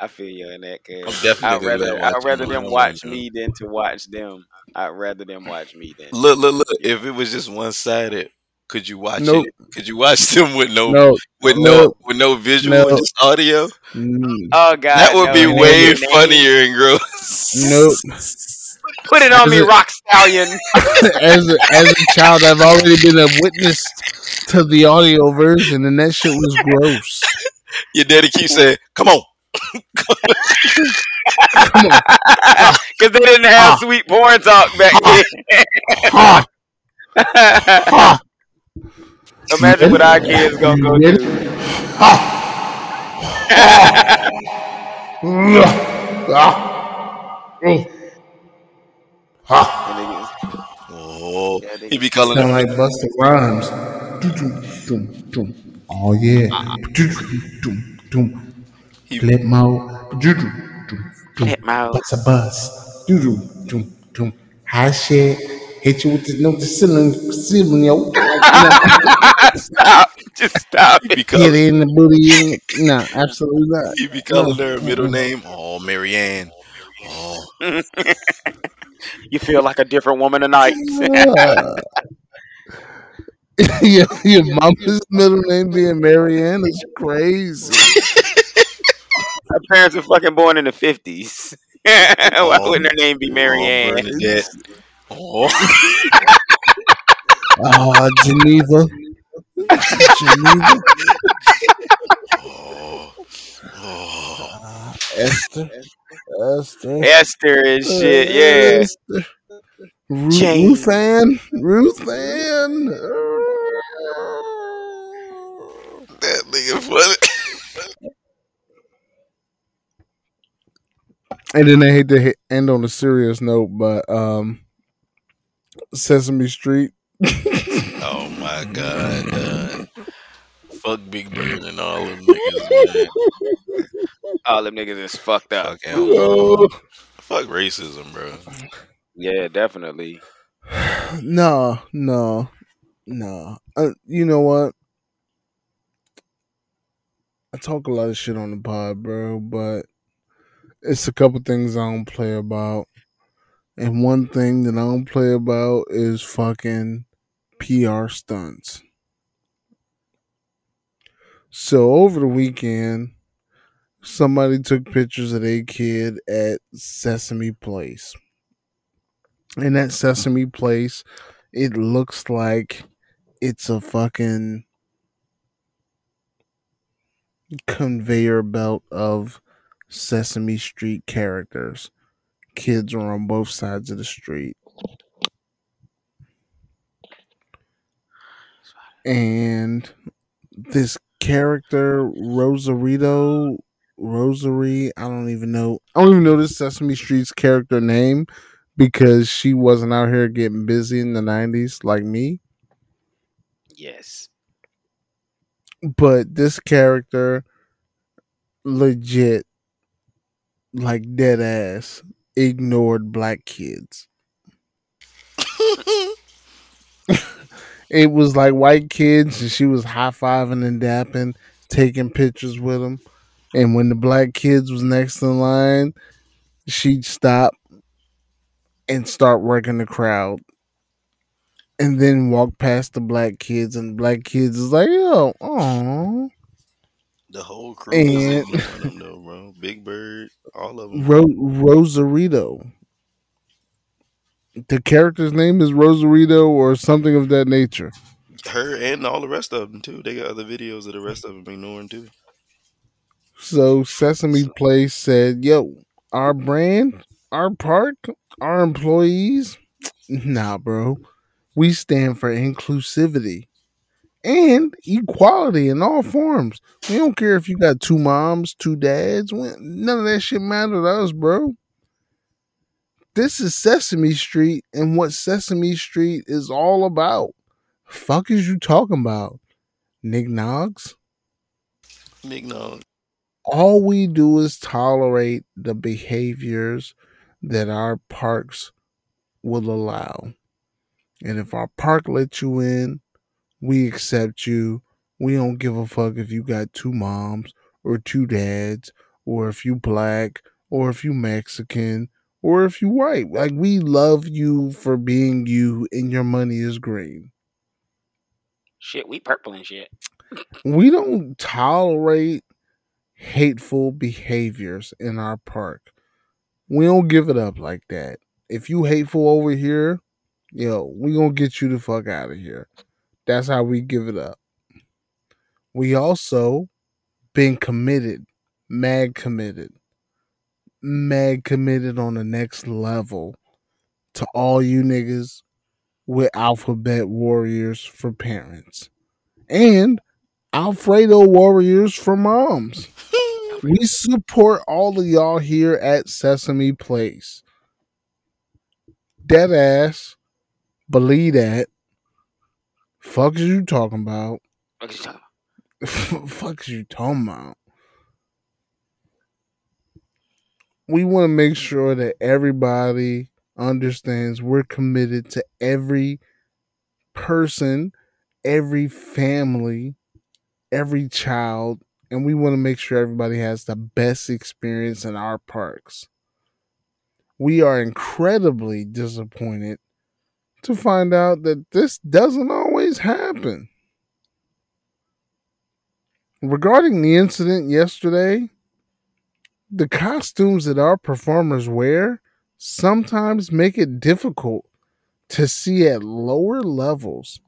I feel you in that, cause I'm definitely I'd rather let I'd watch rather my them watch and me than to watch them. I'd rather them watch me than Look, look, look. If it was just one sided, could you watch Nope. it? Could you watch them with no, No, with no, nope. with no visual, No. just audio? mm, Oh god, that would no, be no, way no, no. funnier and gross. Nope. Put it on Is me, it- Rock Stallion. as a, as a child, I've already been a witness to the audio version, and that shit was gross. Your daddy keeps saying, "Come on." Come on, Because they didn't have Ah. sweet porn talk back ha, then. ha, Imagine what our kids gonna go You through. ah, oh, ha. Oh, he be calling Sound like Busta Rhymes. Dum, dum, dum. Oh yeah. He, Flip mode. Dum, dum, dum. Flip mode. A bus. Dum, dum, dum, dum. High shit. Hit you with the no the ceiling ceiling yo. stop. Just stop. he be Hit in the booty. in- No, absolutely not. he be calling her middle name. Oh, Marianne. Oh, You feel like a different woman tonight. Ah. your, your mama's middle name being Marianne is crazy. Her parents were fucking born in the fifties. Why Oh. wouldn't her name be oh, Mary oh, Ann? Oh, Oh, ah, Geneva. Geneva. oh, oh. Esther. Esther. Esther and shit, yeah. Esther. Ru- Jane. Ruth Ann. Ruth Ann. That nigga funny. And then they hate to hit, end on a serious note, but um, Sesame Street. Oh my god. uh, fuck Big Bird and all them niggas, man. All them niggas is fucked up. Fuck him. Oh, Fuck racism, bro. Yeah, definitely. no, no, no. Uh, you know what? I talk a lot of shit on the pod, bro, but it's a couple things I don't play about. And one thing that I don't play about is fucking PR stunts. So over the weekend, somebody took pictures of a kid at Sesame Place. And that Sesame Place, it looks like it's a fucking conveyor belt of Sesame Street characters. Kids are on both sides of the street. And this character, Rosarito, Rosary, I don't even know. I don't even know this Sesame Street's character name because she wasn't out here getting busy in the 90s like me. Yes. But this character, legit, like dead ass, ignored black kids. it was like white kids, and she was high fiving and dapping, taking pictures with them. And when the black kids was next in line, she'd stop and start working the crowd. And then walk past the black kids, and the black kids is like, yo, oh. The whole crew is And- ignoring them though, bro. Big Bird, all of them. Ro- Rosarito. The character's name is Rosarito or something of that nature. Her and all the rest of them too. They got other videos of the rest of them ignoring too. So Sesame Place said, "Yo, our brand, our park, our employees, nah, bro. We stand for inclusivity and equality in all forms. We don't care if you got two moms, two dads. we- None of that shit matter to us, bro. This is Sesame Street, and what Sesame Street is all about. Fuck is you talking about, Nick Noggs?" Nick no. all we do is tolerate the behaviors that our parks will allow. And if our park lets you in, we accept you. We don't give a fuck if you got two moms or two dads or if you black or if you Mexican or if you white. Like we love you for being you and your money is green. Shit, we purple and shit. We don't tolerate hateful behaviors in our park. We don't give it up like that. If you hateful over here, yo, we gonna get you the fuck out of here. That's how we give it up. We also been committed, mad committed, mad committed on the next level to all you niggas with alphabet warriors for parents and Alfredo warriors for moms. We support all of y'all here at Sesame Place. Dead ass. Believe that. Fuck is you talking about? What you talking Fuck is you talking about? We want to make sure that everybody understands we're committed to every person, every family, every child, and we want to make sure everybody has the best experience in our parks. We are incredibly disappointed to find out that this doesn't always happen. Regarding the incident yesterday, the costumes that our performers wear sometimes make it difficult to see at lower levels.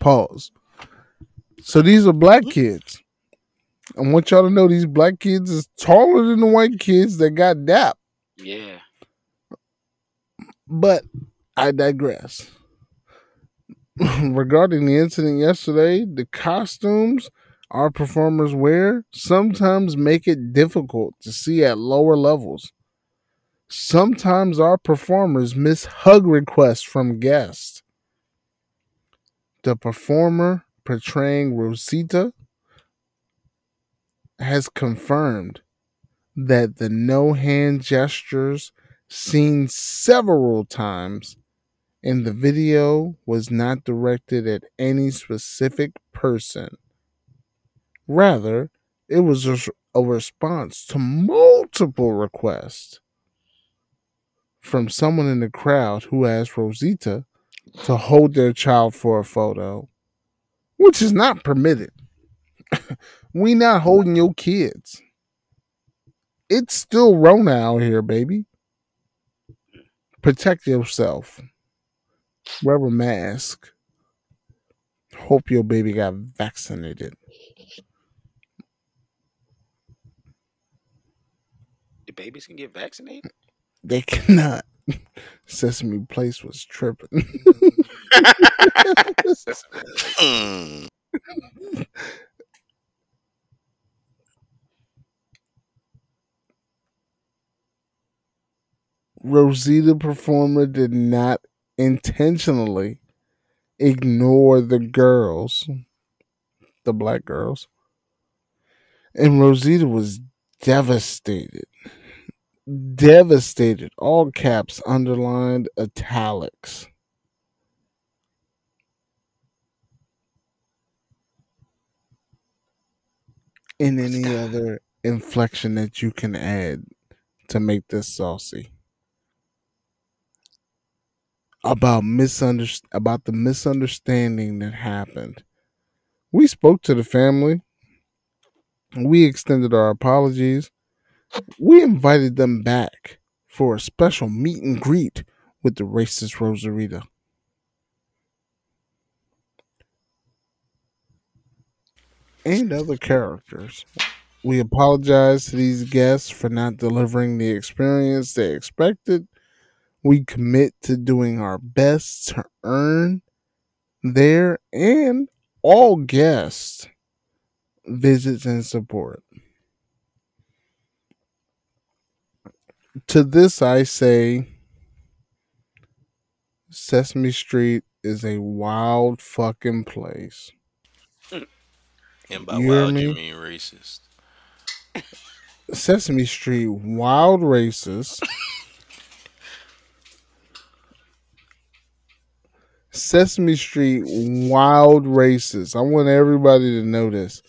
Pause. So these are black kids. I want y'all to know these black kids is taller than the white kids that got dap. Yeah. But I digress. Regarding the incident yesterday, the costumes our performers wear sometimes make it difficult to see at lower levels. Sometimes our performers miss hug requests from guests. The performer portraying Rosita has confirmed that the no hand gestures seen several times and the video was not directed at any specific person. Rather, it was a, a response to multiple requests from someone in the crowd who asked Rosita to hold their child for a photo, which is not permitted. we not holding your kids. It's still Rona out here, baby. Protect yourself. Wear a mask. Hope your baby got vaccinated. The babies can get vaccinated. They cannot. Sesame Place was tripping. Rosita performer did not intentionally ignore the girls, the black girls. And Rosita was devastated. Devastated. All caps, underlined, italics. And any other inflection that you can add to make this saucy about misunder- about the misunderstanding that happened. We spoke to the family. We extended our apologies. We invited them back for a special meet and greet with the racist Rosarita. And other characters. We apologize to these guests for not delivering the experience they expected we commit to doing our best to earn their and all guests visits and support. To this, I say Sesame Street is a wild fucking place. And by You wild, you mean racist. Sesame Street, wild racist. Sesame Street, wild racist. I want everybody to know this.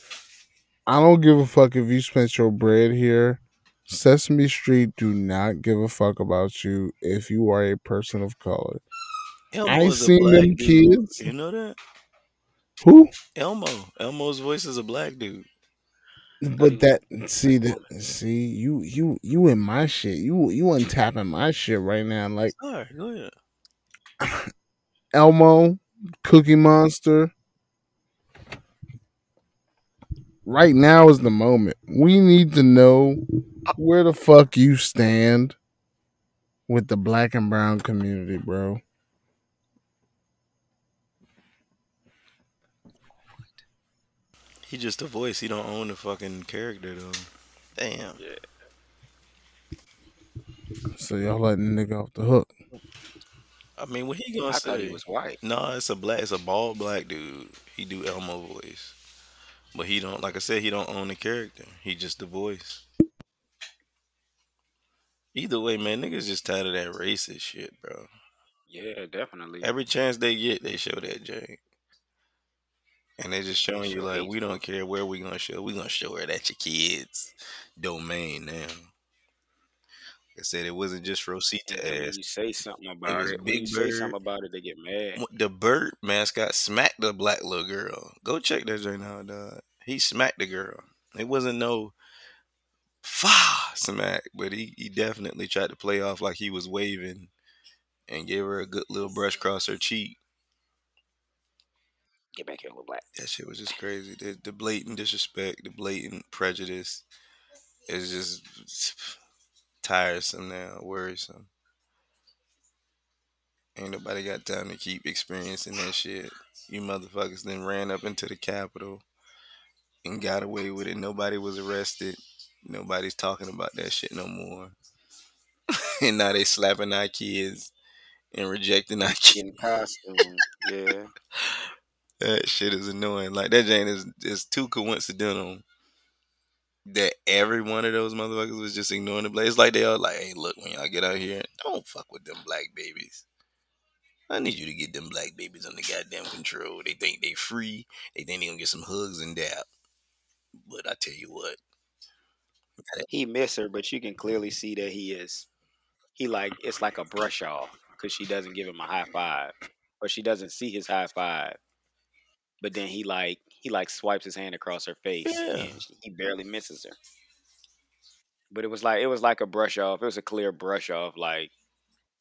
I don't give a fuck if you spent your bread here Sesame Street do not give a fuck about you if you are a person of color. Elmo I seen them dude. kids. You know that? Who? Elmo. Elmo's voice is a black dude. But that see that see you you you in my shit. You you untapping my shit right now. Like Sorry, go ahead. Elmo, Cookie Monster. Right now is the moment. We need to know where the fuck you stand with the black and brown community, bro. He just a voice. He don't own the fucking character though. Damn. Yeah. So y'all letting the nigga off the hook. I mean, what he gonna I say? thought he was white. No, it's a black. It's a bald black dude. He do Elmo voice, but he don't. Like I said, he don't own the character. He just the voice. Either way, man, niggas just tired of that racist shit, bro. Yeah, definitely. Every chance they get, they show that Jay. And they just showing you like we don't care where we gonna show. We gonna show it at your kids' domain now. I said it wasn't just Rosita And ass. you say something about it, when Big you say Bird. something about it, they get mad. The Bert mascot smacked the black little girl. Go check that right now, dog. He smacked the girl. It wasn't no fa smack, but he, he definitely tried to play off like he was waving and gave her a good little brush across her cheek. Get back here, little black. That shit was just crazy. The, the blatant disrespect, the blatant prejudice is just tiresome now, worrisome. Ain't nobody got time to keep experiencing that shit. You motherfuckers then ran up into the Capitol and got away with it. Nobody was arrested. Nobody's talking about that shit no more. and now they slapping our kids and rejecting our kids. In costume. yeah. That shit is annoying. Like that Jane is is too coincidental that every one of those motherfuckers was just ignoring the black. It's like they all like, hey, look, when y'all get out here, don't fuck with them black babies. I need you to get them black babies under goddamn control. They think they free. They think they gonna get some hugs and dap. But I tell you what, He miss her, but you can clearly see that he is. He like it's like a brush off because she doesn't give him a high five, or she doesn't see his high five. But then he like he like swipes his hand across her face, Yeah. and she- he barely misses her. But it was like it was like a brush off. It was a clear brush off. Like,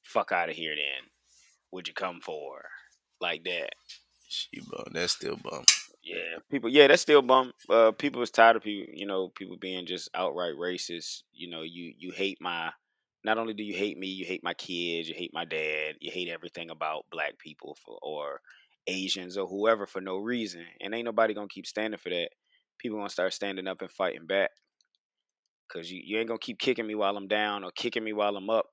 fuck out of here, then. What'd you come for? Like that. she bum. That's still bum. Yeah, people. Yeah, that's still bum. Uh, people was tired of people. You know, people being just outright racist. You know, you you hate my. Not only do you hate me, you hate my kids. You hate my dad. You hate everything about black people for or Asians or whoever for no reason. And ain't nobody gonna keep standing for that. People gonna start standing up and fighting back. Cause you, you ain't gonna keep kicking me while I'm down or kicking me while I'm up.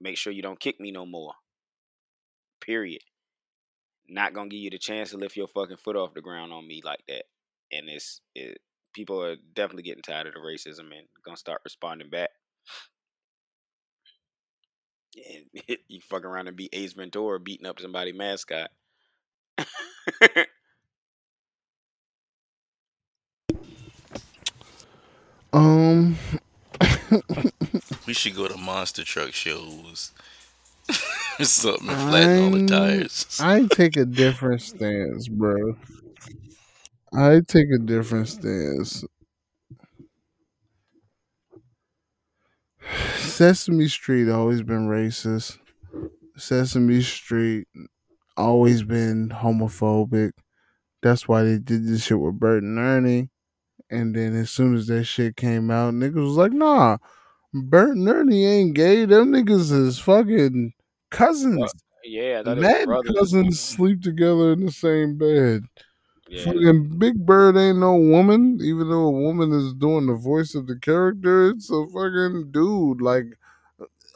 Make sure you don't kick me no more. Period not gonna give you the chance to lift your fucking foot off the ground on me like that. And it's it, people are definitely getting tired of the racism and gonna start responding back. And you fuck around and be Ace Ventura beating up somebody mascot. Um, We should go to monster truck shows. Something and flatten all the tires. I take a different stance, bro. I take a different stance. Sesame Street always been racist. Sesame Street always been homophobic. That's why they did this shit with Bert and Ernie. And then as soon as that shit came out, niggas was like, nah, Bert and Ernie ain't gay. Them niggas is fucking cousins. Uh, yeah, I thought Mad cousins sleep together in the same bed. Yeah. Fucking Big Bird ain't no woman, even though a woman is doing the voice of the character. It's a fucking dude. Like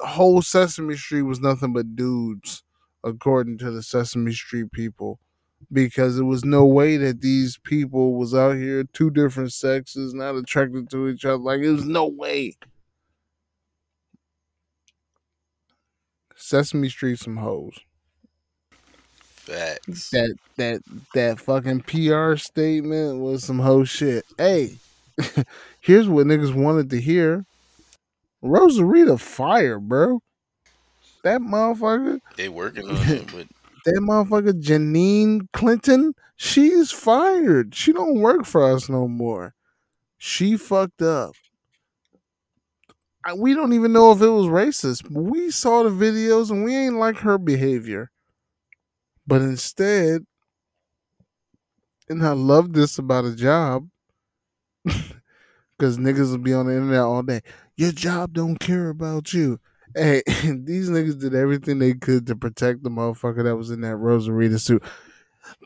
whole Sesame Street was nothing but dudes, according to the Sesame Street people. Because it was no way that these people was out here two different sexes, not attracted to each other. Like it was no way. Sesame Street some hoes. Facts. that that that fucking PR statement was some hoe shit. Hey, here's what niggas wanted to hear. Rosarita fire, bro. That motherfucker, They working on it, but that motherfucker Janine Clinton, she's fired. She don't work for us no more. She fucked up. I- We don't even know if it was racist. We saw the videos and we ain't like her behavior. But instead, and I love this about a job, because niggas will be on the internet all day. Your job don't care about you. Hey, these niggas did everything they could to protect the motherfucker that was in that Rosarita suit.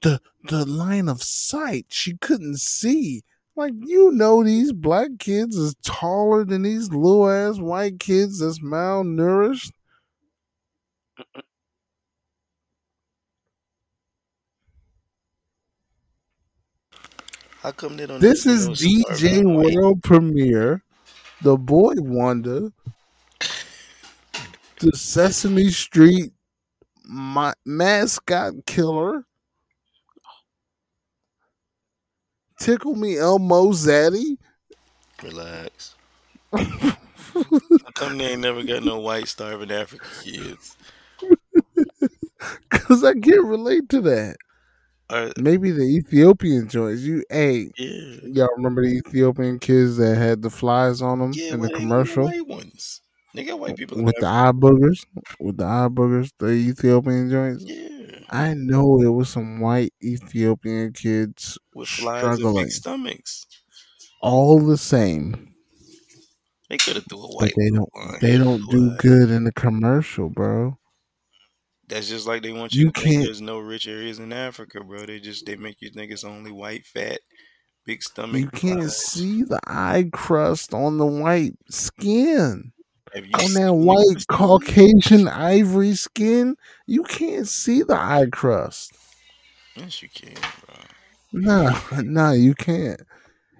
The the line of sight, she couldn't see. Like you know, these black kids is taller than these little ass white kids that's malnourished. how come they don't? This is DJ? Wurld Prem-Heir, the boy wonder, the Sesame Street ma- mascot killer, Tickle Me Elmo Zaddy. Relax. How come they ain't never got no white starving African kids? Cause I can't relate to that. Maybe the Ethiopian joints. You, hey, yeah, y'all remember the Ethiopian kids that had the flies on them yeah. in the they ain't got commercial white ones. They got white people with the eye boogers, with the eye boogers, the Ethiopian joints. Yeah, I know it was some white Ethiopian kids with struggling, stomachs. all the same, They could have threw a but white they don't. on They don't do good in the commercial, bro. That's just like they want you, You to can't. there's no rich areas in Africa, bro. They just they make you think it's only white, fat, big stomach You can't flies. see the eye crust on the white skin. Have you oh, on that white Caucasian ivory skin, you can't see the eye crust. Yes, you can, bro. Nah, nah, you can't.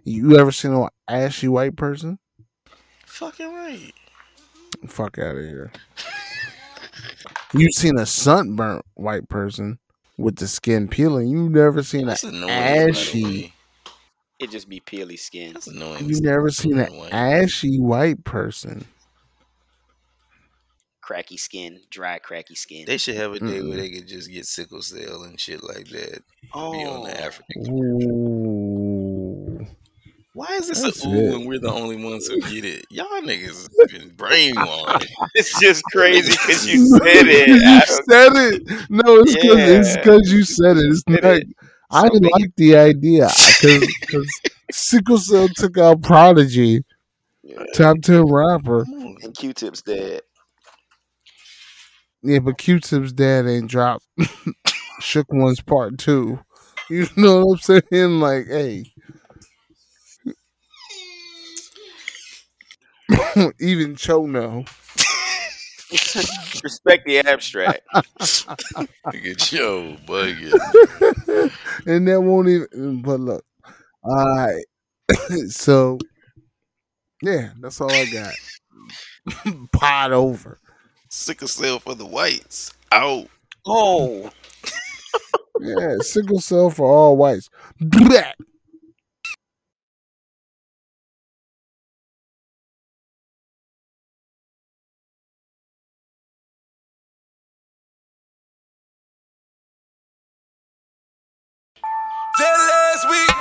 You ever seen an ashy white person? Fucking right. Fuck out of here. You've seen a sunburnt white person with the skin peeling. You never seen an That's annoying. Ashy. It just be peely skin. that's annoying. You to never seen an someone ashy white person. Cracky skin, dry cracky skin. They should have a day where Mm-mm. they could just get sickle cell and shit like that. Be on oh, the African. Ooh, Why is this that's a ooh it. when we're the only ones who get it? Y'all niggas been brainwashed. it's just crazy because you said it. you said it. No, it's because it's yeah, because you said it. It's said not. it. I So make it. like the idea because sickle cell took out Prodigy, Yeah. top ten rapper. And Q-Tip's dead. Yeah, but Q-Tip's dad ain't dropped Shook One's Part Two. You know what I'm saying? Like, hey, even Cho know. Respect the abstract. Nigga, yo, bugging. and that won't even. But look, all right. so yeah, that's all I got. Pot over. Sickle cell for the whites. Out. Oh, Yeah, sickle cell for all whites. Blah. That last week,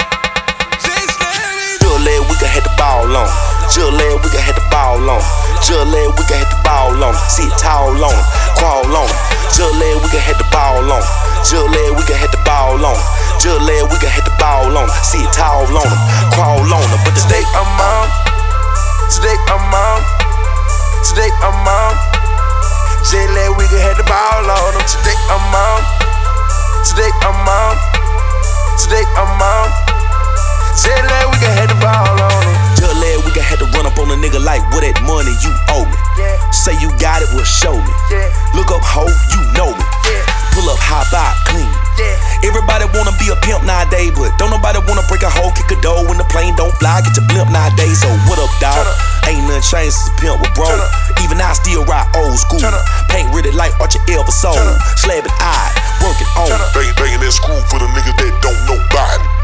Just last week I had the ball on. Just last week I had the ball on. Just last week I had the ball on. him. Sit tall on 'em, crawl on 'em. Just last week I had the ball on. Just last week I had the ball on. Just last week I had the ball on. him. Sit tall on 'em, crawl on 'em. But today I'm on. Today I'm on. Today I'm on. Just last week I had the ball on 'em. Today I'm on. Today I'm on. Today I'm on. Just last week I had the ball on 'em. I had to run up on a nigga like, what that money you owe me? Yeah. Say you got it, well show me. Yeah. Look up, ho, you know me. Yeah. Pull up, high out, clean. Everybody wanna be a pimp nowadays, but don't nobody wanna break a hole, kick a door when the plane don't fly, get your blimp nowadays. So what up, dog? Ain't nothing changed since pimp with bro. Even I still ride old school. Paint really like Archer Elvis Soul. Slab it eye, work it on. Bangin' bangin' that school for the niggas that don't know body.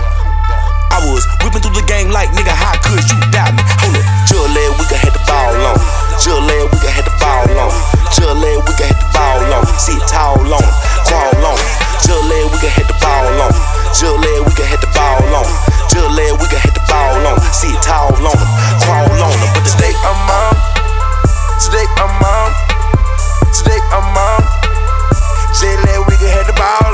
I was whipping through the game like nigga, how could you doubt me? Hold up, Jill led, we could had the ball on. Jill led, we could had the ball on. Jill led, we could had the ball on. See it tall on, crawl on. Jill led, we could had the ball on. Jill led, we could had the ball on. Jill led, we could had the ball on. See it tall on, crawl on. But today I'm on. Today I'm on. Today I'm on. Jill led, we could had the ball.